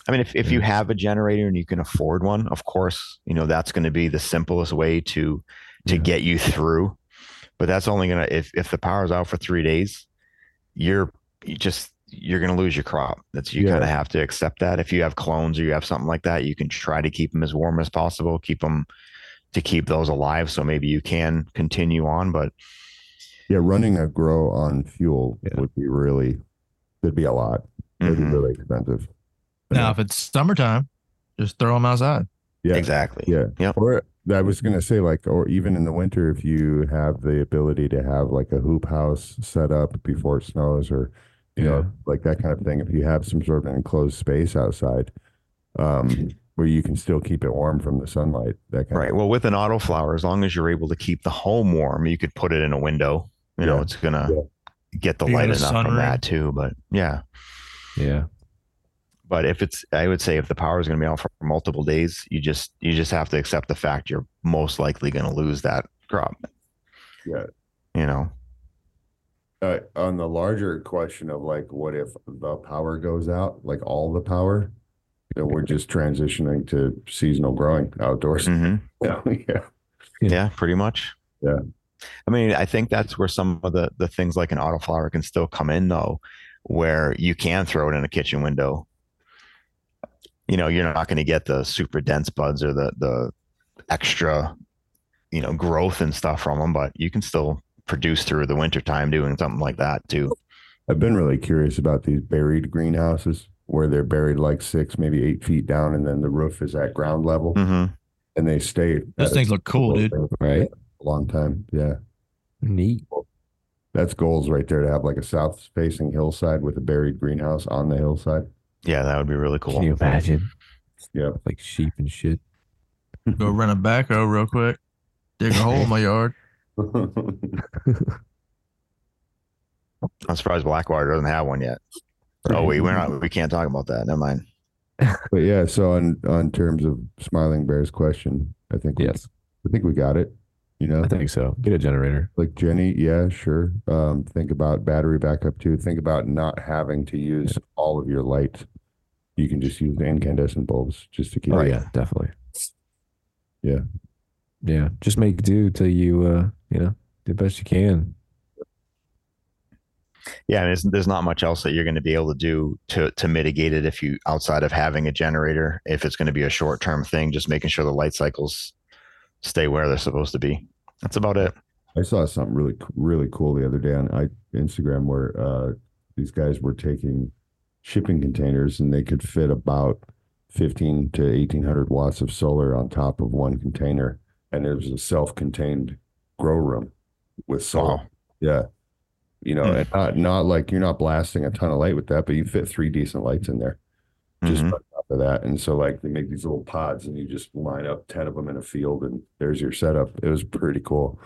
I mean, if, if you have a generator and you can afford one, of course, you know, that's going to be the simplest way to to Yeah. get you through. But that's only gonna if if the power's out for three days, you're you just you're gonna lose your crop. That's you Yeah. kind of have to accept that. If you have clones or you have something like that, you can try to keep them as warm as possible, keep them to keep those alive. So maybe you can continue on, but Yeah, running a grow on fuel Yeah. would be really, it'd be a lot. It'd be mhm, really expensive. Now, if it's summertime, just throw them outside. Yeah. exactly. Yeah. Yep. Or I was gonna say like, or even in the winter, if you have the ability to have like a hoop house set up before it snows, or you Yeah. know, like that kind of thing. If you have some sort of an enclosed space outside, um, *laughs* where you can still keep it warm from the sunlight, that kind Right. of Well, with an auto flower, as long as you're able to keep the home warm, you could put it in a window. You know, it's gonna Yeah. get the You light enough from sunroom? that too. But yeah. Yeah. But if it's, I would say, if the power is going to be out for multiple days, you just you just have to accept the fact you're most likely going to lose that crop. Yeah. You know. Uh, on the larger question of like, what if the power goes out, like all the power? You know, we're just transitioning to seasonal growing outdoors. Mhm. *laughs* Yeah, yeah. Yeah, pretty much. Yeah. I mean, I think that's where some of the the things like an autoflower can still come in though, where you can throw it in a kitchen window. You know, you're not going to get the super dense buds or the the extra, you know, growth and stuff from them, but you can still produce through the winter time doing something like that too. I've been really curious about these buried greenhouses where they're buried like six, maybe eight feet down, and then the roof is at ground level, hmm and they stay. Those at things look cool, dude. Right. Long time. Yeah, Neat. that's goals right there to have like a south facing hillside with a buried greenhouse on the hillside. Yeah, that would be really cool. Can you imagine? Yeah. Like sheep and shit. Go *laughs* run a backhoe real quick. Dig a hole in my yard. *laughs* *laughs* I'm surprised Blackwater doesn't have one yet. Oh wait, we're not. We can't talk about that. Never mind. But yeah, so on on terms of Smiling Bear's question, I think we, Yes. I think we got it. You know, I think so. Get a generator. like Jenny, yeah, sure. Um, think about battery backup too. Think about not having to use all of your light. You can just use the incandescent bulbs just to keep. Oh it. yeah, definitely. Yeah. Yeah. Just make do till you uh you know, do the best you can. Yeah, and there's, there's not much else that you're going to be able to do to to mitigate it if you outside of having a generator. If it's going to be a short term thing, just making sure the light cycles stay where they're supposed to be. That's about it. I saw something really really cool the other day on I, Instagram where uh, these guys were taking shipping containers and they could fit about fifteen to eighteen hundred watts of solar on top of one container, and it was a self-contained grow room with solar. Wow. Yeah. You know, and not not like you're not blasting a ton of light with that, but you fit three decent lights in there just Mhm. on top of that. And so like they make these little pods and you just line up 10 of them in a field and there's your setup. It was pretty cool.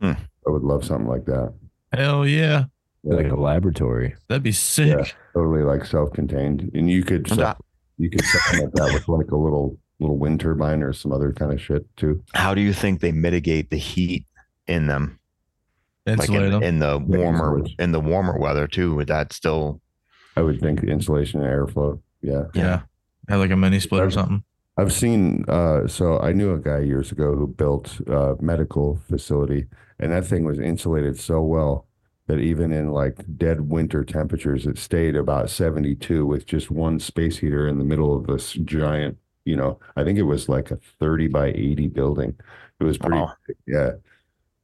Hmm. I would love something like that. Hell yeah. Like a laboratory. That'd be sick. Totally like self-contained. And you could And set, you could supplement that with like a little little wind turbine or some other kind of shit too. How do you think they mitigate the heat in them? Like Insulate in, them. in the warmer in the warmer weather too. Would that still? I would think insulation and airflow. Yeah. yeah. Had like a mini split or something. I've seen uh so I knew a guy years ago who built a medical facility and that thing was insulated so well that even in like dead winter temperatures it stayed about 72 with just one space heater in the middle of this giant, you know, I think it was like a 30 by 80 building. It was pretty Wow. yeah.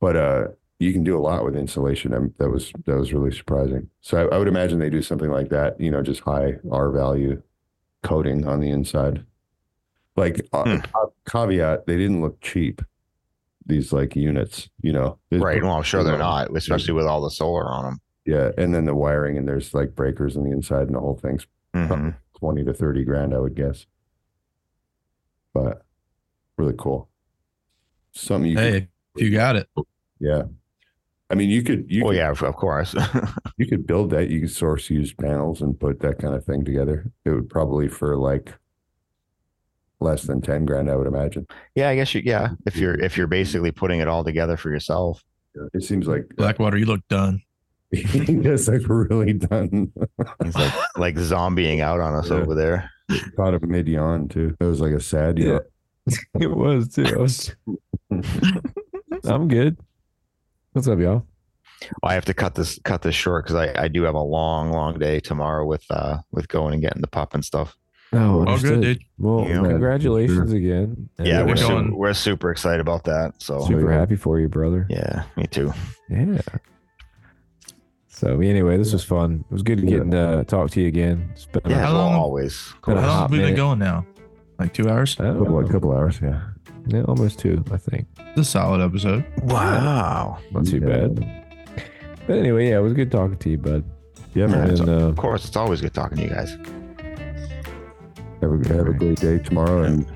But uh you can do a lot with insulation and that was that was really surprising. So I, I would imagine they do something like that, you know, just high R value coating on the inside. Like uh, Hmm. ca- caveat, they didn't look cheap. These like units, you know. Right. Well, I'm sure they're not, especially with all the solar on them. Yeah, and then the wiring and there's like breakers on the inside and the whole thing's Mhm. twenty to thirty grand, I would guess. But really cool. Something you Hey, if you got it. yeah. I mean, you could you Well, could, yeah, of, of course. *laughs* you could build that. You could source used panels and put that kind of thing together. It would probably for like less than ten grand, I would imagine. yeah, I guess you. Yeah, if you're if you're basically putting it all together for yourself. It seems like Blackwater, you look done. he just like really done. He's like *laughs* like zombieing out on us Yeah. over there. Caught him mid yawn too. It was like a sad Yeah. yawn. *laughs* It was too. I was- I'm good. What's up, y'all? Well, I have to cut this cut this short because I, I do have a long long day tomorrow with uh with going and getting the pup and stuff. Oh, All good, dude. Well, Yeah. congratulations again. Yeah, And, we're we're uh, going- super, we're super excited about that. So super happy for you, brother. yeah, me too. Yeah. So anyway, this was fun. It was good Yeah. getting to talk to you again. It's been Yeah, How long- always. Been How long have we been minute. going now? Like two hours? I don't couple, know. a couple hours, yeah. Yeah, almost two, I think. It's a solid episode. Wow. Not too Yeah. bad. But anyway, yeah, it was good talking to you, bud. Yeah, man. Yeah, And uh, Of course, it's always good talking to you guys. Have a have a great day tomorrow, and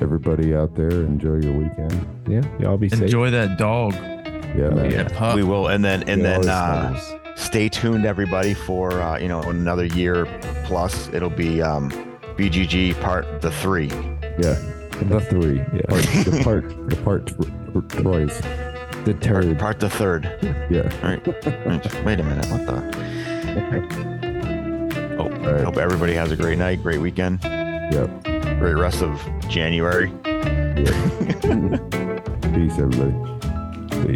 everybody out there, enjoy your weekend. yeah, y'all be safe. Enjoy that dog. Yeah, man. yeah. Pup. we will, and then and Yeah, then all uh, this stay tuned, everybody, for uh, you know another year plus. It'll be um, BGG part the three. Yeah, stuff. The three. Yeah. part, the *laughs* part, the part, tr- tr- Troy's. The Part, part the third. Yeah. Right. Wait a minute. What the? Oh, All right. hope everybody has a great night, great weekend, Yep. great rest of January. *laughs* Peace, everybody.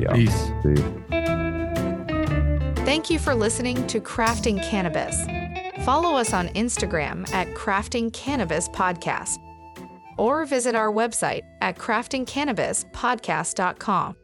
Yeah. Peace. See you. Thank you for listening to Crafting Cannabis. Follow us on Instagram at Crafting Cannabis Podcast or visit our website at craftingcannabispodcast.com.